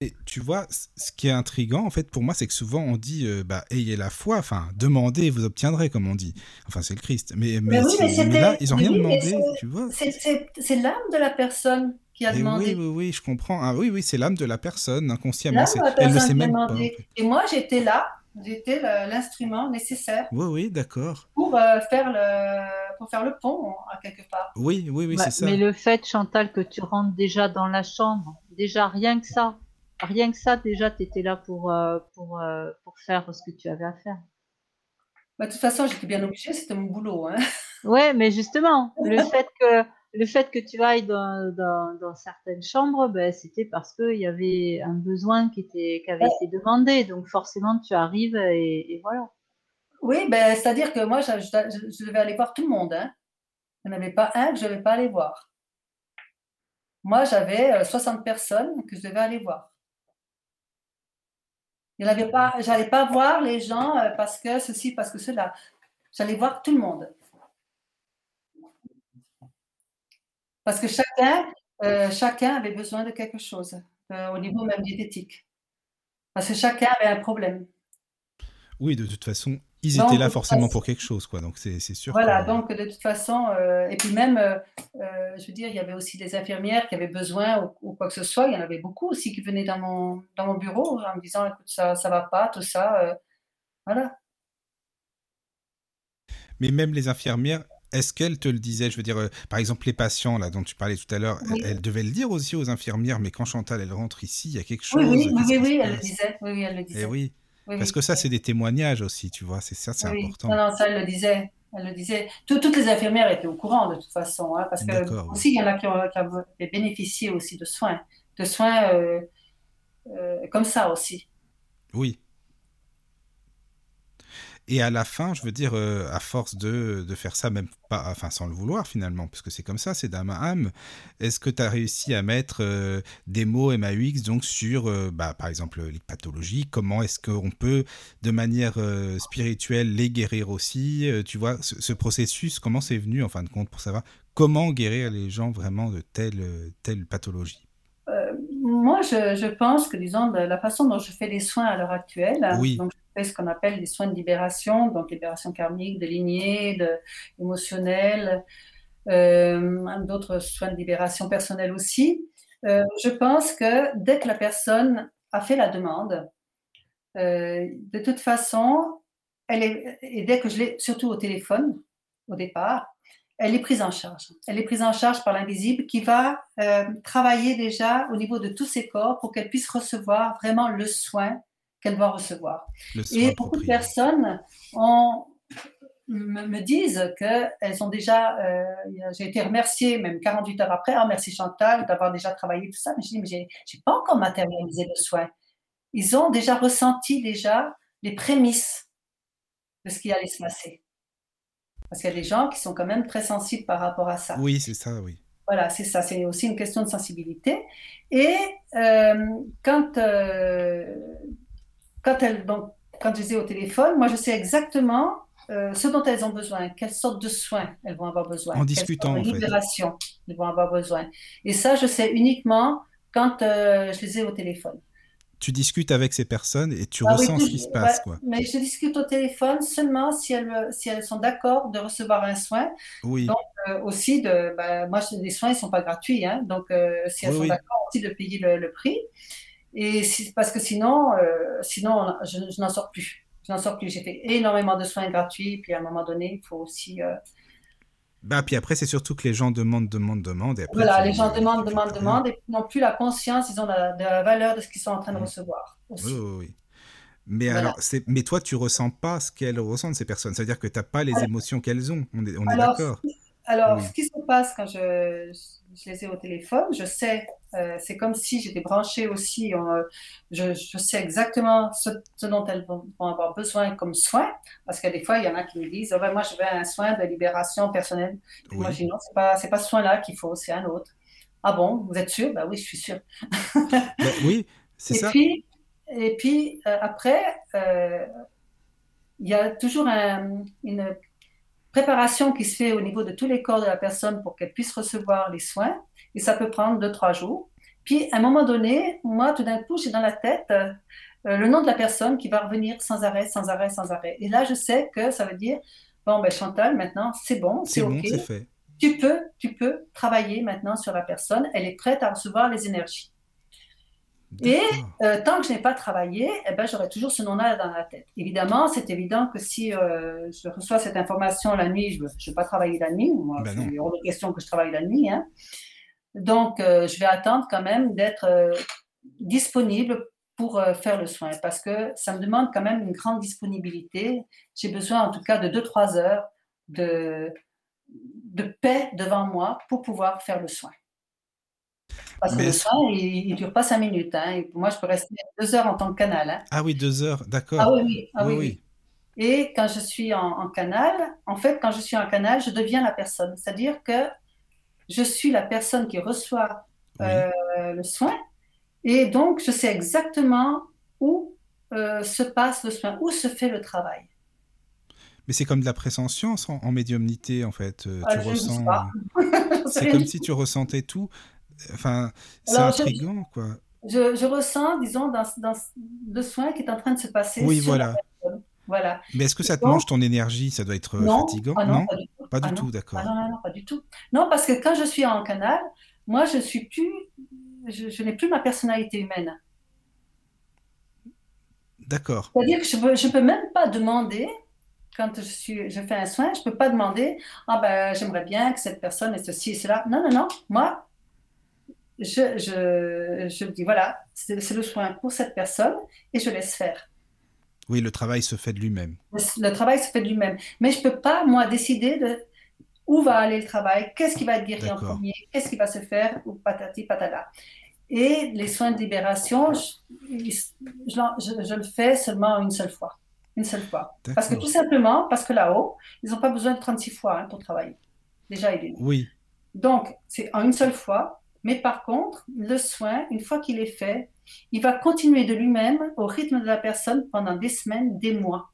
[SPEAKER 1] Et tu vois, ce qui est intriguant, en fait, pour moi, c'est que souvent on dit, euh, bah, ayez la foi, enfin, demandez et vous obtiendrez, comme on dit. Enfin, c'est le Christ. Mais, mais, là, ils n'ont rien demandé, tu vois.
[SPEAKER 3] C'est l'âme de la personne qui a demandé.
[SPEAKER 1] Oui, oui, oui, je comprends. Ah, oui, oui, c'est l'âme de la personne, inconsciemment. elle ne sait même pas.
[SPEAKER 3] Et moi, j'étais là, J'étais l'instrument nécessaire.
[SPEAKER 1] Oui, oui, d'accord.
[SPEAKER 3] Pour euh, faire le, pour faire le pont, à quelque part.
[SPEAKER 1] Oui, oui, oui, c'est ça.
[SPEAKER 4] mais le fait, Chantal, que tu rentres déjà dans la chambre, déjà rien que ça, rien que ça, déjà, tu étais là pour, euh, pour, euh, pour faire ce que tu avais à faire.
[SPEAKER 3] Bah, de toute façon, j'étais bien obligée, c'était mon boulot. Hein.
[SPEAKER 4] Ouais, mais justement, le [LAUGHS] fait que, le fait que tu ailles dans, dans, dans certaines chambres, ben, c'était parce qu'il y avait un besoin qui, était, qui avait été demandé. Donc forcément, tu arrives et, et voilà.
[SPEAKER 3] Oui, ben, c'est-à-dire que moi, je, je- je devais aller voir tout le monde. Hein. Il n'y en avait pas un que je ne devais pas aller voir. Moi, j'avais euh, 60 personnes que je devais aller voir. En avait pas, j'allais pas voir les gens euh, parce que ceci, parce que cela. J'allais voir tout le monde. Parce que chacun, euh, chacun avait besoin de quelque chose, euh, au niveau même diététique. Parce que chacun avait un problème.
[SPEAKER 1] Oui, de toute façon, ils
[SPEAKER 3] Donc,
[SPEAKER 1] étaient là forcément
[SPEAKER 3] façon-
[SPEAKER 1] pour quelque chose, quoi. Donc c'est sûr.
[SPEAKER 3] Voilà,
[SPEAKER 1] que-
[SPEAKER 3] donc de toute façon, euh, et puis même, euh, je veux dire, il y avait aussi des infirmières qui avaient besoin ou, ou quoi que ce soit. Il y en avait beaucoup aussi qui venaient dans mon, dans mon bureau en me disant, écoute, ça, ça va pas, tout ça. euh, voilà.
[SPEAKER 1] Mais même les infirmières, est-ce qu'elles te le disaient Je veux dire, euh, par exemple, les patients là dont tu parlais tout à l'heure,
[SPEAKER 3] Oui.
[SPEAKER 1] elles devaient le dire aussi aux infirmières. Mais quand Chantal elle rentre ici, il y a quelque chose.
[SPEAKER 3] oui, oui, oui, elle le disait. Oui, oui, elle le
[SPEAKER 1] Eh
[SPEAKER 3] disait.
[SPEAKER 1] oui,
[SPEAKER 3] Oui,
[SPEAKER 1] parce que ça, c'est des témoignages aussi, tu vois. C'est ça, c'est important.
[SPEAKER 3] non, non, ça, elle le disait. Elle le disait. Tout- toutes les infirmières étaient au courant de toute façon, hein, parce que aussi il y en a qui ont, qui ont bénéficié aussi de soins, de soins euh, euh, comme ça aussi.
[SPEAKER 1] Oui. Et à la fin, je veux dire, euh, à force de, de faire ça, même pas, enfin sans le vouloir finalement, parce que c'est comme ça, c'est d'âme à âme, est-ce que tu as réussi à mettre euh, des mots MAUX donc sur, euh, bah, par exemple, les pathologies? Comment est-ce qu'on peut, de manière spirituelle, les guérir aussi? Tu vois, ce, ce processus, comment c'est venu en fin de compte pour savoir comment guérir les gens vraiment de telle, telle pathologie?
[SPEAKER 3] Moi, je, je pense que, disons, de la façon dont je fais les soins à l'heure actuelle,
[SPEAKER 1] Oui.
[SPEAKER 3] donc je fais ce qu'on appelle des soins de libération, donc libération karmique, de lignée, de émotionnelle, euh, d'autres soins de libération personnelle aussi. Euh, je pense que dès que la personne a fait la demande, euh, de toute façon, elle est, et dès que je l'ai, surtout au téléphone, au départ, elle est prise en charge. Elle est prise en charge par l'invisible qui va euh, travailler déjà au niveau de tous ses corps pour qu'elle puisse recevoir vraiment le soin qu'elle doit recevoir.
[SPEAKER 1] le
[SPEAKER 3] Et beaucoup de personnes ont, me disent qu'elles ont déjà, euh, j'ai été remerciée même 48 heures après, ah merci Chantal d'avoir déjà travaillé tout ça, mais je dis mais j'ai, j'ai pas encore matérialisé le soin. Ils ont déjà ressenti déjà les prémices de ce qui allait se passer. Parce qu'il y a des gens qui sont quand même très sensibles par rapport à ça.
[SPEAKER 1] Oui, c'est ça, oui.
[SPEAKER 3] Voilà, c'est ça, c'est aussi une question de sensibilité. Et euh, quand, euh, quand, elles, donc, quand je les ai au téléphone, moi je sais exactement euh, ce dont elles ont besoin, quelle sorte de soins elles vont avoir besoin,
[SPEAKER 1] En discutant, en
[SPEAKER 3] de
[SPEAKER 1] fait.
[SPEAKER 3] libération elles vont avoir besoin. Et ça, je sais uniquement quand je les ai au téléphone.
[SPEAKER 1] Tu discutes avec ces personnes et tu
[SPEAKER 3] Ah oui,
[SPEAKER 1] ressens ce qui se passe,
[SPEAKER 3] ouais.
[SPEAKER 1] quoi.
[SPEAKER 3] Mais je discute au téléphone seulement si elles, si elles sont d'accord de recevoir un soin
[SPEAKER 1] Oui,
[SPEAKER 3] Donc, euh, aussi, de, bah, moi, les soins, ils ne sont pas gratuits. Hein, donc, euh, si elles
[SPEAKER 1] Oui,
[SPEAKER 3] sont
[SPEAKER 1] oui.
[SPEAKER 3] d'accord aussi de payer le, le prix. Et si- parce que sinon, euh, sinon je, je n'en sors plus. Je n'en sors plus. J'ai fait énormément de soins gratuits. Puis, à un moment donné, il faut aussi.
[SPEAKER 1] Bah, puis après, c'est surtout que les gens demandent, demandent, demandent. Et après,
[SPEAKER 3] voilà,
[SPEAKER 1] tu-
[SPEAKER 3] les gens
[SPEAKER 1] tu
[SPEAKER 3] demandent, demandent, demandent. Et puis, n'ont plus la conscience, ils ont la, de la valeur de ce qu'ils sont en train de
[SPEAKER 1] Mhm.
[SPEAKER 3] recevoir. Aussi.
[SPEAKER 1] Oui, oui, oui. Mais
[SPEAKER 3] Voilà.
[SPEAKER 1] alors, c'est, mais toi, tu ressens pas ce qu'elles ressentent ces personnes. C'est-à-dire que t'as pas les
[SPEAKER 3] Alors-
[SPEAKER 1] émotions qu'elles ont. On est, on est d'accord.
[SPEAKER 3] Alors,
[SPEAKER 1] Oui.
[SPEAKER 3] ce qui se passe quand je, je les ai au téléphone, je sais, euh, c'est comme si j'étais branchée aussi, euh, je, je sais exactement ce, ce dont elles vont, avoir besoin comme soin, parce que des fois, il y en a qui me disent, Ah ben, moi, je veux un soin de libération personnelle. Puis Moi,
[SPEAKER 1] Oui.
[SPEAKER 3] je dis, non, c'est pas, c'est pas ce soin-là qu'il faut, c'est un autre. Ah bon, vous êtes sûr? Ben oui, je suis sûre. [LAUGHS]
[SPEAKER 1] Bah, oui, c'est ça.
[SPEAKER 3] puis, et puis euh, après, il y a toujours un- une préparation qui se fait au niveau de tous les corps de la personne pour qu'elle puisse recevoir les soins. Et ça peut prendre deux, trois jours. Puis, à un moment donné, moi, tout d'un coup, j'ai dans la tête euh, le nom de la personne qui va revenir sans arrêt, sans arrêt, sans arrêt. Et là, je sais que ça veut dire, bon, ben Chantal, maintenant, c'est bon,
[SPEAKER 1] C'est
[SPEAKER 3] c'est
[SPEAKER 1] bon,
[SPEAKER 3] OK.
[SPEAKER 1] c'est fait.
[SPEAKER 3] Tu peux, tu peux travailler maintenant sur la personne. Elle est prête à recevoir les énergies. Et euh, tant que je n'ai pas travaillé, eh ben, j'aurai toujours ce nom-là dans la tête. Évidemment, c'est évident que si euh, je reçois cette information la nuit, je ne vais pas travailler la nuit. Moi,
[SPEAKER 1] Ben
[SPEAKER 3] il
[SPEAKER 1] non.
[SPEAKER 3] est hors de question que je travaille la nuit. hein. Donc, euh, je vais attendre quand même d'être euh, disponible pour euh, faire le soin parce que ça me demande quand même une grande disponibilité. J'ai besoin en tout cas de 2-3 heures de, de paix devant moi pour pouvoir faire le soin. Parce que
[SPEAKER 1] Mais
[SPEAKER 3] le soin, il ne dure pas 5 minutes. hein. Et pour moi, je peux rester 2 heures en tant que canal. hein.
[SPEAKER 1] Ah oui, deux heures, d'accord.
[SPEAKER 3] Ah oui, oui. Ah
[SPEAKER 1] Oui,
[SPEAKER 3] oui,
[SPEAKER 1] oui.
[SPEAKER 3] oui. Et quand je suis en, en canal, en fait, quand je suis en canal, je deviens la personne. C'est-à-dire que je suis la personne qui reçoit
[SPEAKER 1] Oui.
[SPEAKER 3] euh, le soin. Et donc, je sais exactement où euh, se passe le soin, où se fait le travail.
[SPEAKER 1] Mais c'est comme de la présentience en, en médiumnité, en fait. Euh,
[SPEAKER 3] Ah,
[SPEAKER 1] tu
[SPEAKER 3] je ne sais
[SPEAKER 1] ressens. [LAUGHS] C'est comme si tu ressentais tout. Enfin, c'est
[SPEAKER 3] Alors, je-
[SPEAKER 1] intriguant, quoi.
[SPEAKER 3] Je, je ressens, disons, dans, dans le soin qui est en train de se passer.
[SPEAKER 1] Oui,
[SPEAKER 3] sur
[SPEAKER 1] voilà.
[SPEAKER 3] Voilà.
[SPEAKER 1] Mais est-ce que ça te mange ton énergie? Ça doit être euh,
[SPEAKER 3] Non,
[SPEAKER 1] fatigant,
[SPEAKER 3] ah non,
[SPEAKER 1] non?
[SPEAKER 3] pas du tout. Ah
[SPEAKER 1] tout, d'accord.
[SPEAKER 3] Ah non, non, non, pas du tout. Non, parce que quand je suis en canal, moi, je suis plus, je, je n'ai plus ma personnalité humaine.
[SPEAKER 1] D'accord.
[SPEAKER 3] C'est-à-dire que je peux, je peux même pas demander, quand je, suis, je fais un soin, je peux pas demander, ah ben, j'aimerais bien que cette personne ait ceci et cela. Non, non, non. Moi, je, je, je dis, voilà, c'est le soin pour cette personne et je laisse faire.
[SPEAKER 1] Oui, le travail se fait de lui-même.
[SPEAKER 3] Le, travail se fait de lui-même. Mais je peux pas, moi, décider de où va aller le travail, qu'est-ce qui va être guéri en premier, qu'est-ce qui va se faire, ou patati patata. Et les soins de libération, je, je l'en- je- je le fais seulement une seule fois. Une seule fois. Parce que tout simplement, parce que là-haut, ils n'ont pas besoin de 36 fois hein, pour travailler. Déjà, il est.
[SPEAKER 1] Oui,
[SPEAKER 3] Donc, c'est en une seule fois. Mais par contre, le soin, une fois qu'il est fait, il va continuer de lui-même au rythme de la personne pendant des semaines, des mois.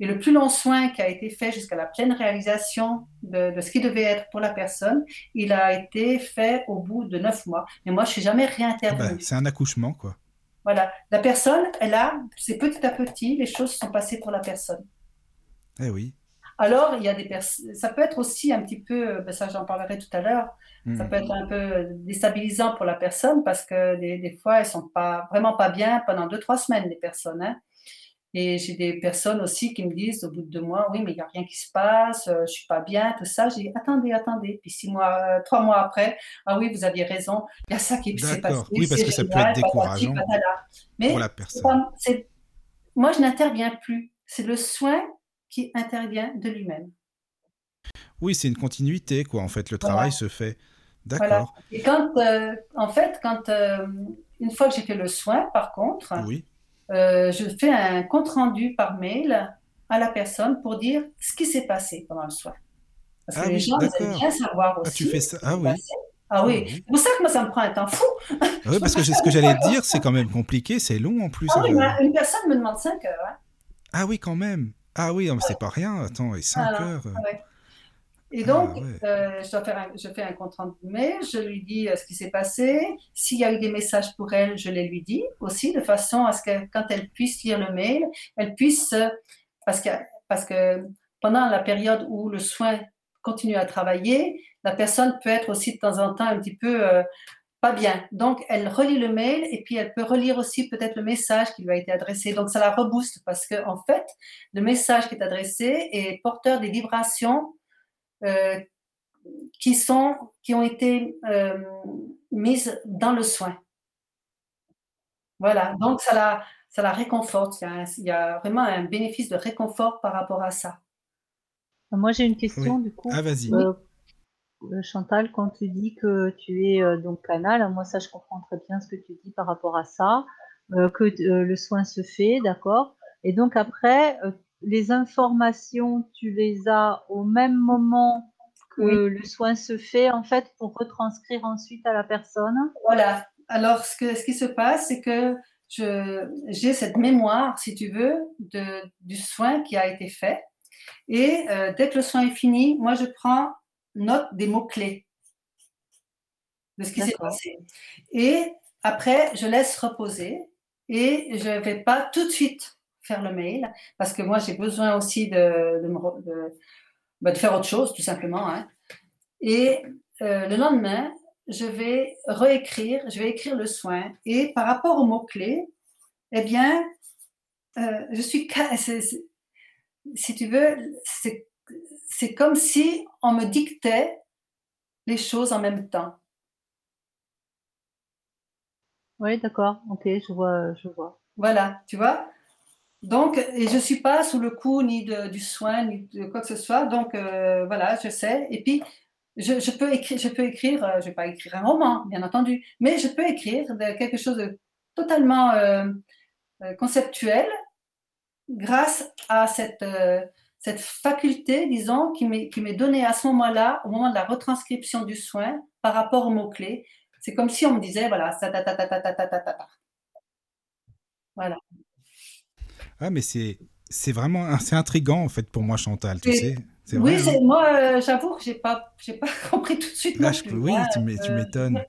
[SPEAKER 3] Et le plus long soin qui a été fait jusqu'à la pleine réalisation de, de ce qui devait être pour la personne, il a été fait au bout de neuf mois. Mais moi, je ne suis jamais
[SPEAKER 1] Ah bah,
[SPEAKER 3] réintervenue.
[SPEAKER 1] c'est un accouchement, quoi.
[SPEAKER 3] Voilà. La personne, elle a, c'est petit à petit, les choses sont passées pour la personne.
[SPEAKER 1] Eh oui.
[SPEAKER 3] Alors, il y a des personnes, ça peut être aussi un petit peu, ben ça j'en parlerai tout à l'heure, ça
[SPEAKER 1] Mm.
[SPEAKER 3] peut être un peu déstabilisant pour la personne parce que des, des fois, elles sont pas, vraiment pas bien pendant deux, trois semaines, les personnes. hein. Et j'ai des personnes aussi qui me disent au bout de deux mois, oui, mais il n'y a rien qui se passe, euh, je suis pas bien, tout ça. J'ai dit, attendez, attendez. Puis six mois, euh, trois mois après, ah oui, vous aviez raison, il y a ça qui s'est passé.
[SPEAKER 1] Oui, parce que ça peut être décourageant.
[SPEAKER 3] Mais
[SPEAKER 1] Pour la personne.
[SPEAKER 3] moi, je n'interviens plus. C'est le soin qui intervient de lui-même.
[SPEAKER 1] Oui, c'est une continuité, quoi. En fait, le
[SPEAKER 3] Voilà.
[SPEAKER 1] travail se fait.
[SPEAKER 3] Voilà.
[SPEAKER 1] D'accord.
[SPEAKER 3] Et quand, euh, en fait, quand euh, une fois que j'ai fait le soin, par contre,
[SPEAKER 1] Oui.
[SPEAKER 3] euh, je fais un compte rendu par mail à la personne pour dire ce qui s'est passé pendant le soin. Parce que
[SPEAKER 1] Ah
[SPEAKER 3] les gens aiment bien savoir
[SPEAKER 1] Ah,
[SPEAKER 3] aussi.
[SPEAKER 1] tu fais ça. Ah oui.
[SPEAKER 3] Ah oui,
[SPEAKER 1] Ah oui.
[SPEAKER 3] c'est pour ça que moi ça me prend un temps fou.
[SPEAKER 1] Ah oui, parce que ce que j'allais dire, c'est quand même compliqué, c'est long en plus.
[SPEAKER 3] Ah oui, une personne me demande 5 heures. hein.
[SPEAKER 1] Ah oui, quand même. Ah oui, c'est pas rien. Attends, et 5
[SPEAKER 3] Voilà.
[SPEAKER 1] heures.
[SPEAKER 3] Ouais. Et
[SPEAKER 1] Ah,
[SPEAKER 3] donc,
[SPEAKER 1] ouais.
[SPEAKER 3] euh, je, dois faire un, je fais un compte rendu mail, je lui dis euh, ce qui s'est passé. S'il y a eu des messages pour elle, je les lui dis aussi, de façon à ce que quand elle puisse lire le mail, elle puisse, euh, parce que, parce que pendant la période où le soin continue à travailler, la personne peut être aussi de temps en temps un petit peu euh, pas bien. Donc, elle relit le mail et puis elle peut relire aussi peut-être le message qui lui a été adressé. Donc, ça la rebooste parce que, en fait, le message qui est adressé est porteur des vibrations euh, qui, sont, qui ont été euh, mises dans le soin. Voilà, donc ça la, ça la réconforte. Il y, a un- il y a vraiment un bénéfice de réconfort par rapport à ça.
[SPEAKER 4] Moi, j'ai une question du coup.
[SPEAKER 1] Ah, vas-y.
[SPEAKER 4] Euh, euh, Chantal, quand tu dis que tu es euh, donc canal, moi ça je comprends très bien ce que tu dis par rapport à ça, euh, que euh, le soin se fait, d'accord. Et donc après, euh, les informations, tu les as au même moment que
[SPEAKER 3] Oui.
[SPEAKER 4] le soin se fait, en fait, pour retranscrire ensuite à la personne?
[SPEAKER 3] Voilà. Alors, ce, que, ce qui se passe, c'est que j'ai cette mémoire, si tu veux, de, du soin qui a été fait. Et euh, dès que le soin est fini, moi, je prends note des mots-clés de ce qui s'est passé. Et après, je laisse reposer et je ne vais pas tout de suite faire le mail parce que moi, j'ai besoin aussi de, de, me de- bah, de faire autre chose, tout simplement. hein. Et euh, le lendemain, je vais réécrire, je vais écrire le soin. Et par rapport aux mots-clés, eh bien, euh, je suis. Si tu veux, c'est comme si on me dictait les choses en même temps.
[SPEAKER 4] Oui, d'accord. Ok, je vois, je vois.
[SPEAKER 3] Voilà, tu vois? Donc, et je ne suis pas sous le coup ni du soin, ni de quoi que ce soit. Donc, euh, voilà, je sais. Et puis, je, peux écrire, je peux écrire, euh, je vais pas écrire un roman, bien entendu, mais je peux écrire quelque chose de totalement euh, conceptuel grâce à cette, faculté, disons, qui m'est donnée à ce moment-là, au moment de la retranscription du soin, par rapport aux mots-clés. C'est comme si on me disait, voilà, ta ta ta ta ta ta ta ta ta. Voilà.
[SPEAKER 1] Ah, mais c'est c'est vraiment assez intriguant en fait pour moi, Chantal, tu sais.
[SPEAKER 3] Oui, hein. moi, euh, j'avoue que j'ai pas, j'ai pas [LAUGHS] compris tout de suite.
[SPEAKER 1] Là, oui, tu euh, m'étonnes.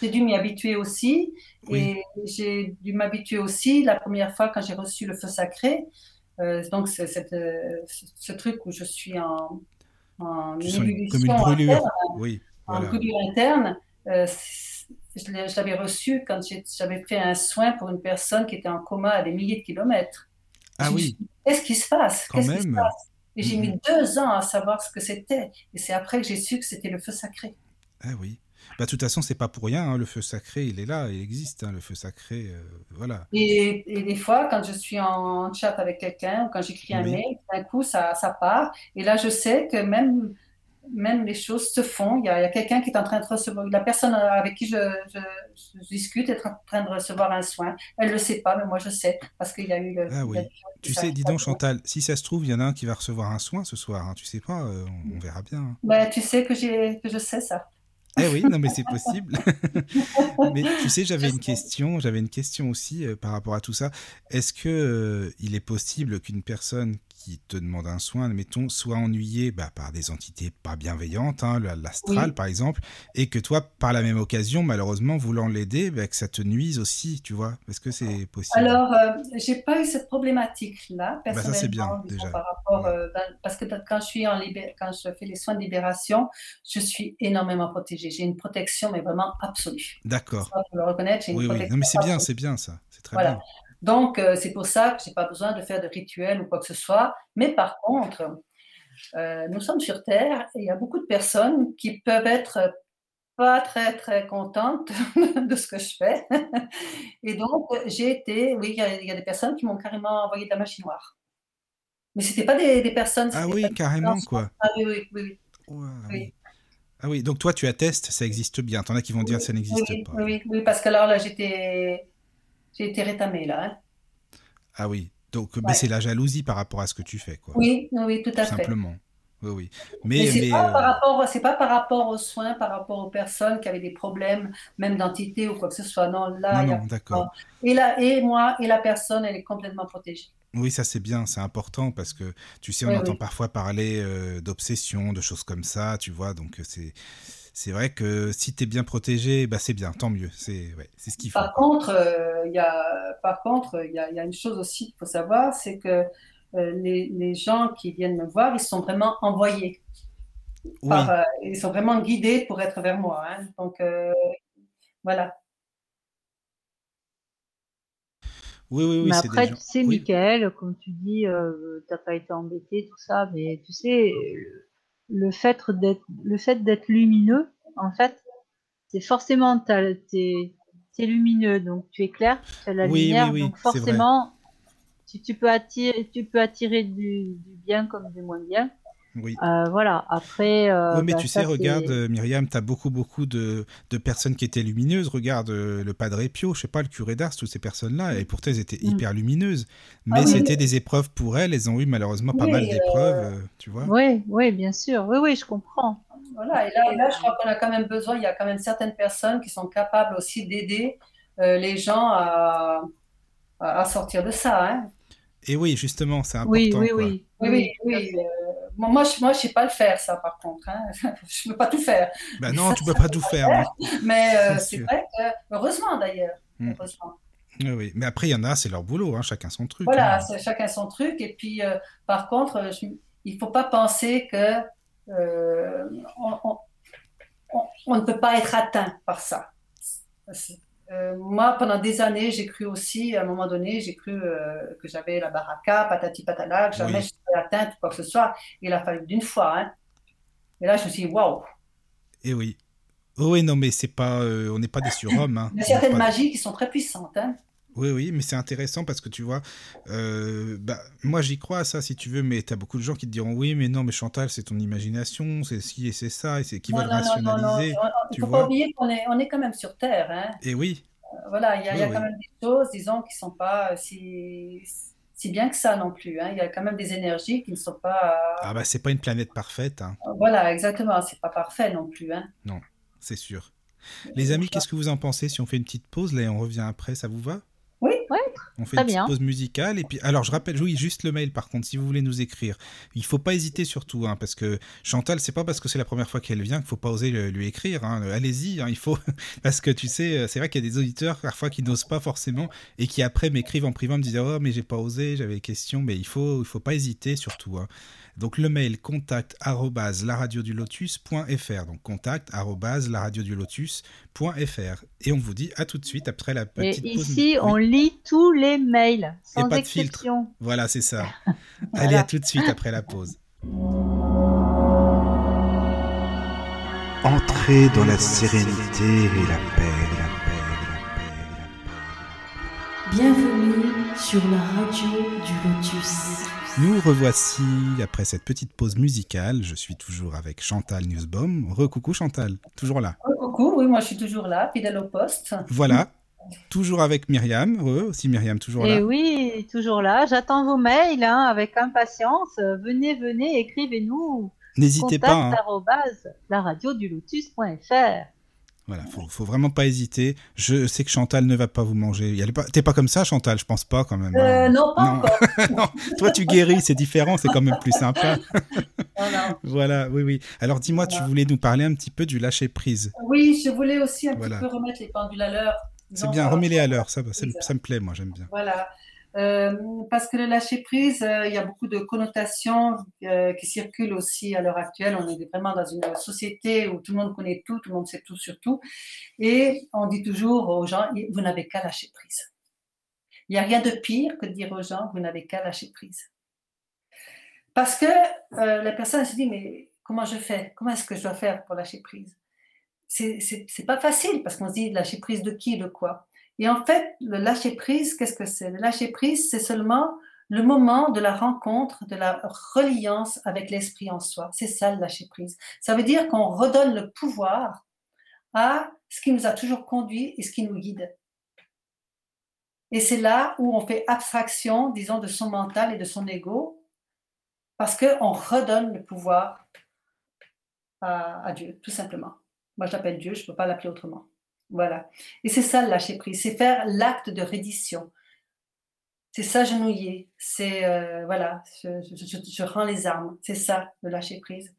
[SPEAKER 3] j'ai dû m'y habituer aussi, et j'ai dû m'habituer aussi la première fois quand j'ai reçu le feu sacré. Euh, donc, c'est ce truc où je suis en, en
[SPEAKER 1] comme une brûlure, interne, oui,
[SPEAKER 3] en brûlure interne. je l'avais reçu quand j'avais fait un soin pour une personne qui était en coma à des milliers de kilomètres.
[SPEAKER 1] Ah oui.
[SPEAKER 3] Qu'est-ce qui se passe? Qu'est-ce qui se passe? Et j'ai mis deux ans à savoir ce que c'était. Et c'est après que j'ai su que c'était le feu sacré.
[SPEAKER 1] Ah oui. Bah, de toute façon, c'est pas pour rien. Hein. Le feu sacré, il est là, il existe. Hein, le feu sacré, euh, voilà.
[SPEAKER 3] Et, et, des fois, quand je suis en chat avec quelqu'un ou quand j'écris un mail, d'un coup, ça, ça part. Et là, je sais que même même les choses se font. Il y a, quelqu'un qui est en train de recevoir, la personne avec qui je, discute est en train de recevoir un soin. Elle ne le sait pas, mais moi je sais, parce qu'il y a eu le.
[SPEAKER 1] Ah oui. Tu sais, dis donc Chantal, si ça se trouve, il y en a un qui va recevoir un soin ce soir. Hein. Tu sais pas, euh, on, verra bien. Hein.
[SPEAKER 3] Ben, tu sais que, que je sais ça.
[SPEAKER 1] Eh oui, non mais c'est [LAUGHS] possible. [LAUGHS] mais tu sais, j'avais une question, j'avais une question aussi euh, par rapport à tout ça. Est-ce que euh, il est possible qu'une personne qui te demande un soin, mettons, soit ennuyé bah, par des entités pas bienveillantes, hein, l'astral par exemple, et que toi, par la même occasion, malheureusement, voulant l'aider, bah, que ça te nuise aussi, tu vois Est-ce que c'est possible?
[SPEAKER 3] Alors, euh, j'ai pas eu cette problématique-là, personnellement.
[SPEAKER 1] Bah ça, bien, déjà.
[SPEAKER 3] Par rapport, euh, parce que quand je, suis en quand je fais les soins de libération, je suis énormément protégée. J'ai une protection, mais vraiment absolue.
[SPEAKER 1] D'accord.
[SPEAKER 3] Le reconnaître, j'ai une
[SPEAKER 1] oui,
[SPEAKER 3] protection.
[SPEAKER 1] Oui, non, mais c'est bien, c'est bien ça. C'est très bien.
[SPEAKER 3] Donc, euh, c'est pour ça que je n'ai pas besoin de faire de rituels ou quoi que ce soit. Mais par contre, euh, nous sommes sur Terre et il y a beaucoup de personnes qui peuvent être pas très très contentes [LAUGHS] de ce que je fais. [LAUGHS] Et donc, j'ai été, oui, il y, a des personnes qui m'ont carrément envoyé de la machine noire. Mais ce pas des, personnes.
[SPEAKER 1] Ah oui, carrément, quoi.
[SPEAKER 3] Ah oui, oui, oui.
[SPEAKER 1] oui. Ah oui, donc toi tu attestes, ça existe bien. T'en as qui vont dire que ça n'existe pas.
[SPEAKER 3] Oui, oui, parce que alors là j'étais j'ai été rétamée là. Hein.
[SPEAKER 1] Ah oui, donc c'est la jalousie par rapport à ce que tu fais, quoi.
[SPEAKER 3] Oui, oui, tout à
[SPEAKER 1] fait. Simplement. Oui, oui.
[SPEAKER 3] Mais, mais c'est pas, euh, par rapport, c'est pas par rapport aux soins, par rapport aux personnes qui avaient des problèmes, même d'entité ou quoi que ce soit. Non, là,
[SPEAKER 1] non, non d'accord.
[SPEAKER 3] Et, là, et moi, et la personne, elle est complètement protégée.
[SPEAKER 1] Oui, ça c'est bien, c'est important parce que tu sais, on entend parfois parler euh, d'obsession, de choses comme ça, tu vois, donc euh, c'est c'est vrai que si tu es bien protégé, bah c'est bien, tant mieux. C'est ouais, ce qu'il faut.
[SPEAKER 3] Par contre, euh, il y a, par contre, il y a, y a, une chose aussi qu'il faut savoir, c'est que euh, les, les, gens qui viennent me voir, ils sont vraiment envoyés. Par, euh, ils sont vraiment guidés pour être vers moi. Hein. Donc voilà.
[SPEAKER 1] Oui, oui, oui.
[SPEAKER 4] Mais après, tu sais, Michael, comme tu dis, tu n'as pas été embêté, tout ça, mais tu sais, le fait d'être le fait d'être lumineux, en fait, c'est forcément t'es es lumineux, donc tu éclaires, tu as la lumière, donc forcément tu, tu, peux attirer tu peux attirer du, du bien comme du moins bien.
[SPEAKER 1] Oui.
[SPEAKER 4] Euh, voilà, après. Euh,
[SPEAKER 1] oui, mais bah, tu sais, regarde, euh, Myriam, tu as beaucoup, beaucoup de, de, personnes qui étaient lumineuses. Regarde le Padre Pio, je sais pas, le curé d'Ars, toutes ces personnes-là, et pourtant elles étaient mm. hyper lumineuses. Mais ah c'était des épreuves pour elles, elles ont eu malheureusement pas mal d'épreuves, tu vois.
[SPEAKER 4] Oui, oui, bien sûr, oui, oui, je comprends.
[SPEAKER 3] Voilà, et là, là je crois qu'on a quand même besoin, il y a quand même certaines personnes qui sont capables aussi d'aider les gens à, à, sortir de ça. Hein.
[SPEAKER 1] Et oui, justement, c'est important.
[SPEAKER 4] Oui, oui, oui.
[SPEAKER 3] Oui, oui, oui. Moi, je ne sais pas le faire, ça, par contre. Hein. [LAUGHS] je ne peux pas tout faire.
[SPEAKER 1] Ben non, tu ne peux pas tout faire. [LAUGHS]
[SPEAKER 3] Mais euh, c'est vrai que, heureusement d'ailleurs.
[SPEAKER 1] Hmm. Oui, oui, mais après, il y en a, c'est leur boulot, hein, chacun son truc.
[SPEAKER 3] Voilà,
[SPEAKER 1] hein.
[SPEAKER 3] chacun son truc. Et puis, euh, par contre, il ne faut pas penser que. Euh, on, ne peut pas être atteint par ça. Euh, moi, pendant des années, j'ai cru aussi, à un moment donné, j'ai cru euh, que j'avais la baraka, patati patala, que jamais je serais atteinte quoi que ce soit. Il a fallu d'une fois. Hein. Et là, je me suis dit, waouh!
[SPEAKER 1] Et oui. Oh oui, non, mais c'est pas, euh, on n'est pas des surhommes. Hein.
[SPEAKER 3] Il y a certaines magies qui sont très puissantes. Hein.
[SPEAKER 1] Oui, oui, mais c'est intéressant parce que tu vois, euh, bah, moi j'y crois à ça si tu veux, mais tu as beaucoup de gens qui te diront oui, mais non, mais Chantal, c'est ton imagination, c'est ci et c'est ça, et c'est qui veulent rationaliser.
[SPEAKER 3] Non, non, Il ne faut pas oublier qu'on est, on est quand même sur Terre. Hein.
[SPEAKER 1] Et oui.
[SPEAKER 3] Euh, voilà, il y a, y a quand même des choses, disons, qui ne sont pas si, si bien que ça non plus. Hein. Il y a quand même des énergies qui ne sont pas.
[SPEAKER 1] Ah bah c'est pas une planète parfaite. Hein.
[SPEAKER 3] Voilà, exactement, c'est pas parfait non plus. Hein.
[SPEAKER 1] Non, c'est sûr. Les amis, qu'est-ce que vous en pensez? Si on fait une petite pause là et on revient après, ça vous va? On fait une petite pause musicale et puis alors je rappelle oui juste le mail par contre si vous voulez nous écrire. Il faut pas hésiter surtout hein, parce que Chantal c'est pas parce que c'est la première fois qu'elle vient qu'il faut pas oser lui écrire hein. allez-y hein, il faut [LAUGHS] parce que tu sais c'est vrai qu'il y a des auditeurs parfois qui n'osent pas forcément et qui après m'écrivent en privé me disent oh mais j'ai pas osé j'avais des questions mais il faut il faut pas hésiter surtout donc le mail contact lotus.fr. Donc contact lotus.fr. Et on vous dit à tout de suite après la petite
[SPEAKER 4] Et Ici, on lit tous les mails sans pas exception.
[SPEAKER 1] De filtre. Voilà, c'est ça. [LAUGHS] Allez, à tout de suite après la pause.
[SPEAKER 5] Entrez dans la sérénité et la paix, la paix, la paix, la
[SPEAKER 2] paix. Bienvenue sur la radio du Lotus.
[SPEAKER 1] Nous revoici après cette petite pause musicale. Je suis toujours avec Chantal Newsbaum. Recoucou Chantal, toujours là.
[SPEAKER 3] Recoucou, oui, moi je suis toujours là, fidèle au poste.
[SPEAKER 1] Voilà, toujours avec Myriam. Re, aussi Myriam, toujours là.
[SPEAKER 4] Et oui, toujours là. J'attends vos mails hein, avec impatience. Venez, venez, écrivez-nous.
[SPEAKER 1] N'hésitez pas. Hein.
[SPEAKER 4] la radio du lotus.fr.
[SPEAKER 1] Voilà, faut, faut vraiment pas hésiter. Je sais que Chantal ne va pas vous manger. T'es pas comme ça, Chantal, je pense pas quand même.
[SPEAKER 3] Euh, hein. non, pas encore. [LAUGHS]
[SPEAKER 1] Toi, tu guéris, c'est différent, c'est quand même plus sympa. voilà, [LAUGHS] oui, oui. Alors, dis-moi, tu voulais nous parler un petit peu du lâcher prise.
[SPEAKER 3] Oui, je voulais aussi un petit peu remettre les pendules à l'heure.
[SPEAKER 1] C'est bien, remets-les à l'heure, ça, ça, ça, me plaît, moi, j'aime bien.
[SPEAKER 3] Voilà. Euh, parce que le lâcher prise, euh, il y a beaucoup de connotations euh, qui circulent aussi à l'heure actuelle. On est vraiment dans une société où tout le monde connaît tout, tout le monde sait tout sur tout. Et on dit toujours aux gens, vous n'avez qu'à lâcher prise. Il n'y a rien de pire que de dire aux gens, vous n'avez qu'à lâcher prise. Parce que la personne se dit, mais comment je fais? Comment est-ce que je dois faire pour lâcher prise C'est pas facile parce qu'on se dit, lâcher prise de qui, de quoi? Et en fait, le lâcher prise, qu'est-ce que c'est? Le lâcher prise, c'est seulement le moment de la rencontre, de la reliance avec l'esprit en soi. C'est ça le lâcher prise. Ça veut dire qu'on redonne le pouvoir à ce qui nous a toujours conduit et ce qui nous guide. Et c'est là où on fait abstraction, disons, de son mental et de son ego, parce qu'on redonne le pouvoir à, à Dieu, tout simplement. Moi, je l'appelle Dieu, je ne peux pas l'appeler autrement. Voilà. Et c'est ça le lâcher prise, c'est faire l'acte de reddition. C'est s'agenouiller, c'est euh, voilà, je, rends les armes. C'est ça le lâcher prise.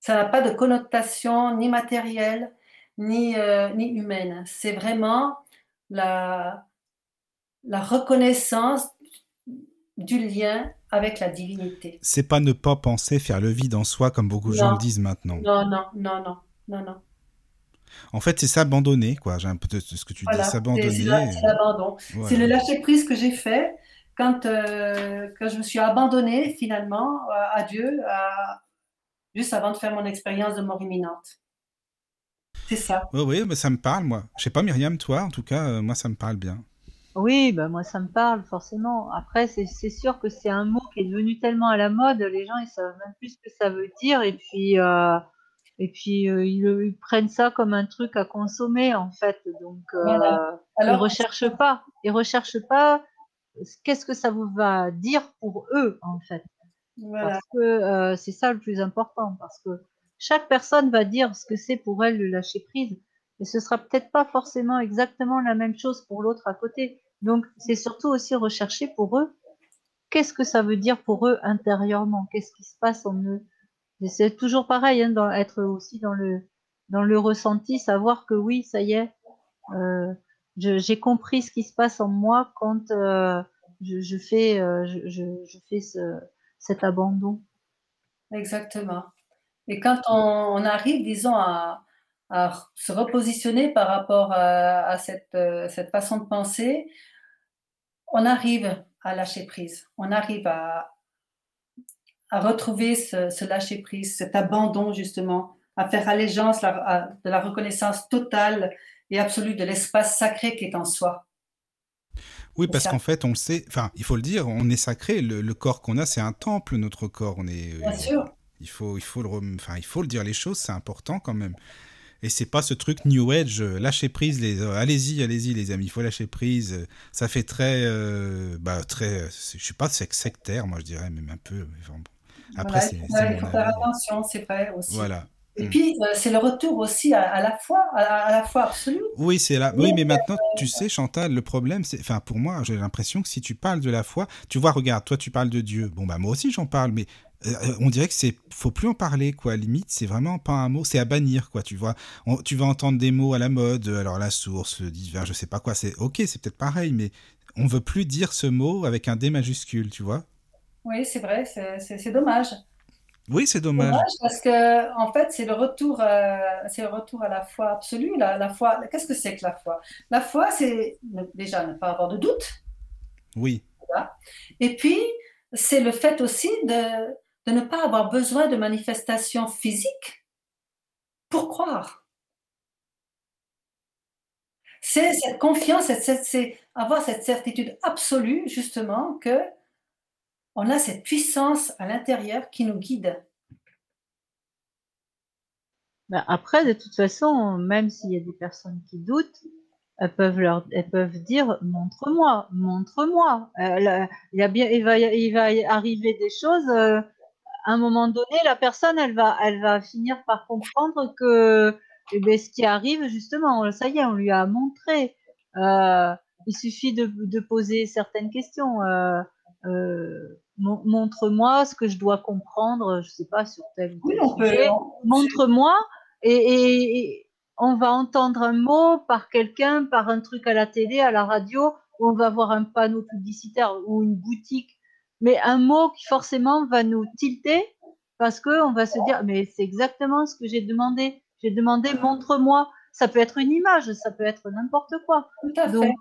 [SPEAKER 3] Ça n'a pas de connotation ni matérielle ni, euh, ni humaine. C'est vraiment la, la reconnaissance du lien avec la divinité.
[SPEAKER 1] C'est pas ne pas penser faire le vide en soi comme beaucoup de gens le disent maintenant.
[SPEAKER 3] Non, non, non, non, non, non.
[SPEAKER 1] En fait, c'est s'abandonner, quoi. J'ai un peu ce que tu dis, s'abandonner.
[SPEAKER 3] C'est l'abandon. C'est le lâcher prise que j'ai fait quand, euh, quand je me suis abandonnée finalement à Dieu, juste avant de faire mon expérience de mort imminente. C'est ça.
[SPEAKER 1] Oui, oui, mais ça me parle, moi. Je sais pas, Myriam, toi, en tout cas, euh, moi, ça me parle bien.
[SPEAKER 4] Oui, bah moi ça me parle forcément. Après, c'est sûr que c'est un mot qui est devenu tellement à la mode, les gens ils savent même plus ce que ça veut dire. Et puis, euh, et puis euh, ils, prennent ça comme un truc à consommer en fait. Donc euh, Alors, ils recherchent pas, ils recherchent pas qu'est-ce que ça vous va dire pour eux en fait. Parce que euh, c'est ça le plus important parce que chaque personne va dire ce que c'est pour elle le lâcher prise, mais ce sera peut-être pas forcément exactement la même chose pour l'autre à côté. Donc c'est surtout aussi rechercher pour eux qu'est-ce que ça veut dire pour eux intérieurement, qu'est-ce qui se passe en eux c'est toujours pareil, hein, être aussi dans le, dans le ressenti, savoir que oui, ça y est, euh, j'ai compris ce qui se passe en moi quand euh, je, fais, euh, je, fais cet abandon.
[SPEAKER 3] Exactement. Et quand on, arrive, disons, à, se repositionner par rapport à, à cette, cette façon de penser, on arrive à lâcher prise. On arrive à, à retrouver ce, ce lâcher prise, cet abandon justement, à faire allégeance la- à- de la reconnaissance totale et absolue de l'espace sacré qui est en soi.
[SPEAKER 1] Oui, parce qu'en fait, on le sait, enfin, il faut le dire, on est sacré. Le, le corps qu'on a, c'est un temple, notre corps. On est,
[SPEAKER 3] Bien
[SPEAKER 1] euh,
[SPEAKER 3] sûr.
[SPEAKER 1] il faut, il faut le, enfin, il faut le dire les choses, c'est important quand même. Et c'est pas ce truc New Age, euh, lâcher prise, les, euh, allez-y, allez-y, les amis, il faut lâcher prise. Ça fait très, euh, bah, très, je suis pas sec- sectaire, moi je dirais, même un peu. enfin. Après,
[SPEAKER 3] Voilà, il faut, faire- il
[SPEAKER 1] mon
[SPEAKER 3] faut faire
[SPEAKER 1] avis.
[SPEAKER 3] attention, c'est vrai aussi.
[SPEAKER 1] Voilà.
[SPEAKER 3] Et
[SPEAKER 1] Mm.
[SPEAKER 3] puis, euh, c'est le retour aussi à, à la foi, à, à la foi absolue.
[SPEAKER 1] Oui, c'est là.
[SPEAKER 3] Oui,
[SPEAKER 1] mais maintenant, tu sais, Chantal, le problème, c'est, enfin, pour moi, j'ai l'impression que si tu parles de la foi, tu vois, regarde, toi, tu parles de Dieu. Bon, bah, moi aussi, j'en parle, mais euh, on dirait que c'est, faut plus en parler, quoi. Limite, c'est vraiment pas un mot, c'est à bannir, quoi. Tu vois, On- tu vas entendre des mots à la mode, euh, alors la source, le divin, je sais pas quoi. C'est ok, c'est peut-être pareil, mais on veut plus dire ce mot avec un D majuscule, tu vois.
[SPEAKER 3] Oui, c'est vrai, c'est dommage.
[SPEAKER 1] Oui, c'est dommage.
[SPEAKER 3] Dommage parce que, en fait, c'est le retour, euh, c'est le retour à la foi absolue. La, la foi, qu'est-ce que c'est que la foi? La foi, c'est déjà ne pas avoir de doute.
[SPEAKER 1] Oui,
[SPEAKER 3] Et puis, c'est le fait aussi de, de ne pas avoir besoin de manifestations physiques pour croire. C'est cette confiance, c'est avoir cette certitude absolue, justement, que on a cette puissance à l'intérieur qui nous guide.
[SPEAKER 4] Ben, après, de toute façon, même s'il y a des personnes qui doutent, elles peuvent leur, elles peuvent dire, montre-moi, montre-moi. Euh, il il va, il va arriver des choses. euh, à un moment donné, la personne, elle va, elle va finir par comprendre que, eh ben, ce qui arrive, justement, ça y est, on lui a montré. Euh, il suffit de, poser certaines questions. Montre-moi ce que je dois comprendre, je sais pas, sur tel
[SPEAKER 3] Oui, on
[SPEAKER 4] sujet
[SPEAKER 3] on-
[SPEAKER 4] montre-moi et, et- et on va entendre un mot par quelqu'un, par un truc à la télé, à la radio, ou on va voir un panneau publicitaire ou une boutique, mais un mot qui forcément va nous tilter parce que on va se dire mais c'est exactement ce que j'ai demandé. J'ai demandé montre-moi. Ça peut être une image, ça peut être n'importe quoi.
[SPEAKER 3] Tout à fait.
[SPEAKER 4] Donc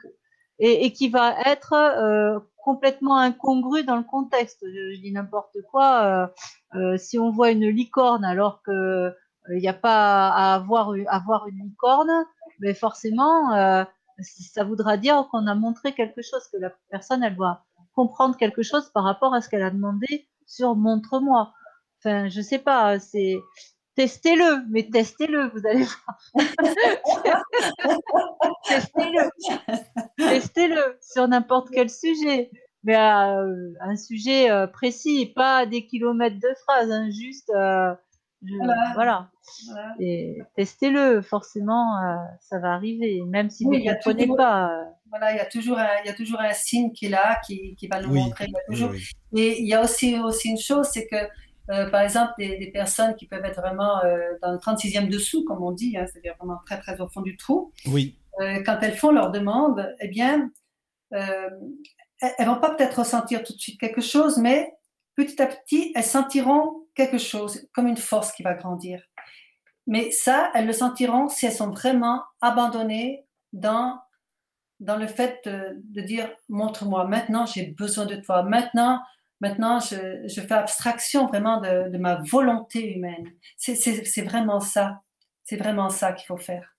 [SPEAKER 4] et, et qui va être euh, complètement incongru dans le contexte. Je, dis n'importe quoi. euh, euh, si on voit une licorne alors que euh, il n'y a pas à avoir, avoir une licorne, mais forcément, euh, ça voudra dire qu'on a montré quelque chose, que la personne, elle doit comprendre quelque chose par rapport à ce qu'elle a demandé sur montre-moi. Enfin, je sais pas, c'est testez-le, mais testez-le, vous allez voir. [LAUGHS] testez-le, testez-le sur n'importe quel sujet, mais euh, un sujet euh, précis, pas à des kilomètres de phrases, hein, juste, euh, je-
[SPEAKER 3] Voilà.
[SPEAKER 4] voilà.
[SPEAKER 3] Voilà.
[SPEAKER 4] Et testez-le, forcément, euh, ça va arriver, même si
[SPEAKER 3] Oui,
[SPEAKER 4] vous ne comprenez
[SPEAKER 3] toujours-
[SPEAKER 4] pas. euh,
[SPEAKER 3] Voilà, il y a toujours un, il y a toujours un signe qui est là, qui, qui va nous
[SPEAKER 1] oui,
[SPEAKER 3] montrer. Il y a
[SPEAKER 1] oui,
[SPEAKER 3] toujours...
[SPEAKER 1] oui.
[SPEAKER 3] Et il y a aussi, aussi une chose, c'est que, euh, par exemple, des, des personnes qui peuvent être vraiment euh, dans le 36e dessous, comme on dit, hein, c'est-à-dire vraiment très, très au fond du trou,
[SPEAKER 1] Oui,
[SPEAKER 3] euh, quand elles font leur demande, eh bien, elles elles vont pas peut-être ressentir tout de suite quelque chose, mais petit à petit, elles sentiront quelque chose, comme une force qui va grandir. Mais ça, elles le sentiront si elles sont vraiment abandonnées dans, dans le fait de, de dire montre-moi, maintenant j'ai besoin de toi, maintenant, maintenant je, je fais abstraction vraiment de, de ma volonté humaine. C'est- vraiment ça, c'est vraiment ça qu'il faut faire.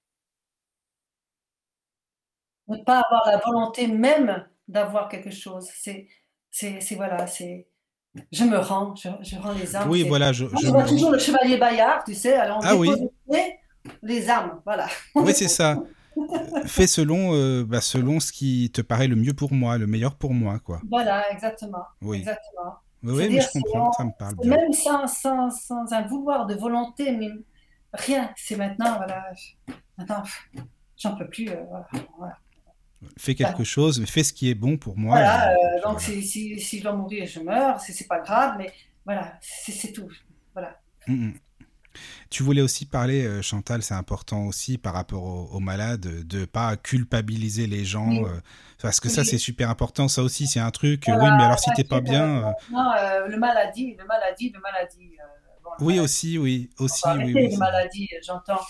[SPEAKER 3] Ne pas avoir la volonté même d'avoir quelque chose. C'est, voilà, c'est. Je me rends, je, je rends les armes.
[SPEAKER 1] oui, voilà, je,
[SPEAKER 3] vois toujours le chevalier Bayard, tu sais, alors on
[SPEAKER 1] Ah oui.
[SPEAKER 3] dépose le pied, les armes, voilà.
[SPEAKER 1] Oui, c'est ça. [LAUGHS] Fais selon, euh, bah, selon ce qui te paraît le mieux pour moi, le meilleur pour moi, quoi.
[SPEAKER 3] Voilà, exactement.
[SPEAKER 1] Oui,
[SPEAKER 3] exactement.
[SPEAKER 1] oui, mais je comprends, ça me parle bien.
[SPEAKER 3] Même sans, sans, sans un vouloir de volonté, mais rien. C'est maintenant, voilà. je- Maintenant, j'en peux plus. euh, voilà, voilà.
[SPEAKER 1] Fais quelque chose, mais fais ce qui est bon pour moi.
[SPEAKER 3] Voilà, euh, donc
[SPEAKER 1] voilà.
[SPEAKER 3] si, si, si je dois mourir, je meurs. C'est pas grave, mais voilà, c'est c'est tout. Voilà.
[SPEAKER 1] Mm, mm. Tu voulais aussi parler, euh, Chantal, c'est important aussi par rapport aux, aux malades, de pas culpabiliser les gens,
[SPEAKER 3] Oui.
[SPEAKER 1] euh, parce que ça c'est super important. Ça aussi c'est un truc. euh,
[SPEAKER 3] Voilà,
[SPEAKER 1] oui, mais alors si t'es pas bien,
[SPEAKER 3] Non, le maladie, le maladie, le maladie.
[SPEAKER 1] Oui, aussi, oui. Aussi, oui, oui,
[SPEAKER 3] les
[SPEAKER 1] c'est-
[SPEAKER 3] maladies, j'entends.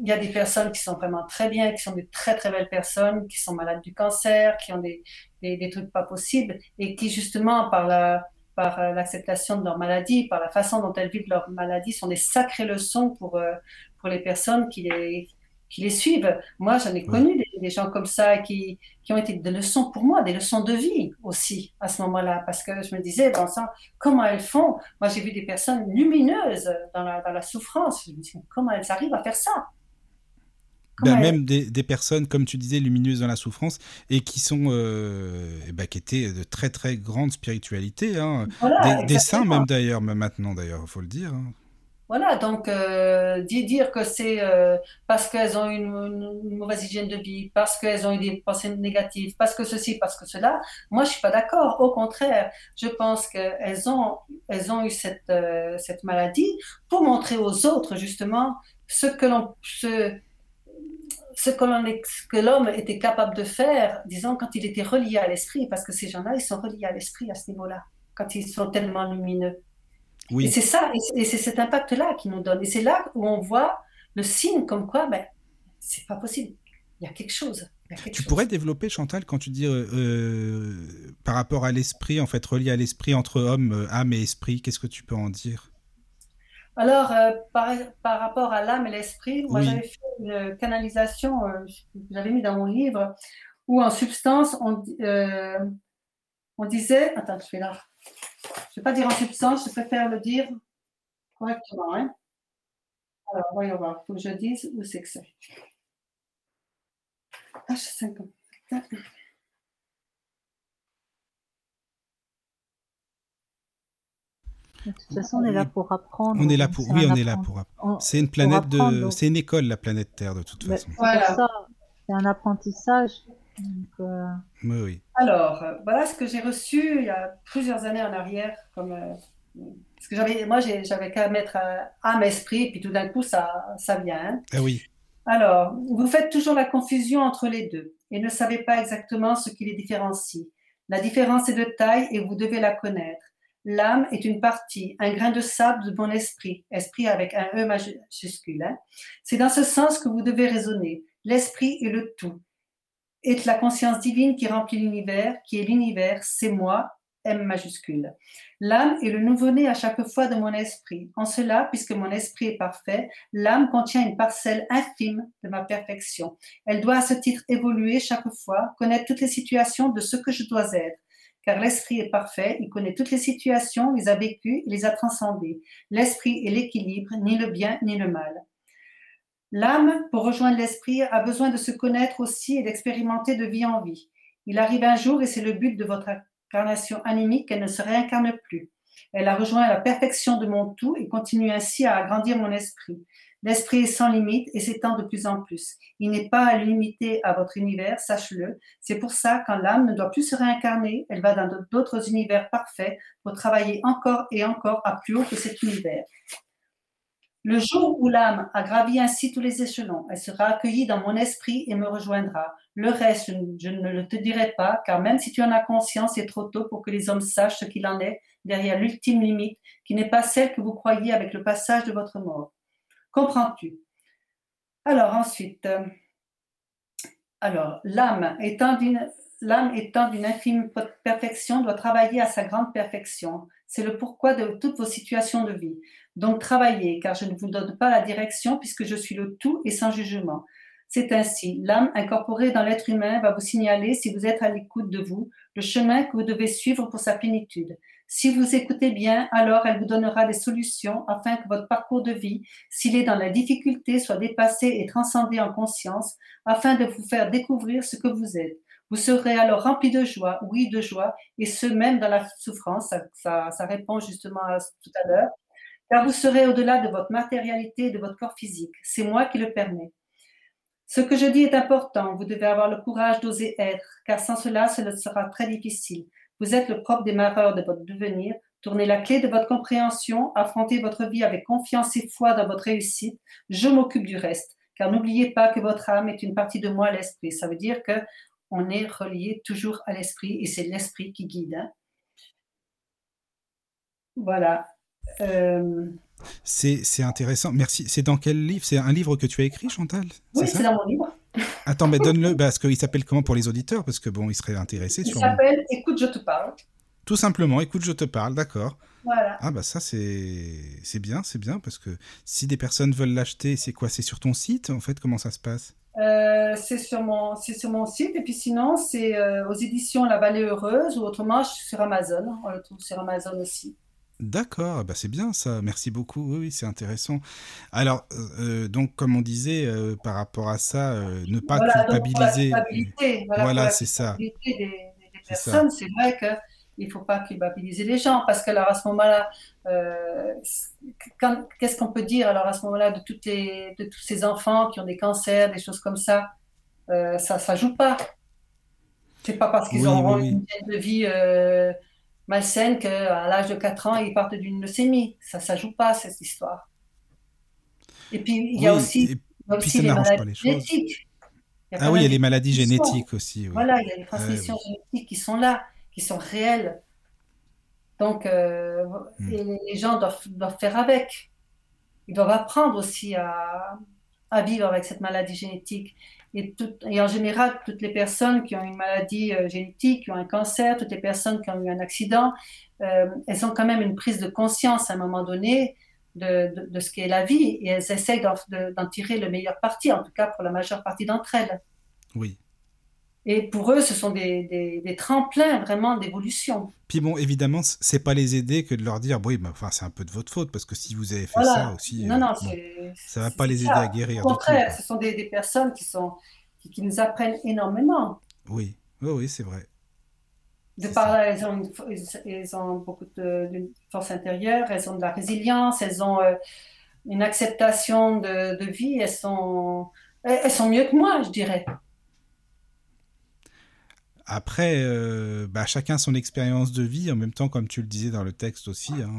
[SPEAKER 3] Il y a des personnes qui sont vraiment très bien, qui sont des très très belles personnes, qui sont malades du cancer, qui ont des, des, des trucs pas possibles et qui justement par la par euh, l'acceptation de leur maladie, par la façon dont elles vivent leur maladie, sont des sacrées leçons pour euh, pour les personnes qui les qui les suivent. Moi, j'en ai connu des, des gens comme ça qui qui ont été des leçons pour moi, des leçons de vie aussi à ce moment-là, parce que je me disais, sang, comment elles font? Moi, j'ai vu des personnes lumineuses dans la, dans la souffrance. Je me dis, comment elles arrivent à faire ça? Elles-
[SPEAKER 1] même des, des personnes, comme tu disais, lumineuses dans la souffrance et qui sont, euh, ben, qui étaient de très très grande spiritualité, hein.
[SPEAKER 3] Voilà,
[SPEAKER 1] des, des saints même d'ailleurs, même maintenant d'ailleurs, il faut le dire. hein.
[SPEAKER 3] Voilà, donc euh, di- dire que c'est euh, parce qu'elles ont une, une- une mauvaise hygiène de vie, parce qu'elles ont eu des pensées négatives, parce que ceci, parce que cela, moi je suis pas d'accord. Au contraire, je pense qu'elles ont, elles ont eu cette, euh, cette maladie pour montrer aux autres justement ce que l'on, ce, ce que l'homme était capable de faire, disons quand il était relié à l'esprit, parce que ces gens-là, ils sont reliés à l'esprit à ce niveau-là, quand ils sont tellement lumineux. Et
[SPEAKER 1] Oui,
[SPEAKER 3] c'est ça, et c'est- et cet impact-là qui nous donne. Et c'est là où on voit le signe comme quoi, ben, c'est pas possible. Il y a quelque chose.
[SPEAKER 1] Tu
[SPEAKER 3] chose.
[SPEAKER 1] pourrais développer, Chantal, quand tu dis euh, euh, par rapport à l'esprit, en fait, relié à l'esprit entre homme, euh, âme et esprit, qu'est-ce que tu peux en dire?
[SPEAKER 3] Alors, euh, par, par rapport à l'âme et l'esprit, moi
[SPEAKER 1] Oui.
[SPEAKER 3] j'avais fait une canalisation, euh, j'avais mis dans mon livre, où en substance, on, euh, on disait, attends, je vais là, je ne vais pas dire en substance, je préfère le dire correctement. Hein. Alors, voyons voir, il faut que je dise où c'est que c'est. H50.
[SPEAKER 4] De toute façon, on est là pour apprendre.
[SPEAKER 1] On est là
[SPEAKER 4] donc
[SPEAKER 1] pour,
[SPEAKER 4] c'est
[SPEAKER 1] oui, on est là pour. app-
[SPEAKER 4] on-
[SPEAKER 1] C'est une planète
[SPEAKER 4] apprendre,
[SPEAKER 1] de, c'est une école, la planète Terre, de toute
[SPEAKER 4] Mais
[SPEAKER 1] façon.
[SPEAKER 4] C'est
[SPEAKER 3] Voilà.
[SPEAKER 4] c'est un apprentissage. Donc, euh,
[SPEAKER 1] Oui, oui.
[SPEAKER 3] Alors, euh, voilà ce que j'ai reçu il y a plusieurs années en arrière. Comme, euh, parce que j'avais, moi, j'avais qu'à mettre âme, esprit, et puis tout d'un coup, ça, ça vient. hein.
[SPEAKER 1] Ah oui.
[SPEAKER 3] Alors, vous faites toujours la confusion entre les deux et ne savez pas exactement ce qui les différencie. La différence est de taille et vous devez la connaître. L'âme est une partie, un grain de sable de mon esprit, esprit avec un E majuscule. hein. C'est dans ce sens que vous devez raisonner. L'esprit est le tout, est la conscience divine qui remplit l'univers, qui est l'univers, c'est moi, M majuscule. L'âme est le nouveau-né à chaque fois de mon esprit. En cela, puisque mon esprit est parfait, l'âme contient une parcelle infime de ma perfection. Elle doit à ce titre évoluer chaque fois, connaître toutes les situations de ce que je dois être. Car l'esprit est parfait, il connaît toutes les situations, les a vécues, les a transcendées. L'esprit est l'équilibre, ni le bien ni le mal. L'âme, pour rejoindre l'esprit, a besoin de se connaître aussi et d'expérimenter de vie en vie. Il arrive un jour, et c'est le but de votre incarnation animique, qu'elle ne se réincarne plus. Elle a rejoint la perfection de mon tout et continue ainsi à agrandir mon esprit. L'esprit est sans limite et s'étend de plus en plus. Il n'est pas limité à votre univers, sache-le. C'est pour ça quand l'âme ne doit plus se réincarner, elle va dans d'autres univers parfaits pour travailler encore et encore à plus haut que cet univers. Le jour où l'âme a gravi ainsi tous les échelons, elle sera accueillie dans mon esprit et me rejoindra. Le reste, je ne- le te dirai pas, car même si tu en as conscience, c'est trop tôt pour que les hommes sachent ce qu'il en est derrière l'ultime limite, qui n'est pas celle que vous croyez avec le passage de votre mort. Comprends-tu? Alors ensuite, euh, alors l'âme étant d'une l'âme étant d'une infime perfection doit travailler à sa grande perfection. C'est le pourquoi de toutes vos situations de vie. Donc travaillez, car je ne vous donne pas la direction puisque je suis le tout et sans jugement. C'est ainsi, l'âme incorporée dans l'être humain va vous signaler, si vous êtes à l'écoute de vous, le chemin que vous devez suivre pour sa plénitude. Si vous écoutez bien, alors elle vous donnera des solutions afin que votre parcours de vie, s'il est dans la difficulté, soit dépassé et transcendé en conscience, afin de vous faire découvrir ce que vous êtes. Vous serez alors rempli de joie, oui, de joie, et ce même dans la souffrance. Ça, ça, répond justement à tout à l'heure. Car vous serez au-delà de votre matérialité et de votre corps physique. C'est moi qui le permets. Ce que je dis est important. Vous devez avoir le courage d'oser être, car sans cela, cela sera très difficile. Vous êtes le propre démarreur de votre devenir. Tournez la clé de votre compréhension, affrontez votre vie avec confiance et foi dans votre réussite. Je m'occupe du reste, car n'oubliez pas que votre âme est une partie de moi, l'esprit. Ça veut dire que on est relié toujours à l'esprit et c'est l'esprit qui guide. Hein. Voilà. Euh,
[SPEAKER 1] C'est intéressant. Merci. C'est dans quel livre? C'est un livre que tu as écrit, Chantal?
[SPEAKER 3] Oui, c'est dans mon livre.
[SPEAKER 1] Attends, mais donne-le, parce qu'il s'appelle comment pour les auditeurs? Parce que bon, ils seraient intéressés
[SPEAKER 3] Il s'appelle Écoute, je te parle.
[SPEAKER 1] Tout simplement, écoute, je te parle, d'accord.
[SPEAKER 3] Voilà.
[SPEAKER 1] Ah bah ça c'est bien, c'est bien parce que si des personnes veulent l'acheter, c'est quoi? C'est sur ton site en fait? Comment ça se passe?
[SPEAKER 3] Euh, c'est sur mon, sur mon site. Et puis sinon, c'est euh, aux éditions La Vallée Heureuse ou autrement, sur Amazon. On le trouve sur Amazon aussi.
[SPEAKER 1] D'accord, bah c'est bien ça. Merci beaucoup. Oui, oui, c'est intéressant. Alors euh, euh, donc comme on disait euh, par rapport à ça, euh, ne pas
[SPEAKER 3] Voilà, donc pour la
[SPEAKER 1] culpabiliser.
[SPEAKER 3] culpabilité, voilà,
[SPEAKER 1] c'est ça.
[SPEAKER 3] des,
[SPEAKER 1] C'est ça.
[SPEAKER 3] personnes, c'est vrai que il faut pas culpabiliser les gens parce que alors à ce moment-là, quand- qu'est-ce qu'on peut dire alors à ce moment-là de toutes les, de tous ces enfants qui ont des cancers, des choses comme ça, ça, ça joue pas. C'est pas parce qu'ils
[SPEAKER 1] Oui, oui.
[SPEAKER 3] une vie malsaine qu'à l'âge de 4 ans, ils partent d'une leucémie. Ça, ça joue pas cette histoire. Et puis il y a
[SPEAKER 1] Oui,
[SPEAKER 3] aussi,
[SPEAKER 1] et
[SPEAKER 3] il y a
[SPEAKER 1] puis
[SPEAKER 3] aussi
[SPEAKER 1] ça
[SPEAKER 3] les
[SPEAKER 1] pas
[SPEAKER 3] maladies
[SPEAKER 1] les
[SPEAKER 3] génétiques.
[SPEAKER 1] Ah oui, il y a les maladies génétiques aussi, oui.
[SPEAKER 3] Voilà, il y a des
[SPEAKER 1] Ouais,
[SPEAKER 3] transmissions
[SPEAKER 1] oui.
[SPEAKER 3] génétiques qui sont là, qui sont réelles. Donc, euh,
[SPEAKER 1] Hmm.
[SPEAKER 3] et les gens doivent, doivent faire avec. Ils doivent apprendre aussi à, à vivre avec cette maladie génétique. Et, en général, toutes les personnes qui ont une maladie euh, génétique, qui ont un cancer, toutes les personnes qui ont eu un accident, euh, elles ont quand même une prise de conscience à un moment donné de, de, ce qu'est la vie et elles de- d'en tirer le meilleur parti, en tout cas pour la majeure partie d'entre elles.
[SPEAKER 1] Oui.
[SPEAKER 3] Et pour eux, ce sont des, des, des tremplins vraiment d'évolution.
[SPEAKER 1] Puis bon, évidemment, c'est pas les aider que de leur dire, oui, mais enfin, c'est un peu de votre faute parce que si vous avez fait
[SPEAKER 3] Voilà.
[SPEAKER 1] ça aussi,
[SPEAKER 3] non,
[SPEAKER 1] euh,
[SPEAKER 3] non,
[SPEAKER 1] bon,
[SPEAKER 3] c'est,
[SPEAKER 1] ça va pas les aider
[SPEAKER 3] ça.
[SPEAKER 1] à guérir
[SPEAKER 3] Au contraire, ce sont des, des personnes qui, sont, qui, qui nous apprennent énormément.
[SPEAKER 1] Oui, oui, oui, c'est vrai.
[SPEAKER 3] De par là, elles ont, une elles- ont beaucoup de, force intérieure, elles ont de la résilience, elles ont euh, une acceptation de, de vie, elles sont, elles sont mieux que moi, je dirais.
[SPEAKER 1] Après, euh, bah, chacun son expérience de vie, en même temps, comme tu le disais dans le texte aussi. hein,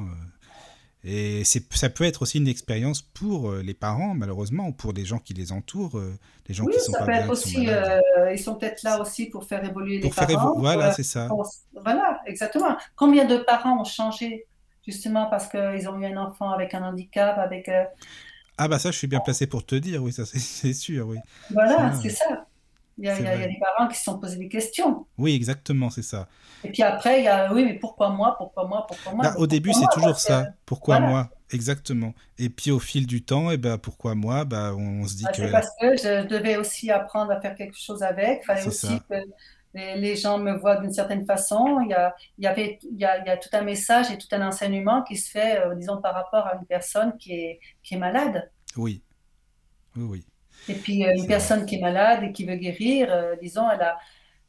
[SPEAKER 1] euh, et c'est, ça peut être aussi une expérience pour euh, les parents, malheureusement, ou pour les gens qui les entourent, euh, les gens
[SPEAKER 3] Oui,
[SPEAKER 1] qui sont
[SPEAKER 3] ça
[SPEAKER 1] pas
[SPEAKER 3] peut
[SPEAKER 1] bien,
[SPEAKER 3] être
[SPEAKER 1] sont
[SPEAKER 3] aussi, euh, ils sont peut-être là aussi pour faire évoluer
[SPEAKER 1] Pour
[SPEAKER 3] les
[SPEAKER 1] faire évo-
[SPEAKER 3] parents.
[SPEAKER 1] Voilà,
[SPEAKER 3] euh,
[SPEAKER 1] c'est ça.
[SPEAKER 3] Voilà, exactement. Combien de parents ont changé justement parce qu'ils ont eu un enfant avec un handicap, avec... euh,
[SPEAKER 1] Ah bah ça, je suis bien placé pour te dire, oui, ça c'est, [LAUGHS] sûr, oui.
[SPEAKER 3] Voilà, c'est ça. Il y a, il y des parents qui se sont posés des questions.
[SPEAKER 1] Oui, exactement, c'est ça.
[SPEAKER 3] Et puis après, il y a, oui, mais pourquoi moi, pourquoi moi, pourquoi moi
[SPEAKER 1] Bah, au début, c'est toujours ça. Pourquoi
[SPEAKER 3] voilà.
[SPEAKER 1] moi? Exactement. Et puis au fil du temps, et ben pourquoi moi? Bah, on se dit
[SPEAKER 3] bah,
[SPEAKER 1] que
[SPEAKER 3] c'est parce que je devais aussi apprendre à faire quelque chose avec. Il fallait aussi
[SPEAKER 1] ça.
[SPEAKER 3] que les, les gens me voient d'une certaine façon. Il y a, il y avait, il y a, il y a tout un message et tout un enseignement qui se fait, euh, disons, par rapport à une personne qui est, qui est malade.
[SPEAKER 1] oui, oui, oui.
[SPEAKER 3] Et puis, euh, une personne qui est malade et qui veut guérir, euh, disons, elle a,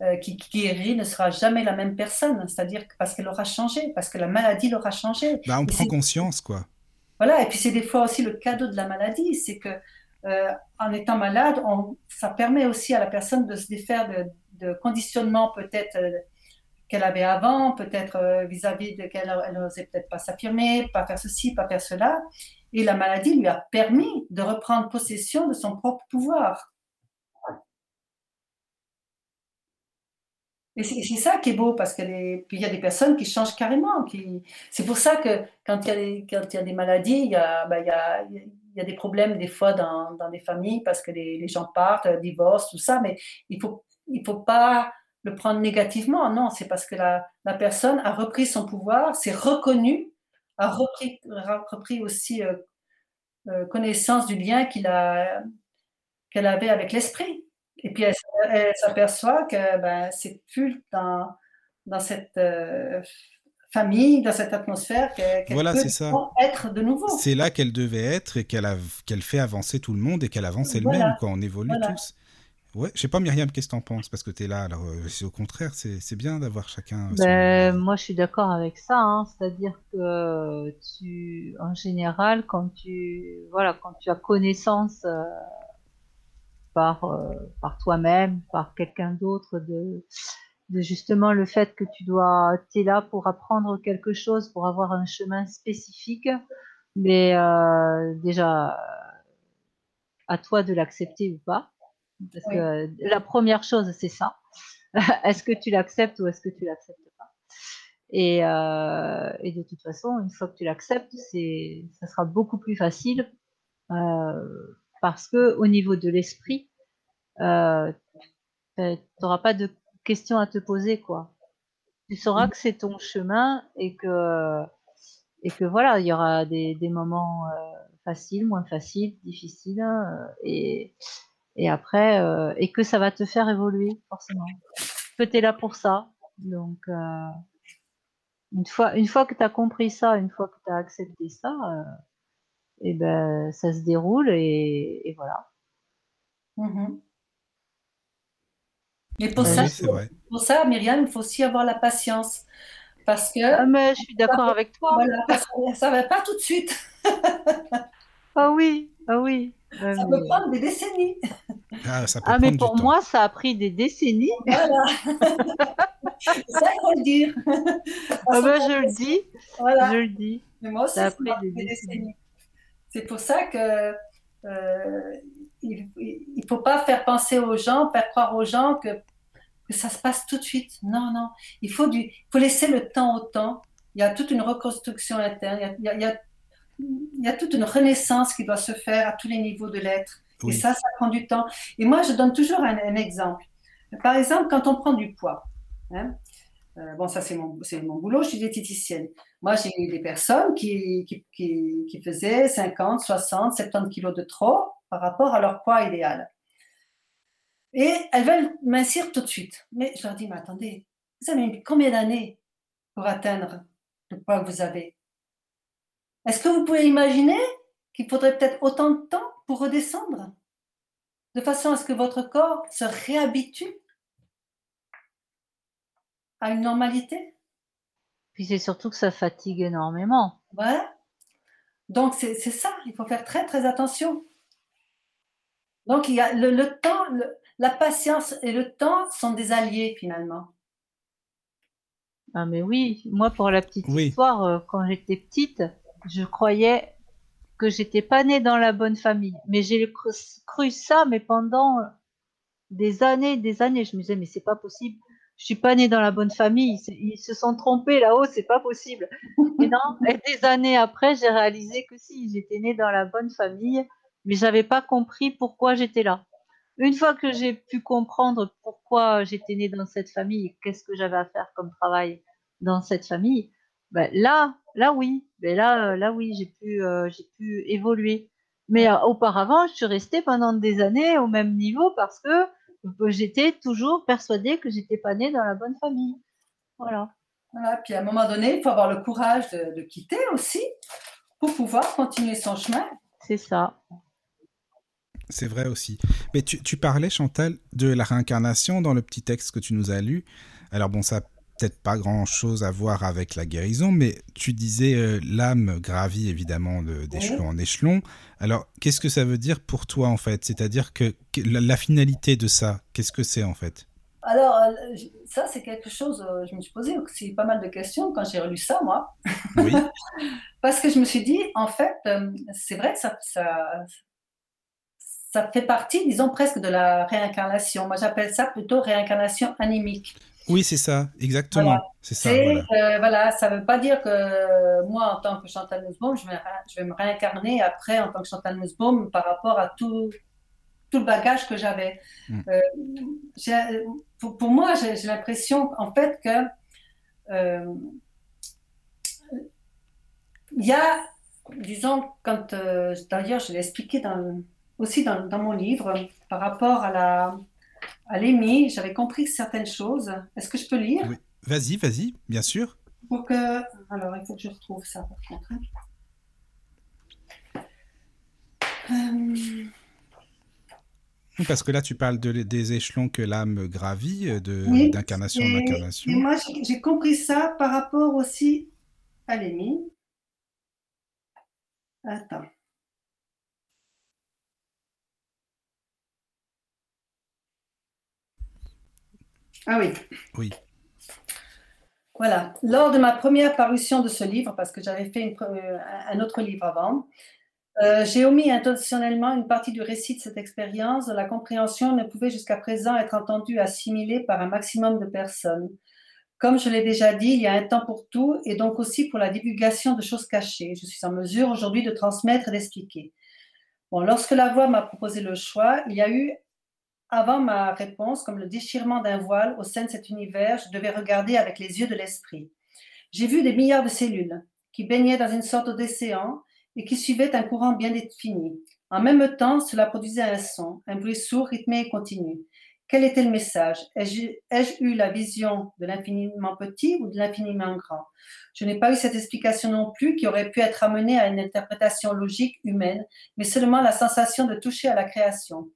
[SPEAKER 3] euh, qui, qui guérit ne sera jamais la même personne. C'est-à-dire parce qu'elle aura changé, parce que la maladie l'aura changé.
[SPEAKER 1] Bah, on
[SPEAKER 3] Et
[SPEAKER 1] prend conscience, quoi.
[SPEAKER 3] Voilà, et puis c'est des fois aussi le cadeau de la maladie, c'est que en étant malade, on, ça permet aussi à la personne de se défaire de, de conditionnements peut-être qu'elle avait avant, peut-être vis-à-vis de qu'elle elle n'osait peut-être pas s'affirmer, pas faire ceci, pas faire cela. Et la maladie lui a permis de reprendre possession de son propre pouvoir. Et c'est ça qui est beau, parce que les- puis il y a des personnes qui changent carrément. C'est pour ça que quand il y a des, maladies, il y a, des problèmes des fois dans, dans des familles, parce que les, gens partent, euh, divorcent, tout ça, mais il faut, il faut pas le prendre négativement. Non, c'est parce que la, la personne a repris son pouvoir, s'est reconnue, a repris, a repris aussi euh, euh, connaissance du lien qu'il a, qu'elle avait avec l'esprit. Et puis elle, elle s'aperçoit que ben, c'est plus dans, dans cette euh, famille, dans cette atmosphère que- qu'elle
[SPEAKER 1] Voilà,
[SPEAKER 3] peut
[SPEAKER 1] c'est ça.
[SPEAKER 3] être de nouveau.
[SPEAKER 1] C'est là qu'elle devait être et qu'elle a... qu'elle fait avancer tout le monde et qu'elle avance elle-même,
[SPEAKER 3] Voilà.
[SPEAKER 1] quoi. On évolue
[SPEAKER 3] Voilà.
[SPEAKER 1] tous. Ouais, je sais pas, Myriam, qu'est-ce que t'en penses? Parce que t'es là, alors euh, c'est au contraire, c'est bien d'avoir chacun son-
[SPEAKER 4] Ben, moi, je suis d'accord avec ça, hein. C'est-à-dire que tu, en général, quand tu, voilà, quand tu as connaissance euh, par, euh, par toi-même, par quelqu'un d'autre, de, de justement le fait que tu dois, t'es là pour apprendre quelque chose, pour avoir un chemin spécifique, mais euh, déjà, à toi de l'accepter ou pas. Parce
[SPEAKER 3] Oui.
[SPEAKER 4] que euh, la première chose, c'est ça. [LAUGHS] Est-ce que tu l'acceptes ou est-ce que tu l'acceptes pas? Et, euh, et de toute façon, une fois que tu l'acceptes, c'est, ça sera beaucoup plus facile euh, parce que au niveau de l'esprit, euh, tu n'auras pas de questions à te poser, quoi. Tu sauras que c'est ton chemin et que et que voilà, il y aura des, des moments faciles, moins faciles, difficiles, et et après euh, et que ça va te faire évoluer forcément. Que tu es là pour ça. Donc euh, une fois une fois que tu as compris ça, une fois que tu as accepté ça, et ben ça se déroule et, et voilà.
[SPEAKER 3] Mhm. Mais pour,
[SPEAKER 1] Oui,
[SPEAKER 3] ça, pour Myriam, il faut aussi avoir la patience. Parce que
[SPEAKER 4] Ah mais je suis d'accord avec toi.
[SPEAKER 3] voilà, parce que ça ne va pas tout de suite.
[SPEAKER 4] Ah oui, ah oui. Ouais,
[SPEAKER 3] Ça
[SPEAKER 4] mais-
[SPEAKER 3] peut prendre des décennies.
[SPEAKER 1] Ah, ça peut
[SPEAKER 4] Ah mais pour
[SPEAKER 1] temps.
[SPEAKER 4] moi, ça a pris des décennies.
[SPEAKER 3] Voilà. C'est [LAUGHS] ça qu'il faut le dire.
[SPEAKER 4] Ah ben je le dis,
[SPEAKER 3] Voilà.
[SPEAKER 4] je le dis.
[SPEAKER 3] Mais moi aussi,
[SPEAKER 4] Ça a pris des décennies.
[SPEAKER 3] décennies. C'est pour ça que euh, il ne faut pas faire penser aux gens, faire croire aux gens que, que ça se passe tout de suite. Non, non. Il faut, du, faut laisser le temps au temps. Il y a toute une reconstruction interne. Il y a, il y a- il y a- toute une renaissance qui doit se faire à tous les niveaux de l'être. Et ça, ça prend du temps. Et moi, je donne toujours un, un exemple. Par exemple, quand on prend du poids, hein, euh, bon, ça c'est mon, mon boulot, je suis diététicienne. Moi, j'ai eu des personnes qui, qui, qui, qui faisaient 50, 60, 70 kilos de trop par rapport à leur poids idéal. Et elles veulent mincir tout de suite. Mais je leur dis, mais attendez, vous avez combien d'années pour atteindre le poids que vous avez? Est-ce que vous pouvez imaginer qu'il faudrait peut-être autant de temps pour redescendre? De façon à ce que votre corps se réhabitue à une normalité?
[SPEAKER 4] Puis c'est surtout que ça fatigue énormément.
[SPEAKER 3] Voilà. Donc, c'est c'est ça, il faut faire très, très attention. Donc, il y a le, le temps, le- la patience et le temps sont des alliés finalement.
[SPEAKER 4] Ah mais oui, moi pour la petite
[SPEAKER 1] Oui.
[SPEAKER 4] histoire, euh, quand j'étais petite, je croyais que j'étais pas née dans la bonne famille. Mais j'ai cru, cru ça, mais pendant des années, des années, je me disais mais c'est pas possible. Je suis pas née dans la bonne famille. Ils, se- sont trompés là-haut, c'est pas possible. Et non, [LAUGHS] et des années après, j'ai réalisé que si, j'étais née dans la bonne famille, mais j'avais pas compris pourquoi j'étais là. Une fois que j'ai pu comprendre pourquoi j'étais née dans cette famille et qu'est-ce que j'avais à faire comme travail dans cette famille, ben là, là oui, ben là, euh, là oui, j'ai pu, euh, j'ai pu évoluer. Mais euh, auparavant, je suis restée pendant des années au même niveau parce que j'étais toujours persuadée que j'étais pas née dans la bonne famille. Voilà.
[SPEAKER 3] Voilà. Puis à un moment donné, il faut avoir le courage de, de quitter aussi pour pouvoir continuer son chemin.
[SPEAKER 4] C'est ça.
[SPEAKER 1] C'est vrai aussi. Mais tu, tu parlais, Chantal, de la réincarnation dans le petit texte que tu nous as lu. Alors bon, ça peut-être pas grand-chose à voir avec la guérison, mais tu disais euh, l'âme gravit évidemment de- d'échelon en échelon. Alors, qu'est-ce que ça veut dire pour toi en fait? C'est-à-dire que, que la, la finalité de ça, qu'est-ce que c'est en fait?
[SPEAKER 3] Alors, euh, ça, c'est quelque chose, euh, je me suis posé aussi pas mal de questions quand j'ai relu ça, moi.
[SPEAKER 1] Oui, [LAUGHS]
[SPEAKER 3] Parce que je me suis dit, en fait, c'est vrai que ça, ça, ça fait partie, disons, presque de la réincarnation. Moi, j'appelle ça plutôt réincarnation animique.
[SPEAKER 1] Oui, c'est ça, exactement.
[SPEAKER 3] Voilà.
[SPEAKER 1] C'est ça, voilà.
[SPEAKER 3] euh, voilà, ça ne veut pas dire que euh, moi, en tant que Chantal Nussbaum, je vais, ré- je vais me réincarner après en tant que Chantal Nussbaum par rapport à tout, tout le bagage que j'avais.
[SPEAKER 1] Mm.
[SPEAKER 3] Euh, pour, pour moi, j'ai l'impression, en fait, que euh, il y a, disons, quand, d'ailleurs, je l'ai expliqué dans, aussi dans, dans mon livre, par rapport à la à l'EMI, j'avais compris certaines choses. Est-ce que je peux lire?
[SPEAKER 1] Oui. Vas-y, vas-y, bien sûr.
[SPEAKER 3] Alors, il faut que je retrouve ça, par contre. hein. Euh,
[SPEAKER 1] Parce que là, tu parles de- des échelons que l'âme gravit, euh,
[SPEAKER 3] Oui,
[SPEAKER 1] d'incarnation en incarnation.
[SPEAKER 3] moi, j'ai j'ai compris ça par rapport aussi à l'EMI. Attends. Ah oui.
[SPEAKER 1] Oui.
[SPEAKER 3] Voilà. Lors de ma première parution de ce livre, parce que j'avais fait une euh, un un autre livre avant, euh, j'ai omis intentionnellement une partie du récit de cette expérience dont la compréhension ne pouvait jusqu'à présent être entendue, assimilée par un maximum de personnes. Comme je l'ai déjà dit, il y a un temps pour tout et donc aussi pour la divulgation de choses cachées. Je suis en mesure aujourd'hui de transmettre et d'expliquer. Bon, lorsque la voix m'a proposé le choix, il y a eu avant ma réponse comme le déchirement d'un voile au sein de cet univers, je devais regarder avec les yeux de l'esprit. J'ai vu des milliards de cellules qui baignaient dans une sorte d'océan et qui suivaient un courant bien défini. En même temps, cela produisait un son, un bruit sourd, rythmé et continu. Quel était le message? Ai-je eu la vision de l'infiniment petit ou de l'infiniment grand? Je n'ai pas eu cette explication non plus qui aurait pu être amenée à une interprétation logique humaine, mais seulement la sensation de toucher à la création.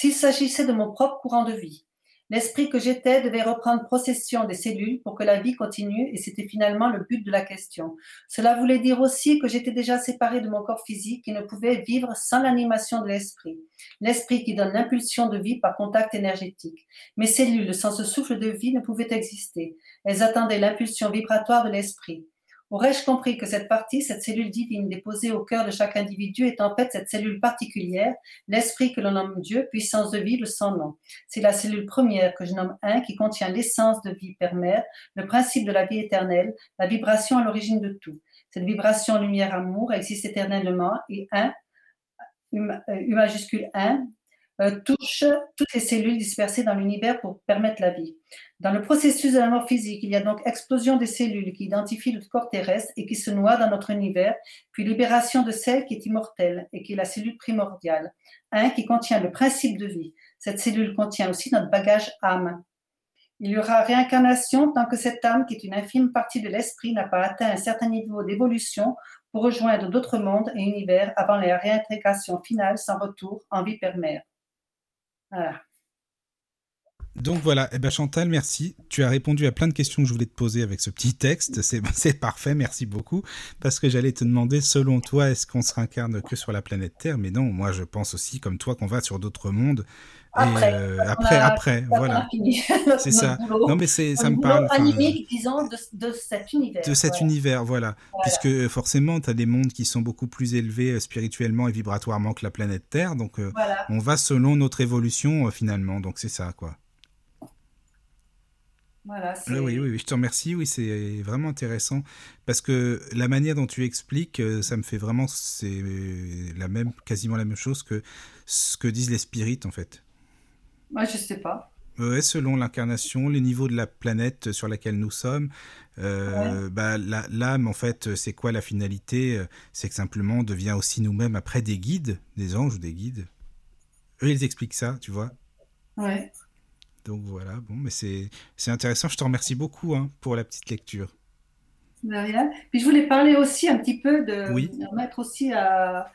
[SPEAKER 3] S'il s'agissait de mon propre courant de vie, L'esprit que j'étais devait reprendre possession des cellules pour que la vie continue et c'était finalement le but de la question. Cela voulait dire aussi que j'étais déjà séparé de mon corps physique et ne pouvais vivre sans l'animation de l'esprit. L'esprit qui donne l'impulsion de vie par contact énergétique. Mes cellules sans ce souffle de vie ne pouvaient exister. Elles attendaient l'impulsion vibratoire de l'esprit. Aurais-je compris que cette partie, cette cellule divine déposée au cœur de chaque individu est en fait cette cellule particulière, l'esprit que l'on nomme Dieu, puissance de vie, le sans nom. C'est la cellule première que je nomme un qui contient l'essence de vie père-mère, le principe de la vie éternelle, la vibration à l'origine de tout. Cette vibration lumière-amour existe éternellement et un, U majuscule 1, euh, touche toutes les cellules dispersées dans l'univers pour permettre la vie. Dans le processus de la mort physique, il y a donc explosion des cellules qui identifient le corps terrestre et qui se noient dans notre univers, puis libération de celle qui est immortelle et qui est la cellule primordiale, un qui contient le principe de vie. Cette cellule contient aussi notre bagage âme. Il y aura réincarnation tant que cette âme, qui est une infime partie de l'esprit, n'a pas atteint un certain niveau d'évolution pour rejoindre d'autres mondes et univers avant la réintégration finale sans retour en vie père-mère. Voilà.
[SPEAKER 1] Donc voilà, eh ben Chantal, merci. Tu as répondu à plein de questions que je voulais te poser avec ce petit texte. [LAUGHS] C'est parfait, merci beaucoup. Parce que j'allais te demander, selon toi, est-ce qu'on se réincarne que sur la planète Terre? Mais non, moi je pense aussi, comme toi, qu'on va sur d'autres mondes.
[SPEAKER 3] Après,
[SPEAKER 1] euh, après, après, voilà. [LAUGHS] C'est ça. Non, mais c'est, ça me parle.
[SPEAKER 3] Animé, disons, de, de, cet univers.
[SPEAKER 1] De cet univers, voilà. voilà. Puisque forcément, tu as des mondes qui sont beaucoup plus élevés euh, spirituellement et vibratoirement que la planète Terre. Donc, euh, on va selon notre évolution, euh, finalement. Donc, c'est ça, quoi.
[SPEAKER 3] Voilà,
[SPEAKER 1] oui, oui, oui, je te remercie. Oui, c'est vraiment intéressant parce que la manière dont tu expliques, ça me fait vraiment, c'est la même, quasiment la même chose que ce que disent les spirites en fait.
[SPEAKER 3] Moi, je sais pas.
[SPEAKER 1] Ouais, selon l'incarnation, les niveaux de la planète sur laquelle nous sommes, euh, ouais. bah, l'âme, en fait, c'est quoi la finalité? C'est que simplement on devient aussi nous-mêmes après des guides, des anges ou des guides. Eux, ils expliquent ça, tu vois.
[SPEAKER 3] Ouais.
[SPEAKER 1] Donc voilà, bon, mais c'est intéressant. Je te remercie beaucoup hein, pour la petite lecture.
[SPEAKER 3] Puis je voulais parler aussi un petit peu de
[SPEAKER 1] oui.
[SPEAKER 3] mettre aussi à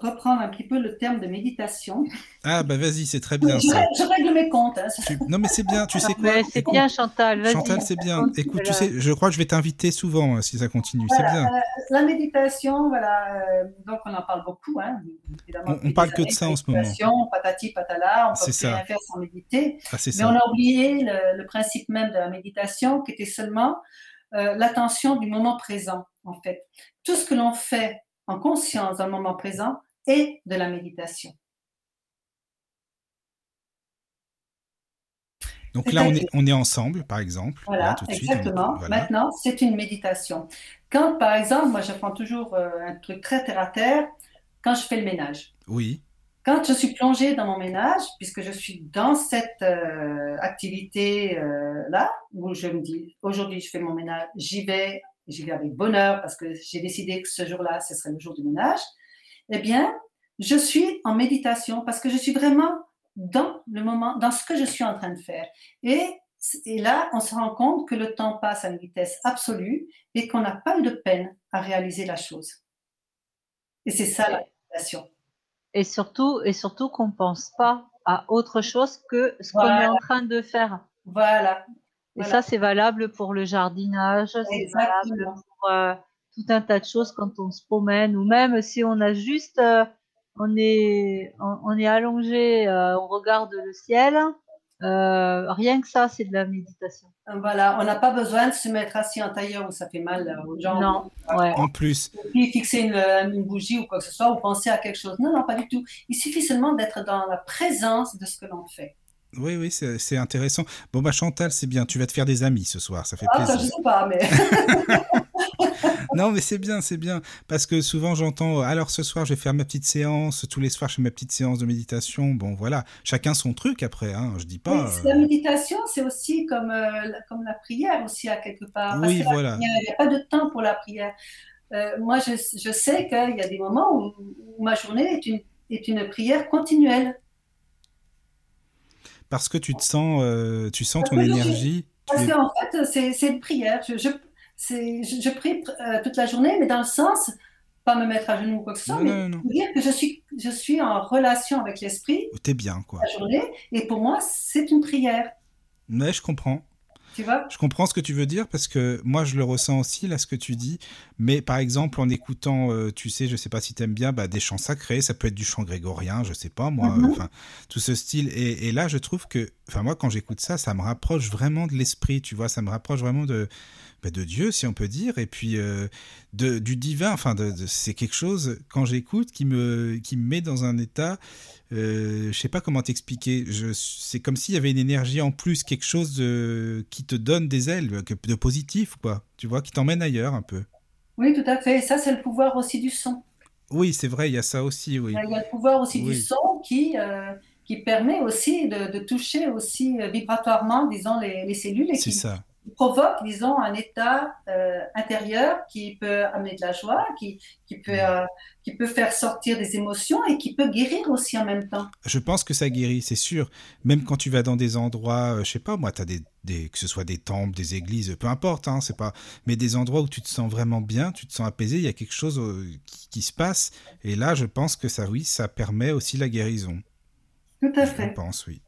[SPEAKER 3] reprendre un petit peu le terme de méditation.
[SPEAKER 1] Ah bah vas-y, c'est très bien
[SPEAKER 3] je,
[SPEAKER 1] ça.
[SPEAKER 3] Je règle mes comptes. Hein.
[SPEAKER 1] Tu... Non mais c'est bien, tu sais quoi
[SPEAKER 4] C'est bien Chantal,
[SPEAKER 1] Chantal, c'est bien. Écoute, tu sais, je crois que je vais t'inviter souvent hein, si ça continue,
[SPEAKER 3] voilà,
[SPEAKER 1] c'est bien.
[SPEAKER 3] Euh, la méditation, voilà, euh, donc on en parle beaucoup. Hein,
[SPEAKER 1] on, on parle que de ça en ce moment.
[SPEAKER 3] Patati patala, on peut
[SPEAKER 1] ça.
[SPEAKER 3] rien faire sans méditer.
[SPEAKER 1] Ah,
[SPEAKER 3] mais
[SPEAKER 1] ça.
[SPEAKER 3] on a oublié le, le, principe même de la méditation qui était seulement euh, l'attention du moment présent, en fait. Tout ce que l'on fait en conscience dans le moment présent, et de la méditation.
[SPEAKER 1] Donc là, on est, on est ensemble, par exemple.
[SPEAKER 3] Voilà,
[SPEAKER 1] là, tout de
[SPEAKER 3] exactement.
[SPEAKER 1] Suite, voilà.
[SPEAKER 3] Maintenant, c'est une méditation. Quand, par exemple, moi, je prends toujours euh, un truc très terre à terre, quand je fais le ménage.
[SPEAKER 1] Oui.
[SPEAKER 3] Quand je suis plongée dans mon ménage, puisque je suis dans cette euh, activité-là, où je me dis, aujourd'hui, je fais mon ménage, j'y vais, j'y vais avec bonheur, parce que j'ai décidé que ce jour-là, ce serait le jour du ménage eh bien, je suis en méditation parce que je suis vraiment dans le moment, dans ce que je suis en train de faire. Et, et là, on se rend compte que le temps passe à une vitesse absolue et qu'on n'a pas eu de peine à réaliser la chose. Et c'est ça la méditation.
[SPEAKER 4] Et surtout, et surtout qu'on ne pense pas à autre chose que ce voilà. qu'on est en train de faire.
[SPEAKER 3] Voilà.
[SPEAKER 4] Et voilà. ça, c'est valable pour le jardinage, c'est valable pour... Euh, tout un tas de choses quand on se promène ou même si on a juste euh, on est on, on, est allongé euh, on regarde le ciel euh, rien que ça c'est de la méditation
[SPEAKER 3] voilà on n'a pas besoin de se mettre assis en tailleur où ça fait mal aux jambes
[SPEAKER 4] non ouais.
[SPEAKER 1] en plus
[SPEAKER 3] puis fixer une, une, bougie ou quoi que ce soit ou penser à quelque chose non non pas du tout il suffit seulement d'être dans la présence de ce que l'on fait
[SPEAKER 1] Oui, oui, c'est c'est intéressant. Bon, bah Chantal, c'est bien, tu vas te faire des amis ce soir, ça fait
[SPEAKER 3] Ah, ça, je
[SPEAKER 1] plaisir.
[SPEAKER 3] sais pas, mais. [LAUGHS]
[SPEAKER 1] Non, mais c'est bien, c'est bien. Parce que souvent j'entends, alors ce soir je vais faire ma petite séance, tous les soirs je fais ma petite séance de méditation. Bon, voilà, chacun son truc après, hein. Je dis pas.
[SPEAKER 3] c'est- la
[SPEAKER 1] euh,
[SPEAKER 3] méditation, c'est aussi comme, euh, la- comme la prière aussi à quelque part. Parce
[SPEAKER 1] Oui,
[SPEAKER 3] que
[SPEAKER 1] voilà.
[SPEAKER 3] il n'y a pas de temps pour la prière. Euh, moi, je, je sais qu'il y a des moments où, où ma journée est une, est une prière continuelle.
[SPEAKER 1] Parce que tu te sens, euh, tu sens ton énergie.
[SPEAKER 3] Parce qu'en fait, c'est une prière. Je, je, je prie euh, toute la journée, mais dans le sens, pas me mettre à genoux ou quoi que ce soit, mais
[SPEAKER 1] non, non.
[SPEAKER 3] dire que je suis, je suis en relation avec l'esprit
[SPEAKER 1] T'es bien, quoi.
[SPEAKER 3] la journée, et pour moi, c'est une prière.
[SPEAKER 1] Mais je comprends.
[SPEAKER 3] Tu vois?
[SPEAKER 1] Je comprends ce que tu veux dire parce que moi je le ressens aussi là ce que tu dis. Mais par exemple en écoutant, euh, tu sais, je sais pas si t'aimes bien, bah, des chants sacrés, ça peut être du chant grégorien, je sais pas moi,
[SPEAKER 3] Mhm.
[SPEAKER 1] enfin tout ce style. Et, et là je trouve que, enfin moi quand j'écoute ça, ça me rapproche vraiment de l'esprit, tu vois, ça me rapproche vraiment de bah, de Dieu si on peut dire, et puis euh, de, du divin. Enfin de, de- c'est quelque chose quand j'écoute qui me qui me met dans un état. Euh, je sais pas comment t'expliquer. Je, c'est comme s'il y avait une énergie en plus, quelque chose de, qui te donne des ailes, de positif, quoi. Tu vois, qui t'emmène ailleurs un peu.
[SPEAKER 3] Oui, tout à fait. Et ça, c'est le pouvoir aussi du son.
[SPEAKER 1] Oui, c'est vrai, il y a ça aussi, oui.
[SPEAKER 3] Il y a le pouvoir aussi du son qui, euh, qui permet aussi de, de toucher aussi euh, vibratoirement, disons, les, les cellules et qui
[SPEAKER 1] ça.
[SPEAKER 3] Provoque, disons, un état euh, intérieur qui peut amener de la joie, qui, qui, peut, euh, qui peut faire sortir des émotions et qui peut guérir aussi en même temps.
[SPEAKER 1] Je pense que ça guérit, c'est sûr. Même quand tu vas dans des endroits, euh, je sais pas, moi, t'as des, des, que ce soit des temples, des églises, peu importe, hein, c'est pas, mais des endroits où tu te sens vraiment bien, tu te sens apaisé, il y a quelque chose euh, qui, qui se passe. Et là, je pense que ça, oui, ça permet aussi la guérison.
[SPEAKER 3] Tout à
[SPEAKER 1] Je
[SPEAKER 3] fait.
[SPEAKER 1] pense, oui.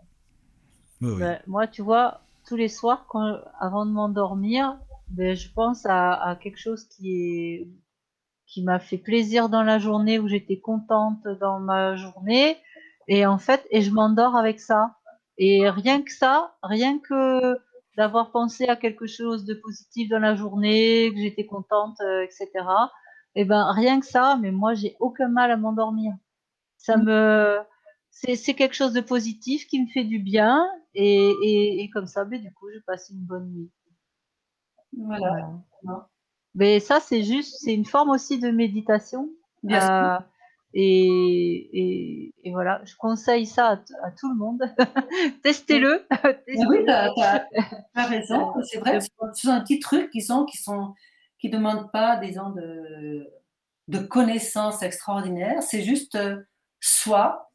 [SPEAKER 1] Oui, oui.
[SPEAKER 4] Ben, moi, tu vois, tous les soirs, quand, avant de m'endormir, ben, je pense à, à quelque chose qui est, qui m'a fait plaisir dans la journée, où j'étais contente dans ma journée, et en fait, et je m'endors avec ça. Et rien que ça, rien que d'avoir pensé à quelque chose de positif dans la journée, que j'étais contente, euh, etc. Et ben, rien que ça, mais moi, j'ai aucun mal à m'endormir. Ça
[SPEAKER 3] Mm.
[SPEAKER 4] me, c'est, quelque chose de positif qui me fait du bien, et, et, et comme ça, ben, du coup, je passe une bonne nuit.
[SPEAKER 3] Voilà.
[SPEAKER 4] Voilà. Mais ça, c'est juste, c'est une forme aussi de méditation.
[SPEAKER 3] Bien sûr.
[SPEAKER 4] Euh, et, et, voilà, je conseille ça à, tout le monde. [LAUGHS] [LAUGHS] Testez-le.
[SPEAKER 3] Mais oui, tu as, raison. [LAUGHS] C'est vrai, que ce sont des petits trucs qui sont, qui sont, qui demandent pas, disons, de, de connaissances extraordinaires. C'est juste euh, soi,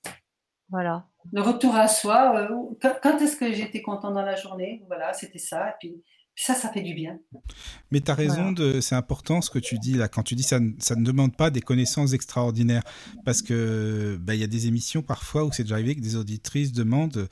[SPEAKER 4] Voilà.
[SPEAKER 3] le retour à soi. euh, quand quand est-ce que j'étais content dans la journée? Voilà, c'était ça. Et puis, ça, ça fait du bien.
[SPEAKER 1] Mais tu as raison,
[SPEAKER 4] Voilà.
[SPEAKER 1] de, c'est important ce que tu dis là, quand tu dis ça, ne- ça ne demande pas des connaissances extraordinaires. Parce que bah, il y a des émissions parfois où c'est déjà arrivé que des auditrices demandent,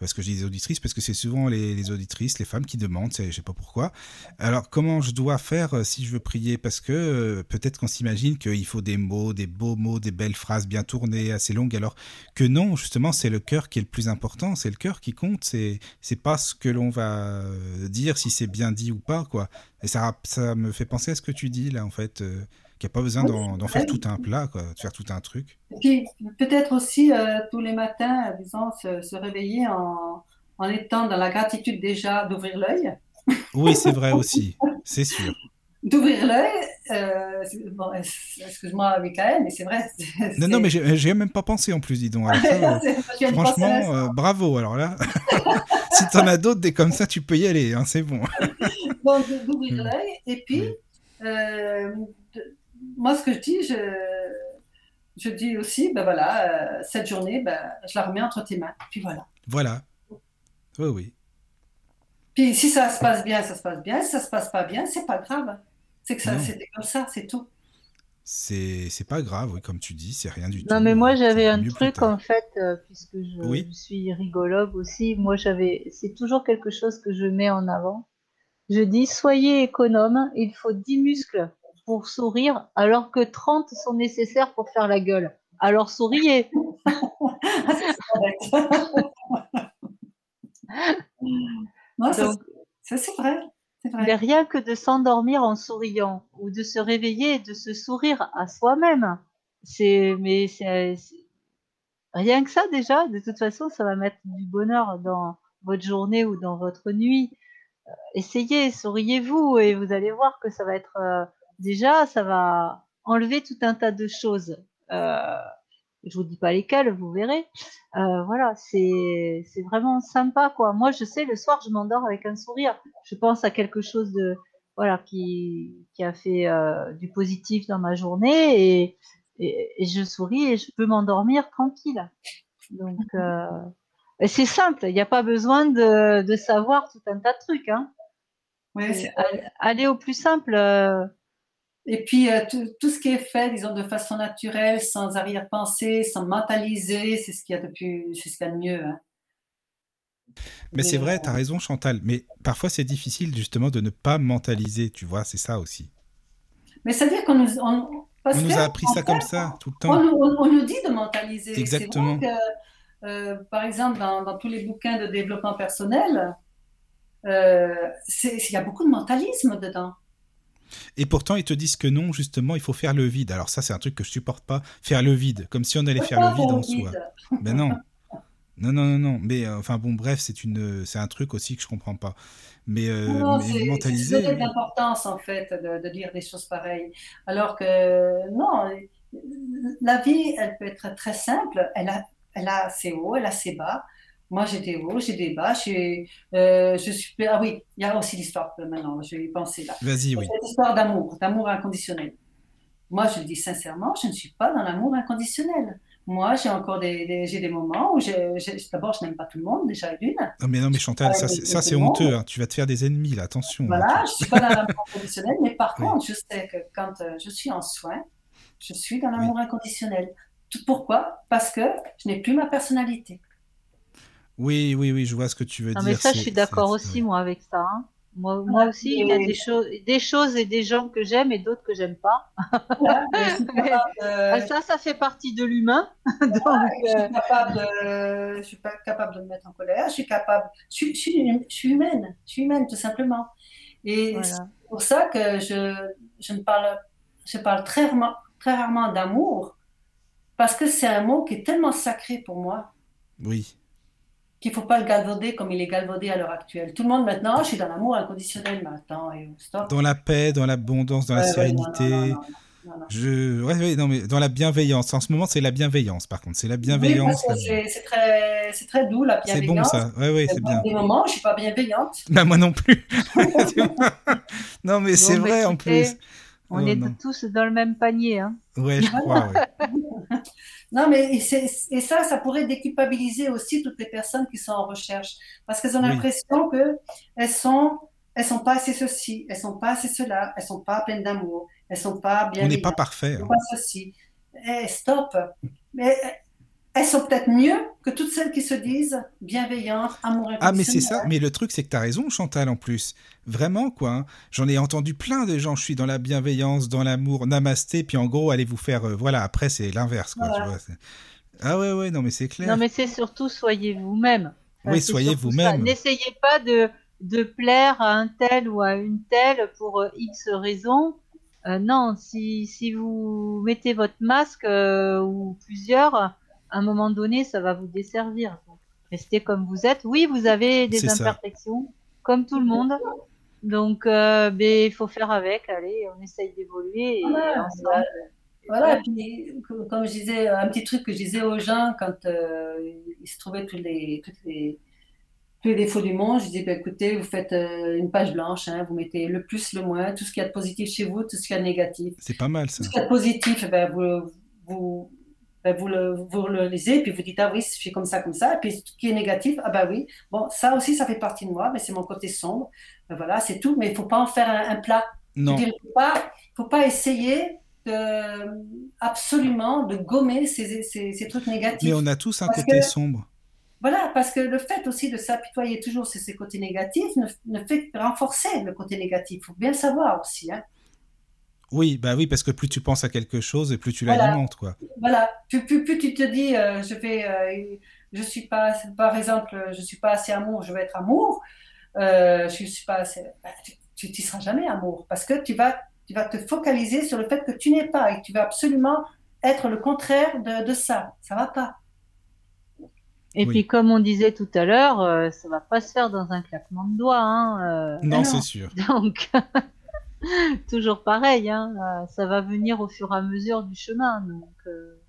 [SPEAKER 1] parce que je dis auditrices, parce que c'est souvent les, auditrices, les femmes qui demandent, je sais pas pourquoi. Alors comment je dois faire euh, si je veux prier? Parce que euh, peut-être qu'on s'imagine qu'il faut des mots, des beaux mots, des belles phrases bien tournées, assez longues, alors que non, justement, c'est le cœur qui est le plus important, c'est le cœur qui compte, c'est c'est pas ce que l'on va euh, dire, si c'est bien dit ou pas, quoi. Et ça, ça me fait penser à ce que tu dis là, en fait, n'y a pas besoin d'en faire tout un plat, quoi, de faire tout un truc.
[SPEAKER 3] Puis, peut-être aussi, euh, tous les matins, euh, disons, se, se réveiller en, en étant dans la gratitude déjà d'ouvrir l'œil.
[SPEAKER 1] Oui, c'est vrai aussi, c'est sûr. [LAUGHS]
[SPEAKER 3] D'ouvrir l'œil, euh, bon, excuse-moi, Michael, mais c'est vrai. [LAUGHS]
[SPEAKER 1] Non, non, mais j'ai même pas pensé en plus, dis donc. [LAUGHS] Ça, euh, franchement, bravo. Alors là, si t'en as d'autres des comme ça, tu peux y aller, hein, c'est bon.
[SPEAKER 3] Donc, d'ouvrir
[SPEAKER 1] Mm.
[SPEAKER 3] l'œil. Et puis. Moi, ce que je dis, je, je dis aussi, ben voilà, euh, cette journée, ben, je la remets entre tes mains. Puis voilà.
[SPEAKER 1] Voilà. Oui, oui.
[SPEAKER 3] Puis si ça se passe bien, ça se passe bien. Si ça se passe pas bien, c'est pas grave. C'est que ça, c'était comme ça, c'est tout.
[SPEAKER 1] C'est c'est pas grave, oui, comme tu dis, c'est rien du tout.
[SPEAKER 4] Non, mais moi, j'avais un truc, en fait, euh, puisque je,
[SPEAKER 1] Oui.
[SPEAKER 4] je suis rigologue aussi. Moi, j'avais, c'est toujours quelque chose que je mets en avant. Je dis, soyez économe, il faut 10 muscles pour sourire, alors que 30 sont nécessaires pour faire la gueule. Alors souriez. [LAUGHS]
[SPEAKER 3] non, ça,
[SPEAKER 4] Donc,
[SPEAKER 3] ça, c'est vrai.
[SPEAKER 4] Mais rien que de s'endormir en souriant, ou de se réveiller et de se sourire à soi-même. C'est, mais c'est, c'est- rien que ça déjà, de toute façon, ça va mettre du bonheur dans votre journée ou dans votre nuit. Euh, essayez, souriez-vous et vous allez voir que ça va être euh, déjà, ça va enlever tout un tas de choses. Euh, je vous dis pas lesquelles, vous verrez. Euh, voilà, c'est vraiment sympa quoi. Moi, je sais, le soir, je m'endors avec un sourire. Je pense à quelque chose de voilà qui qui a fait euh, du positif dans ma journée et, et, et je souris et je peux m'endormir tranquille. Donc euh, c'est simple, il n'y a pas besoin de, de savoir tout un tas de trucs. Hein.
[SPEAKER 3] Ouais,
[SPEAKER 4] aller au plus simple.
[SPEAKER 3] Et puis, euh, tout, tout ce qui est fait, disons, de façon naturelle, sans arrière-pensée, sans mentaliser, c'est ce qu'il y a de plus, c'est ce qu'il y a de mieux. hein.
[SPEAKER 1] Mais c'est vrai,
[SPEAKER 3] euh,
[SPEAKER 1] t'as raison, Chantal. Mais parfois, c'est difficile justement de ne pas mentaliser, tu vois, c'est ça aussi.
[SPEAKER 3] Mais c'est-à-dire qu'on nous, on,
[SPEAKER 1] nous a appris ça
[SPEAKER 3] fait,
[SPEAKER 1] comme ça, tout le temps.
[SPEAKER 3] on- on nous dit de mentaliser.
[SPEAKER 1] Exactement.
[SPEAKER 3] C'est vrai que, euh, par exemple, dans, dans tous les bouquins de développement personnel, euh, il y a beaucoup de mentalisme dedans.
[SPEAKER 1] Et pourtant, ils te disent que non, justement, il faut faire le vide. Alors ça, c'est un truc que je supporte pas. Faire le vide, comme si on allait faire le vide en soi. Ben non. Non, non, non, non. Mais euh, enfin bon, bref, c'est une, c'est un truc aussi que je comprends pas. Mais, euh,
[SPEAKER 3] Non,
[SPEAKER 1] mais
[SPEAKER 3] c'est c'est se
[SPEAKER 1] mentaliser, oui.
[SPEAKER 3] l'importance en fait de, de dire des choses pareilles. Alors que non, la vie, elle peut être très simple. Elle a, elle a ses hauts, elle a ses bas. Moi, j'ai des hauts, j'ai des bas. j'ai, euh, je suis. Ah oui, il y a aussi l'histoire maintenant. Je vais y penser là.
[SPEAKER 1] Vas-y, oui.
[SPEAKER 3] Cette histoire d'amour, d'amour inconditionnel. Moi, je le dis sincèrement, je ne suis pas dans l'amour inconditionnel. Moi, j'ai encore des, des- j'ai des moments où d'abord, je n'aime pas tout le monde, déjà d'une.
[SPEAKER 1] Non, mais non, mais Chantal, ça, c'est- ça, c'est honteux. hein. Tu vas te faire des ennemis, là. Attention. hein.
[SPEAKER 3] Voilà, je ne suis pas dans l'amour [LAUGHS] inconditionnel, mais par
[SPEAKER 1] Oui.
[SPEAKER 3] contre, je sais que quand euh, je suis en soin, je suis dans l'amour inconditionnel. Tout- Pourquoi? Parce que je n'ai plus ma personnalité.
[SPEAKER 1] Oui, oui, oui, je vois ce que tu veux
[SPEAKER 4] Non,
[SPEAKER 1] dire.
[SPEAKER 4] mais ça, je suis d'accord aussi, moi, avec ça. hein. Moi, moi aussi, il y a des choses, des choses et des gens que j'aime et d'autres que j'aime pas. [LAUGHS]
[SPEAKER 3] De,
[SPEAKER 4] Ah, ça, ça fait partie de l'humain. [LAUGHS]
[SPEAKER 3] Je
[SPEAKER 4] euh,
[SPEAKER 3] suis pas capable de me mettre en colère. Je suis capable, je suis, je suis, une- je suis humaine, je suis humaine tout simplement. Et
[SPEAKER 4] voilà.
[SPEAKER 3] c'est pour ça que je, je ne parle, je parle très rarement, très rarement d'amour, parce que c'est un mot qui est tellement sacré pour moi.
[SPEAKER 1] Oui.
[SPEAKER 3] Qu'il ne faut pas le galvauder comme il est galvaudé à l'heure actuelle. Tout le monde maintenant, je suis dans l'amour inconditionnel maintenant. Et stop.
[SPEAKER 1] Dans la paix, dans l'abondance, dans la
[SPEAKER 3] Ouais,
[SPEAKER 1] sérénité.
[SPEAKER 3] non, non, non, non.
[SPEAKER 1] Je, ouais, ouais, non, mais dans la bienveillance. En ce moment, c'est la bienveillance, par contre. C'est la
[SPEAKER 3] Oui,
[SPEAKER 1] bienveillance.
[SPEAKER 3] c'est c'est très, c'est très doux la
[SPEAKER 1] C'est
[SPEAKER 3] bienveillance.
[SPEAKER 1] bon, ça. Ouais, ouais,
[SPEAKER 3] Il y a
[SPEAKER 1] c'est bien.
[SPEAKER 3] Des moments où je suis pas bienveillante.
[SPEAKER 1] Bah, moi non plus. [LAUGHS] [LAUGHS] non, mais c'est vrai, en plus.
[SPEAKER 4] On
[SPEAKER 1] Oh,
[SPEAKER 4] est
[SPEAKER 1] non.
[SPEAKER 4] tous dans le même panier. Hein.
[SPEAKER 1] Ouais, je crois, ouais. [LAUGHS]
[SPEAKER 3] Non, mais et ça, ça pourrait déculpabiliser aussi toutes les personnes qui sont en recherche, parce qu'elles ont
[SPEAKER 1] Oui.
[SPEAKER 3] l'impression que elles sont, elles sont pas assez ceci, elles sont pas assez cela, elles sont pas pleines d'amour, elles sont pas
[SPEAKER 1] On n'est pas parfait. hein.
[SPEAKER 3] pas ceci. Eh, stop. Mais elles sont peut-être mieux que toutes celles qui se disent bienveillantes, amour
[SPEAKER 1] Ah, mais c'est ça. Mais le truc, c'est que t'as raison, Chantal, en plus. Vraiment, quoi. hein. J'en ai entendu plein de gens. Je suis dans la bienveillance, dans l'amour, namasté. Puis en gros, allez vous faire. euh, voilà, après, c'est l'inverse, quoi.
[SPEAKER 3] Voilà.
[SPEAKER 1] Tu vois, c'est- ah, ouais, ouais, non, mais c'est clair.
[SPEAKER 4] Non, mais c'est surtout soyez vous-même.
[SPEAKER 1] Oui, soyez vous-même.
[SPEAKER 4] N'essayez pas de, de plaire à un tel ou à une telle pour euh, X raisons. Euh, non, si, si vous mettez votre masque euh, ou plusieurs, à un moment donné, ça va vous desservir. Donc, restez comme vous êtes. Oui, vous avez des
[SPEAKER 1] ça.
[SPEAKER 4] imperfections, comme tout le monde. Donc, euh, ben, il faut faire avec. Allez, on essaye d'évoluer. Et
[SPEAKER 3] Voilà,
[SPEAKER 4] ensemble,
[SPEAKER 3] Voilà, et puis, co- comme je disais, un petit truc que je disais aux gens quand euh, ils se trouvaient tous les, tous les défauts du monde, je disais, ben, écoutez, vous faites euh, une page blanche, hein, vous mettez le plus, le moins, tout ce qu'il y a de positif chez vous, tout ce qu'il y a de négatif.
[SPEAKER 1] C'est pas mal, ça.
[SPEAKER 3] Tout ce qu'il y a de positif, ben, vous, vous, ben, vous, le, vous le lisez, puis vous dites, ah oui, je suis comme ça, comme ça. Et puis, ce qui est négatif, ah ben oui, bon, ça aussi, ça fait partie de moi, mais c'est mon côté sombre. Ben, voilà, c'est tout, mais il ne faut pas en faire un, un plat.
[SPEAKER 1] Non.
[SPEAKER 3] Il ne faut pas, faut pas essayer de, absolument de gommer ces, ces, ces trucs négatifs.
[SPEAKER 1] Mais on a tous un
[SPEAKER 3] Parce
[SPEAKER 1] côté
[SPEAKER 3] que-
[SPEAKER 1] sombre.
[SPEAKER 3] Voilà, parce que le fait aussi de s'apitoyer toujours sur ces côtés négatifs ne, ne fait que renforcer le côté négatif. Il faut bien le savoir aussi. Hein.
[SPEAKER 1] Oui, bah oui, parce que plus tu penses à quelque chose et plus tu
[SPEAKER 3] Voilà.
[SPEAKER 1] l'alimentes, quoi.
[SPEAKER 3] Voilà, plus, plus, plus tu te dis, euh, je vais, euh, je suis pas, par exemple, je suis pas assez amour, je vais être amour. Euh, je suis pas assez, bah, tu, tu y seras jamais amour, parce que tu vas, tu vas te focaliser sur le fait que tu n'es pas et que tu vas absolument être le contraire de, de ça. Ça va pas.
[SPEAKER 4] Et
[SPEAKER 1] Oui.
[SPEAKER 4] puis, comme on disait tout à l'heure, euh, ça va pas se faire dans un claquement de doigts. Hein, euh,
[SPEAKER 1] Non,
[SPEAKER 3] non.
[SPEAKER 1] c'est sûr.
[SPEAKER 4] donc, [LAUGHS] [LAUGHS] toujours pareil, hein, euh, ça va venir au fur et à mesure du chemin. Donc, euh,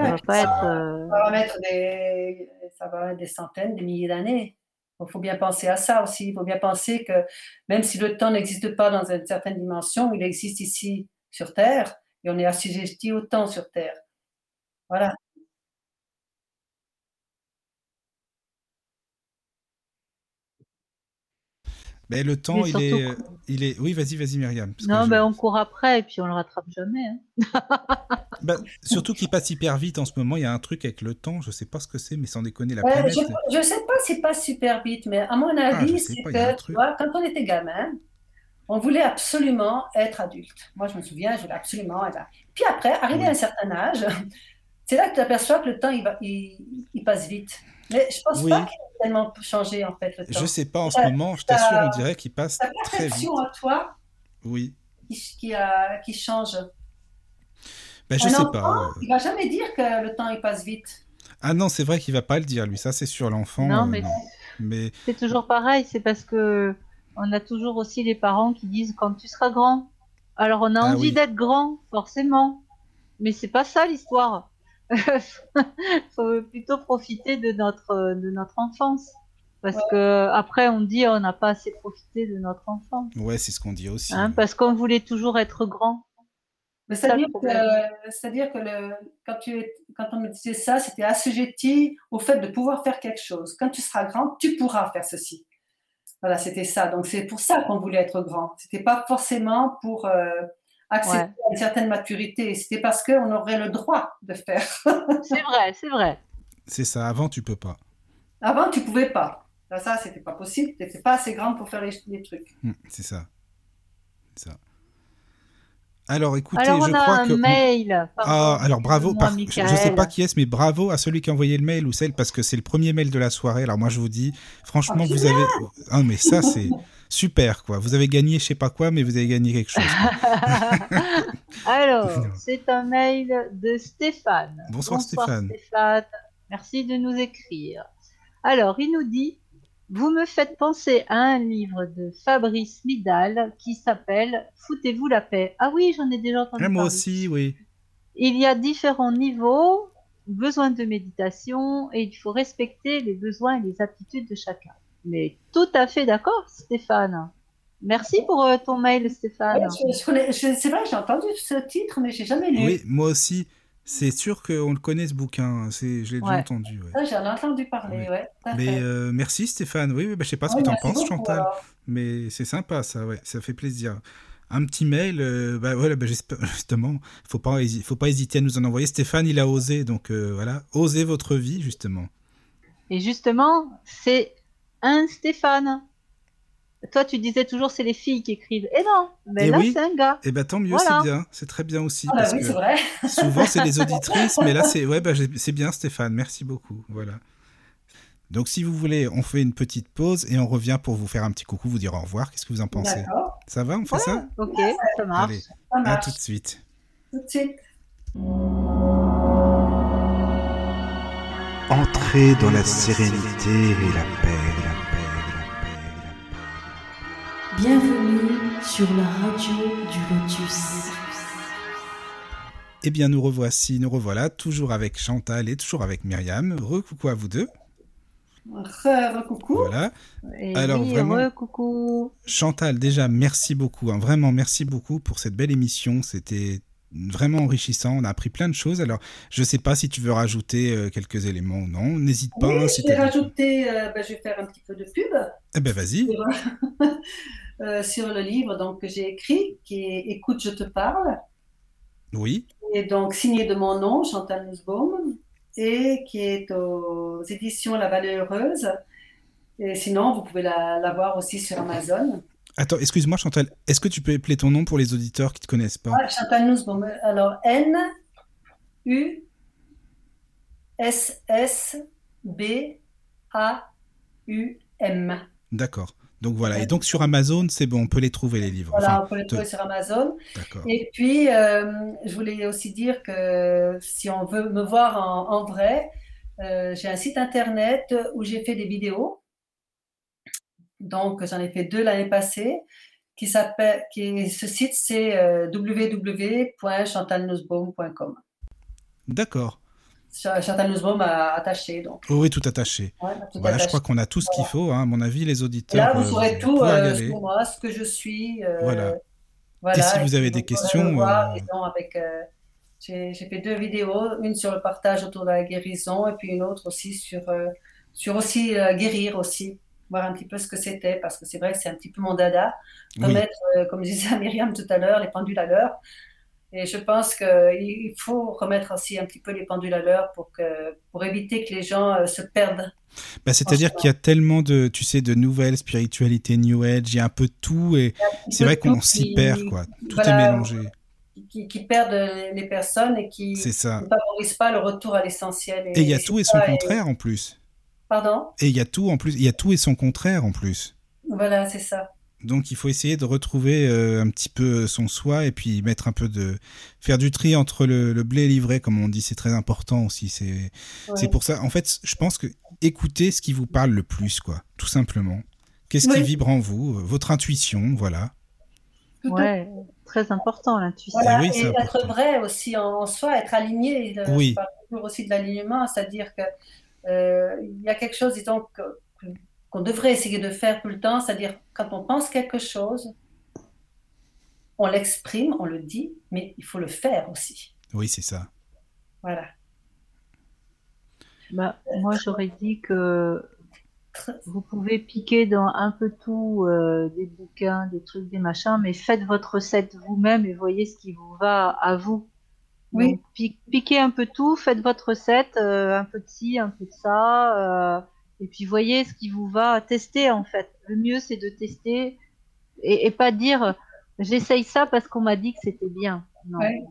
[SPEAKER 4] ça va
[SPEAKER 3] ça,
[SPEAKER 4] être. euh,
[SPEAKER 3] ça va mettre des, ça va mettre des centaines, des milliers d'années. Il faut bien penser à ça aussi. Il faut bien penser que même si le temps n'existe pas dans une certaine dimension, il existe ici sur Terre et on est assujetti au temps sur Terre. Voilà.
[SPEAKER 1] Mais le temps,
[SPEAKER 4] Mais
[SPEAKER 1] il est, il est. Oui, vas-y, vas-y, Myriam. parce que
[SPEAKER 4] Non,
[SPEAKER 1] je-
[SPEAKER 4] ben on court après et puis on le rattrape jamais. hein.
[SPEAKER 1] Bah, surtout qu'il passe hyper vite en ce moment. Il y a un truc avec le temps. Je sais pas ce que c'est, mais sans déconner, la
[SPEAKER 3] Ouais,
[SPEAKER 1] planète.
[SPEAKER 3] je ne sais pas si c'est pas super vite, mais à mon
[SPEAKER 1] Ah,
[SPEAKER 3] avis,
[SPEAKER 1] sais
[SPEAKER 3] c'est que, tu vois, quand on était gamin, on voulait absolument être adulte. Moi, je me souviens, je voulais absolument être. Puis après, arrivé
[SPEAKER 1] Oui.
[SPEAKER 3] à un certain âge, [LAUGHS] c'est là que tu aperçois que le temps, il, va, il, il passe vite. Mais je pense
[SPEAKER 1] Oui.
[SPEAKER 3] pas qu'il ait tellement changé, en fait, le temps.
[SPEAKER 1] Je sais pas en ce moment. Je
[SPEAKER 3] ta-
[SPEAKER 1] t'assure, on dirait qu'il passe
[SPEAKER 3] Ta
[SPEAKER 1] très vite.
[SPEAKER 3] perception à toi
[SPEAKER 1] Oui.
[SPEAKER 3] qui, qui, a- qui change.
[SPEAKER 1] Ben, je
[SPEAKER 3] Un
[SPEAKER 1] sais
[SPEAKER 3] enfant,
[SPEAKER 1] pas.
[SPEAKER 3] Il va jamais dire que le temps, il passe vite.
[SPEAKER 1] Ah non, c'est vrai qu'il va pas le dire, lui. Ça, c'est sur l'enfant.
[SPEAKER 4] Non,
[SPEAKER 1] euh,
[SPEAKER 4] mais.
[SPEAKER 1] Mais
[SPEAKER 4] c'est toujours pareil. C'est parce que on a toujours aussi les parents qui disent quand tu seras grand. Alors on a
[SPEAKER 1] Ah
[SPEAKER 4] envie
[SPEAKER 1] oui.
[SPEAKER 4] d'être grand, forcément. Mais c'est pas ça l'histoire. [LAUGHS] Faut plutôt profiter de notre de notre enfance. Parce que après on dit on n'a pas assez profité de notre enfance.
[SPEAKER 1] ouais, c'est ce qu'on dit aussi.
[SPEAKER 4] Hein, parce qu'on voulait toujours être grand.
[SPEAKER 3] Mais
[SPEAKER 4] Ça,
[SPEAKER 3] c'est-à-dire
[SPEAKER 4] le
[SPEAKER 3] que,
[SPEAKER 4] problème.
[SPEAKER 3] c'est-à-dire que le, quand, tu es- quand on me disait ça, c'était assujetti au fait de pouvoir faire quelque chose. Quand tu seras grand, tu pourras faire ceci. Voilà, c'était ça. Donc c'est pour ça qu'on voulait être grand. C'était pas forcément pour euh, accéder
[SPEAKER 4] Ouais.
[SPEAKER 3] à une certaine maturité. C'était parce qu'on aurait le droit de faire. [LAUGHS]
[SPEAKER 4] C'est vrai, c'est vrai.
[SPEAKER 1] C'est ça. Avant, tu peux pas.
[SPEAKER 3] Avant, tu pouvais pas. Là, ça, c'était pas possible. Tu n'étais pas assez grande pour faire les, les trucs.
[SPEAKER 1] Hmm, c'est ça. C'est ça. Alors, écoutez,
[SPEAKER 4] Alors on
[SPEAKER 1] je
[SPEAKER 4] a
[SPEAKER 1] crois
[SPEAKER 4] un
[SPEAKER 1] que.
[SPEAKER 4] mail.
[SPEAKER 1] Ah, alors bravo. par- Je, je sais pas qui est-ce, mais bravo à celui qui a envoyé le mail ou celle, parce que c'est le premier mail de la soirée. Alors moi, je vous dis, franchement,
[SPEAKER 3] Ah,
[SPEAKER 1] vous avez. Ah, mais ça, c'est [LAUGHS] super, quoi. Vous avez gagné, je sais pas quoi, mais vous avez gagné quelque chose. [LAUGHS]
[SPEAKER 4] Alors, c'est un mail de Stéphane.
[SPEAKER 1] Bonsoir, Stéphane.
[SPEAKER 4] Stéphane. Merci de nous écrire. Alors, il nous dit Vous me faites penser à un livre de Fabrice Midal qui s'appelle Foutez-vous la paix. Ah oui, j'en ai déjà entendu
[SPEAKER 1] Ah, moi
[SPEAKER 4] parler.
[SPEAKER 1] aussi, oui.
[SPEAKER 4] Il y a différents niveaux, besoin de méditation, et il faut respecter les besoins et les aptitudes de chacun. Mais tout à fait d'accord, Stéphane. Merci pour euh, ton mail, Stéphane.
[SPEAKER 3] Ouais, je- je connais- je- c'est vrai, j'ai entendu ce titre, mais j'ai jamais lu.
[SPEAKER 1] Oui, moi aussi. C'est sûr qu'on le connaît ce bouquin. C'est, je l'ai déjà entendu. ouais.
[SPEAKER 3] J'en ai entendu parler,
[SPEAKER 1] Oui.
[SPEAKER 3] ouais.
[SPEAKER 1] Mais euh, merci Stéphane. Oui, bah, je sais pas ce que tu en penses, Chantal.
[SPEAKER 3] alors.
[SPEAKER 1] Mais c'est sympa, ça, ouais, ça fait plaisir. Un petit mail, euh, bah voilà, bah, [LAUGHS] justement, faut pas, faut pas hésiter à nous en envoyer. Stéphane, il a osé, donc euh, voilà, osez votre vie justement.
[SPEAKER 4] Et justement, c'est un Stéphane? Toi, tu disais toujours c'est les filles qui écrivent. Et non, mais
[SPEAKER 1] Eh
[SPEAKER 4] là,
[SPEAKER 1] oui.
[SPEAKER 4] c'est un gars.
[SPEAKER 1] Et bah tant mieux,
[SPEAKER 4] Voilà.
[SPEAKER 1] c'est bien, c'est très bien aussi
[SPEAKER 3] Ah, bah
[SPEAKER 1] parce
[SPEAKER 3] oui,
[SPEAKER 1] que
[SPEAKER 3] c'est vrai.
[SPEAKER 1] souvent c'est les auditrices, mais là [LAUGHS] c'est ouais, bah, c'est bien Stéphane, merci beaucoup, voilà. Donc si vous voulez, on fait une petite pause et on revient pour vous faire un petit coucou, vous dire au revoir. Qu'est-ce que vous en pensez? Ça va, on fait ça?
[SPEAKER 4] Ok, ça marche.
[SPEAKER 1] Allez,
[SPEAKER 3] ça
[SPEAKER 1] à tout de suite.
[SPEAKER 3] Tout de suite.
[SPEAKER 5] Entrez dans la sérénité et la paix,
[SPEAKER 2] Bienvenue sur la radio du Lotus.
[SPEAKER 1] Eh bien, nous revoici, nous revoilà, toujours avec Chantal et toujours avec Myriam. Recoucou à vous deux.
[SPEAKER 3] Re, re- coucou.
[SPEAKER 1] Voilà.
[SPEAKER 4] Et
[SPEAKER 1] Alors,
[SPEAKER 4] oui,
[SPEAKER 1] vraiment-
[SPEAKER 4] coucou.
[SPEAKER 1] Chantal, déjà, merci beaucoup. hein, vraiment, merci beaucoup pour cette belle émission. C'était vraiment enrichissant. On a appris plein de choses. Alors, je ne sais pas si tu veux rajouter euh, quelques éléments ou non. N'hésite pas.
[SPEAKER 3] Oui,
[SPEAKER 1] hein, si
[SPEAKER 3] je vais rajouter, euh, je vais faire un petit peu de pub
[SPEAKER 1] Eh ben, vas-y. [LAUGHS]
[SPEAKER 3] euh, sur le livre donc, que j'ai écrit, qui est Écoute, je te parle,
[SPEAKER 1] Oui.
[SPEAKER 3] et donc signé de mon nom, Chantal Nussbaum, et qui est aux éditions La Vallée Heureuse. Et sinon, vous pouvez la, la voir aussi sur Amazon.
[SPEAKER 1] Attends, excuse-moi, Chantal. Est-ce que tu peux épeler ton nom pour les auditeurs qui ne te connaissent pas?
[SPEAKER 3] Ah, Chantal Nussbaum. Alors, N, U, S, S, B, A, U, M.
[SPEAKER 1] D'accord. Donc voilà. Et donc sur Amazon, c'est bon, on peut les trouver les livres.
[SPEAKER 3] Voilà,
[SPEAKER 1] Enfin,
[SPEAKER 3] on peut les
[SPEAKER 1] te-
[SPEAKER 3] trouver sur Amazon.
[SPEAKER 1] D'accord.
[SPEAKER 3] Et puis, euh, je voulais aussi dire que si on veut me voir en, en vrai, Euh, j'ai un site internet où j'ai fait des vidéos. Donc, j'en ai fait deux l'année passée. Qui s'appelle, qui, ce site, c'est euh.
[SPEAKER 1] D'accord.
[SPEAKER 3] Chantal Nussbaum a attaché. Donc.
[SPEAKER 1] oui, tout attaché.
[SPEAKER 3] Ouais, tout
[SPEAKER 1] Voilà, je crois qu'on a tout ce qu'il
[SPEAKER 3] Voilà.
[SPEAKER 1] faut. hein. À mon avis, les auditeurs.
[SPEAKER 3] Là, vous
[SPEAKER 1] euh,
[SPEAKER 3] saurez tout euh, sur moi, ce que je suis. euh,
[SPEAKER 1] Voilà.
[SPEAKER 3] voilà.
[SPEAKER 1] Et si vous avez des questions,
[SPEAKER 3] voir,
[SPEAKER 1] euh,
[SPEAKER 3] disons, avec, euh, j'ai j'ai fait deux vidéos, une sur le partage autour de la guérison et puis une autre aussi sur, euh, sur aussi guérir aussi, voir un petit peu ce que c'était, parce que c'est vrai que c'est un petit peu mon dada,
[SPEAKER 1] Oui.
[SPEAKER 3] remettre, euh, comme disait [LAUGHS] Myriam tout à l'heure, les pendules à l'heure. Et je pense qu'il faut remettre aussi un petit peu les pendules à l'heure pour, que, pour éviter que les gens euh, se perdent.
[SPEAKER 1] Bah, C'est-à-dire qu'il y a tellement de, tu sais, de nouvelles spiritualités New Age, il y a un peu de tout et c'est vrai qu'on s'y perd, quoi. Tout est mélangé.
[SPEAKER 3] qui, qui perdent les personnes et qui
[SPEAKER 1] ça.
[SPEAKER 3] ne favorisent pas le retour à l'essentiel.
[SPEAKER 1] Et il y a tout et son contraire en plus.
[SPEAKER 3] Pardon?
[SPEAKER 1] Et il y a tout en plus. Il y a tout et son contraire en plus.
[SPEAKER 3] Voilà, c'est ça.
[SPEAKER 1] Donc il faut essayer de retrouver euh, un petit peu son soi et puis mettre un peu de faire du tri entre le, le blé et l'ivraie comme on dit c'est très important aussi c'est pour ça en fait je pense que écoutez ce qui vous parle le plus quoi tout simplement qu'est-ce qui vibre en vous euh, votre intuition voilà
[SPEAKER 4] Ouais, très important l'intuition.
[SPEAKER 3] Voilà,
[SPEAKER 1] oui,
[SPEAKER 3] et
[SPEAKER 1] c'est
[SPEAKER 3] être
[SPEAKER 1] important.
[SPEAKER 3] vrai aussi en soi, être aligné. Le-
[SPEAKER 1] Oui.
[SPEAKER 3] Je parle toujours aussi de l'alignement, c'est-à-dire que euh, il y a quelque chose, disons, que- que- qu'on devrait essayer de faire tout le temps, c'est-à-dire quand on pense quelque chose, on l'exprime, on le dit, mais il faut le faire aussi.
[SPEAKER 1] oui c'est ça
[SPEAKER 3] Voilà.
[SPEAKER 4] Bah, moi, j'aurais dit que vous pouvez piquer dans un peu tout, euh, des bouquins, des trucs, des machins, mais faites votre recette vous-même et voyez ce qui vous va à vous.
[SPEAKER 3] Oui.
[SPEAKER 4] Donc, piquez un peu tout, faites votre recette, euh, un peu de ci, un peu de ça, euh, et puis voyez ce qui vous va. Tester en fait. Le mieux, c'est de tester et, et pas dire j'essaye ça parce qu'on m'a dit que c'était bien. Non.
[SPEAKER 3] Ouais.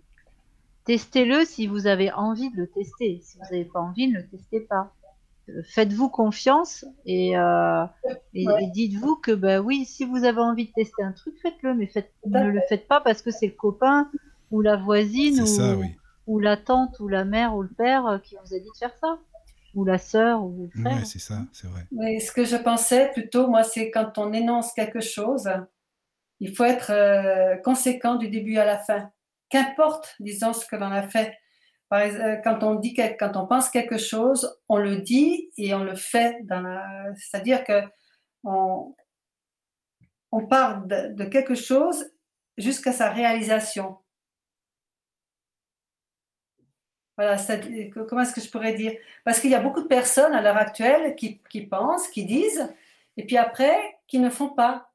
[SPEAKER 4] Testez-le si vous avez envie de le tester. Si vous n'avez pas envie, ne le testez pas. Euh, Faites-vous confiance et, euh, et,
[SPEAKER 3] Ouais.
[SPEAKER 4] et dites-vous que bah oui, si vous avez envie de tester un truc, faites-le, mais faites, ne le faites pas parce que c'est le copain ou la voisine ou,
[SPEAKER 1] ça oui
[SPEAKER 4] ou la tante ou la mère ou le père qui vous a dit de faire ça, ou la sœur ou le frère.
[SPEAKER 1] ouais c'est ça c'est vrai
[SPEAKER 3] Mais ce que je pensais plutôt, moi, c'est quand on énonce quelque chose, il faut être euh, conséquent du début à la fin. Qu'importe, disons, ce que l'on a fait. Par exemple, quand on dit, quand on pense quelque chose, on le dit et on le fait. Dans la... C'est-à-dire que on, on part de, de quelque chose jusqu'à sa réalisation. Voilà, c'est- comment est-ce que je pourrais dire? Parce qu'il y a beaucoup de personnes à l'heure actuelle qui, qui pensent, qui disent, et puis après, qui ne font pas,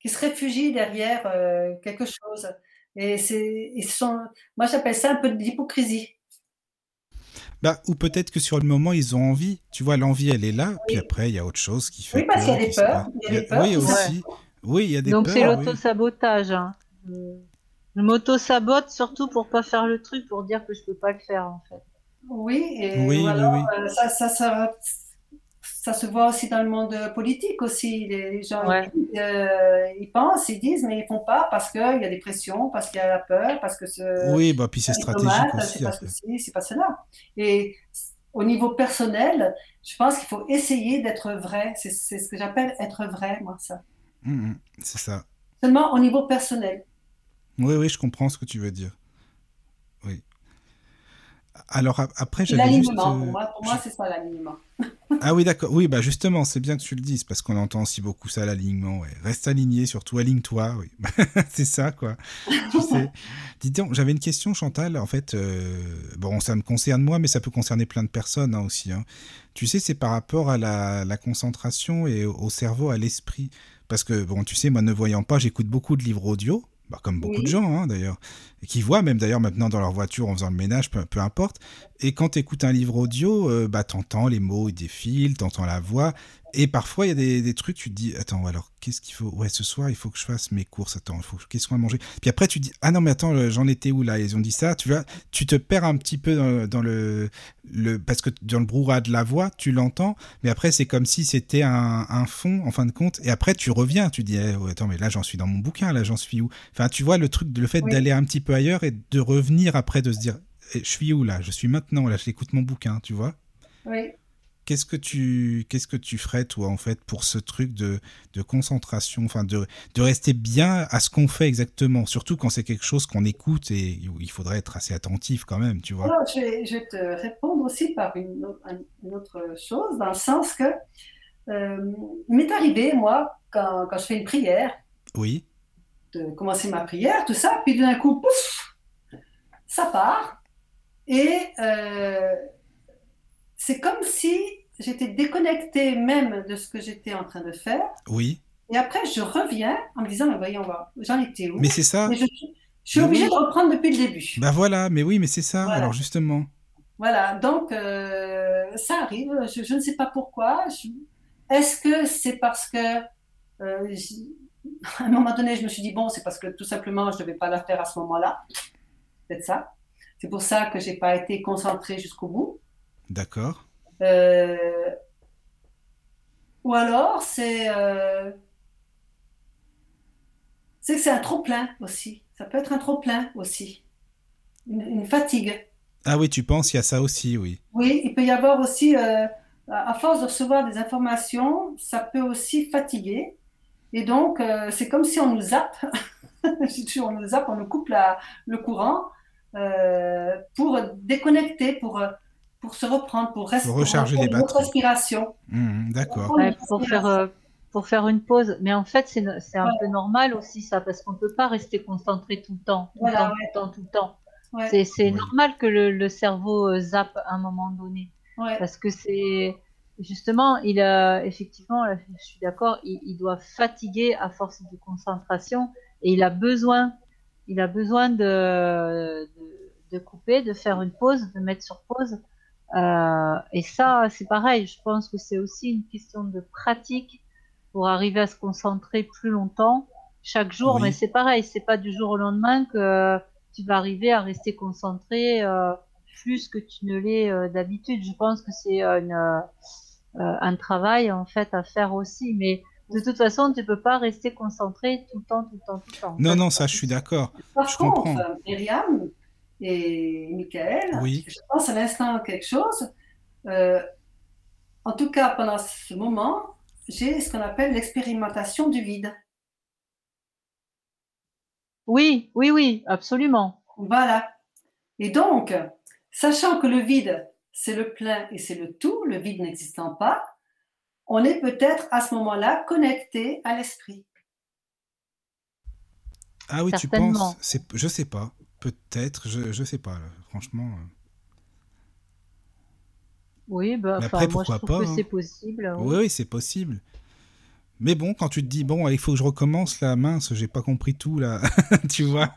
[SPEAKER 3] qui se réfugient derrière euh, quelque chose. Et c'est, ils sont, moi j'appelle ça un peu d'hypocrisie.
[SPEAKER 1] bah ou peut-être que sur le moment ils ont envie tu vois l'envie elle est là puis
[SPEAKER 3] Oui.
[SPEAKER 1] après il y a autre chose qui fait
[SPEAKER 3] Oui, parce qu'il y a des peurs,
[SPEAKER 1] passe.
[SPEAKER 3] il y a des peurs,
[SPEAKER 1] oui aussi oui il y a des
[SPEAKER 4] Donc
[SPEAKER 1] peurs
[SPEAKER 4] c'est
[SPEAKER 1] oui.
[SPEAKER 4] l'auto-sabotage. Hein. Je, m'auto-sabote surtout pour pas faire le truc, pour dire que je peux pas le faire en fait.
[SPEAKER 3] Oui, et
[SPEAKER 1] Oui,
[SPEAKER 3] ou
[SPEAKER 1] oui,
[SPEAKER 3] alors,
[SPEAKER 1] oui.
[SPEAKER 3] euh, ça, ça, ça, ça se voit aussi dans le monde politique aussi. Les, gens,
[SPEAKER 4] Ouais.
[SPEAKER 3] ils, euh, ils pensent, ils disent, mais ils font pas parce qu'il y a des pressions, parce qu'il y a la peur, parce que ce,
[SPEAKER 1] oui bah puis c'est stratégique aussi
[SPEAKER 3] c'est pas
[SPEAKER 1] après.
[SPEAKER 3] ceci, c'est pas cela. Et au niveau personnel, je pense qu'il faut essayer d'être vrai. C'est ce que j'appelle être vrai, moi, ça.
[SPEAKER 1] Mm, mm, c'est ça
[SPEAKER 3] Seulement au niveau personnel.
[SPEAKER 1] Oui, oui, je comprends ce que tu veux dire. Oui. Alors après, j'avais juste.
[SPEAKER 3] L'alignement,
[SPEAKER 1] euh,
[SPEAKER 3] pour moi, pour moi c'est ça l'alignement. [LAUGHS]
[SPEAKER 1] Ah oui, d'accord. Oui, bah justement, c'est bien que tu le dises parce qu'on entend aussi beaucoup ça, l'alignement. Ouais. Reste aligné, surtout aligne-toi. Oui, [LAUGHS] c'est ça, quoi. tu [LAUGHS] sais. Dis donc, j'avais une question, Chantal. En fait, euh, bon, ça me concerne moi, mais ça peut concerner plein de personnes hein, aussi. hein. Tu sais, c'est par rapport à la, la concentration et au cerveau, à l'esprit. Parce que, bon, tu sais, moi, ne voyant pas, j'écoute beaucoup de livres audio. Bah, comme beaucoup
[SPEAKER 3] Oui.
[SPEAKER 1] de gens, hein, d'ailleurs. Qui voient, même d'ailleurs, maintenant dans leur voiture en faisant le ménage, peu, peu importe. Et quand tu écoutes un livre audio, euh, bah, t'entends les mots, ils défilent, t'entends la voix. Et parfois, il y a des, des trucs, tu te dis, attends, alors, qu'est-ce qu'il faut? Ouais, ce soir, il faut que je fasse mes courses. Attends, il faut que qu'est-ce qu'on va manger? Puis après, tu dis, ah non, mais attends, j'en étais où là? Ils ont dit ça. Tu vois, tu te perds un petit peu dans, dans le, le. Parce que dans le brouhaha de la voix, tu l'entends. Mais après, c'est comme si c'était un, un fond, en fin de compte. Et après, tu reviens. Tu dis, eh, attends, mais là, j'en suis dans mon bouquin. Là, j'en suis où? Enfin, tu vois, le truc, le fait
[SPEAKER 3] Oui.
[SPEAKER 1] d'aller un petit peu ailleurs et de revenir après, de se dire, eh, je suis où là? Je suis maintenant, là, j'écoute mon bouquin, tu vois?
[SPEAKER 3] Oui.
[SPEAKER 1] Qu'est-ce que tu qu'est-ce que tu ferais toi en fait pour ce truc de, de concentration, enfin de, de rester bien à ce qu'on fait exactement, surtout quand c'est quelque chose qu'on écoute et où il faudrait être assez attentif quand même, tu vois?
[SPEAKER 3] Alors, je, vais, je vais te répondre aussi par une, au- un- une autre chose, dans le sens que euh, il m'est arrivé, moi, quand, quand je fais une prière,
[SPEAKER 1] Oui,
[SPEAKER 3] de commencer ma prière, tout ça, puis d'un coup, pouf, ça part. Et euh, c'est comme si j'étais déconnectée même de ce que j'étais en train de faire.
[SPEAKER 1] oui.
[SPEAKER 3] Et après, je reviens en me disant, mais voyons voir, j'en étais où?
[SPEAKER 1] Mais c'est ça.
[SPEAKER 3] Et je, je suis obligée
[SPEAKER 1] oui.
[SPEAKER 3] de reprendre depuis le début.
[SPEAKER 1] Bah voilà, mais oui, mais c'est ça.
[SPEAKER 3] Voilà.
[SPEAKER 1] Alors justement.
[SPEAKER 3] Voilà, donc euh, ça arrive, je, je ne sais pas pourquoi. Je- Est-ce que c'est parce que, euh, à un moment donné, je me suis dit, bon, c'est parce que tout simplement, je ne devais pas la faire à ce moment-là. Peut-être ça. C'est pour ça que j'ai pas été concentrée jusqu'au bout.
[SPEAKER 1] D'accord.
[SPEAKER 3] Euh, ou alors, c'est euh, c'est que c'est un trop-plein aussi. Ça peut être un trop-plein aussi. Une- une fatigue.
[SPEAKER 1] Ah oui, tu penses, il y a ça aussi, oui.
[SPEAKER 3] Oui, il peut y avoir aussi, euh, à force de recevoir des informations, ça peut aussi fatiguer. Et donc, euh, c'est comme si on nous zappe, [LAUGHS] dis, on nous zappe, on nous coupe la- le courant euh, pour déconnecter, pour, pour se reprendre, pour, rester,
[SPEAKER 1] Pour recharger les
[SPEAKER 3] une autre
[SPEAKER 1] batteries.
[SPEAKER 3] respiration.
[SPEAKER 1] Mhm, D'accord.
[SPEAKER 4] Ouais, pour faire euh, pour faire une pause. Mais en fait, c'est c'est un
[SPEAKER 3] Ouais.
[SPEAKER 4] peu normal aussi ça, parce qu'on peut pas rester concentré tout le temps, tout
[SPEAKER 3] Voilà,
[SPEAKER 4] le temps, tout le temps, tout le temps.
[SPEAKER 3] Ouais,
[SPEAKER 4] C'est normal que le, le cerveau zappe à un moment donné,
[SPEAKER 3] ouais,
[SPEAKER 4] parce que c'est justement, il a effectivement, je suis d'accord, il, il doit fatiguer à force de concentration et il a besoin, il a besoin de, de, de couper, de faire une pause, de mettre sur pause. Euh, et ça, c'est pareil. Je pense que c'est aussi une question de pratique pour arriver à se concentrer plus longtemps chaque jour.
[SPEAKER 1] Oui.
[SPEAKER 4] Mais c'est pareil, c'est pas du jour au lendemain que tu vas arriver à rester concentré euh, plus que tu ne l'es euh, d'habitude. Je pense que c'est une, euh, euh, un travail en fait à faire aussi. Mais de toute façon, tu peux pas rester concentré tout le temps, tout le temps, tout le temps.
[SPEAKER 1] Non, non, ça, je suis d'accord.
[SPEAKER 3] Par
[SPEAKER 1] Je
[SPEAKER 3] contre,
[SPEAKER 1] comprends.
[SPEAKER 3] euh, Myriam et Michael,
[SPEAKER 1] Oui.
[SPEAKER 3] je pense à l'instant quelque chose. Euh, en tout cas, pendant ce moment, j'ai ce qu'on appelle l'expérimentation du vide.
[SPEAKER 4] Oui, oui, oui, absolument.
[SPEAKER 3] Voilà. Et donc, sachant que le vide, c'est le plein et c'est le tout, le vide n'existant pas, on est peut-être à ce moment-là connecté à l'esprit.
[SPEAKER 1] Ah oui, tu penses c'est, Je sais pas. Peut-être, je, je sais pas, là. franchement. euh.
[SPEAKER 4] Oui, bah,
[SPEAKER 1] après,
[SPEAKER 4] moi je
[SPEAKER 1] pourquoi
[SPEAKER 4] trouve
[SPEAKER 1] pas,
[SPEAKER 4] que
[SPEAKER 1] hein.
[SPEAKER 4] c'est possible.
[SPEAKER 1] Oui, oui, c'est possible. Mais bon, quand tu te dis, bon, il faut que je recommence là, mince, j'ai pas compris tout là, [LAUGHS] tu vois.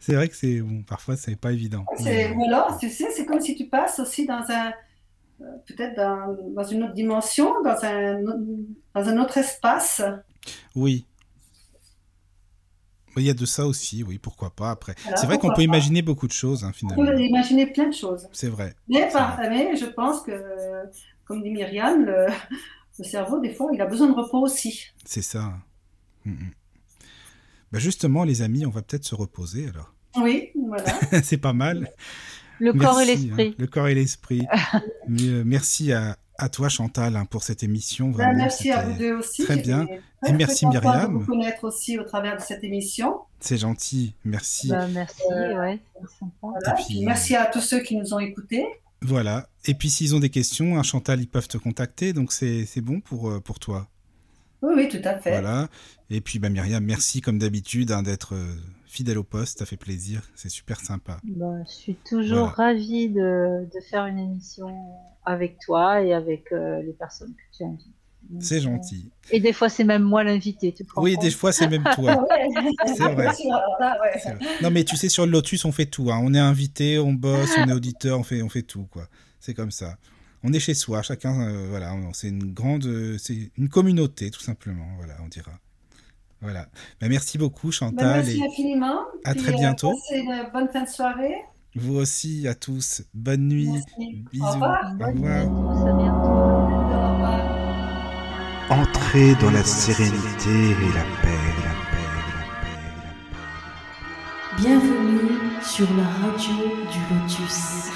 [SPEAKER 1] C'est vrai que c'est, bon, parfois, c'est pas évident.
[SPEAKER 3] C'est-
[SPEAKER 1] Mais-
[SPEAKER 3] Ou alors, tu sais, c'est comme si tu passes aussi dans un, euh, peut-être dans, dans une autre dimension, dans un, dans un autre espace.
[SPEAKER 1] Oui. Il y a de ça aussi, oui, pourquoi pas après.
[SPEAKER 3] Voilà,
[SPEAKER 1] c'est vrai qu'on peut
[SPEAKER 3] pas.
[SPEAKER 1] imaginer beaucoup de choses, hein,
[SPEAKER 3] On
[SPEAKER 1] finalement.
[SPEAKER 3] peut imaginer plein de choses.
[SPEAKER 1] C'est vrai.
[SPEAKER 3] Mais, par, mais je pense que, comme dit Myriam, le, le cerveau, des fois, il a besoin de repos aussi.
[SPEAKER 1] C'est ça. Mm, mm. Bah justement, les amis, on va peut-être se reposer alors.
[SPEAKER 3] Oui, voilà. [LAUGHS]
[SPEAKER 1] c'est pas mal.
[SPEAKER 4] Le corps et
[SPEAKER 1] Merci,
[SPEAKER 4] l'esprit.
[SPEAKER 1] hein, le corps et l'esprit. [LAUGHS] Merci à, à toi, Chantal, hein, pour cette émission.
[SPEAKER 3] Ben,
[SPEAKER 1] Vraiment,
[SPEAKER 3] merci à vous deux aussi.
[SPEAKER 1] très bien.
[SPEAKER 3] très,
[SPEAKER 1] Et merci, Myriam.
[SPEAKER 3] de vous connaître aussi au travers de cette émission.
[SPEAKER 1] C'est gentil. Merci.
[SPEAKER 4] Bah, merci,
[SPEAKER 3] Euh,
[SPEAKER 4] ouais.
[SPEAKER 3] Voilà.
[SPEAKER 1] Puis
[SPEAKER 3] merci à tous ceux qui nous ont écoutés.
[SPEAKER 1] Voilà. Et puis, s'ils ont des questions, hein, Chantal, ils peuvent te contacter. Donc, c'est c'est bon pour, euh, pour toi.
[SPEAKER 3] Oui, oui, tout à fait.
[SPEAKER 1] Voilà. Et puis, bah, Myriam, merci comme d'habitude hein, d'être euh, fidèle au poste. Ça fait plaisir. C'est super sympa.
[SPEAKER 4] Bah, je suis toujours ravie de, de faire une émission avec toi et avec euh, les personnes que tu invites.
[SPEAKER 1] C'est gentil.
[SPEAKER 4] Et des fois, c'est même moi l'invité,
[SPEAKER 1] Oui,
[SPEAKER 4] compte
[SPEAKER 1] des fois, c'est même toi. [LAUGHS] C'est vrai. Non, mais tu sais, sur le Lotus, on fait tout. hein. On est invité, on bosse, on est auditeur, on fait, on fait tout, quoi. C'est comme ça. On est chez soi, chacun, euh, voilà, c'est une grande, euh, c'est une communauté, tout simplement, voilà, on dira. Voilà. Ben, merci beaucoup,
[SPEAKER 3] Ben,
[SPEAKER 1] Chantal,
[SPEAKER 3] merci
[SPEAKER 1] et
[SPEAKER 3] infiniment.
[SPEAKER 1] à
[SPEAKER 3] Puis,
[SPEAKER 1] très
[SPEAKER 3] euh,
[SPEAKER 1] bientôt.
[SPEAKER 3] une bonne fin de soirée.
[SPEAKER 1] vous aussi, à tous. Bonne nuit.
[SPEAKER 3] Merci.
[SPEAKER 1] Bisous.
[SPEAKER 3] Au revoir.
[SPEAKER 1] Au
[SPEAKER 4] Bonne nuit à
[SPEAKER 3] revoir.
[SPEAKER 5] Entrez dans la sérénité et la paix, la paix, la paix, la paix.
[SPEAKER 2] Bienvenue sur la radio du Lotus.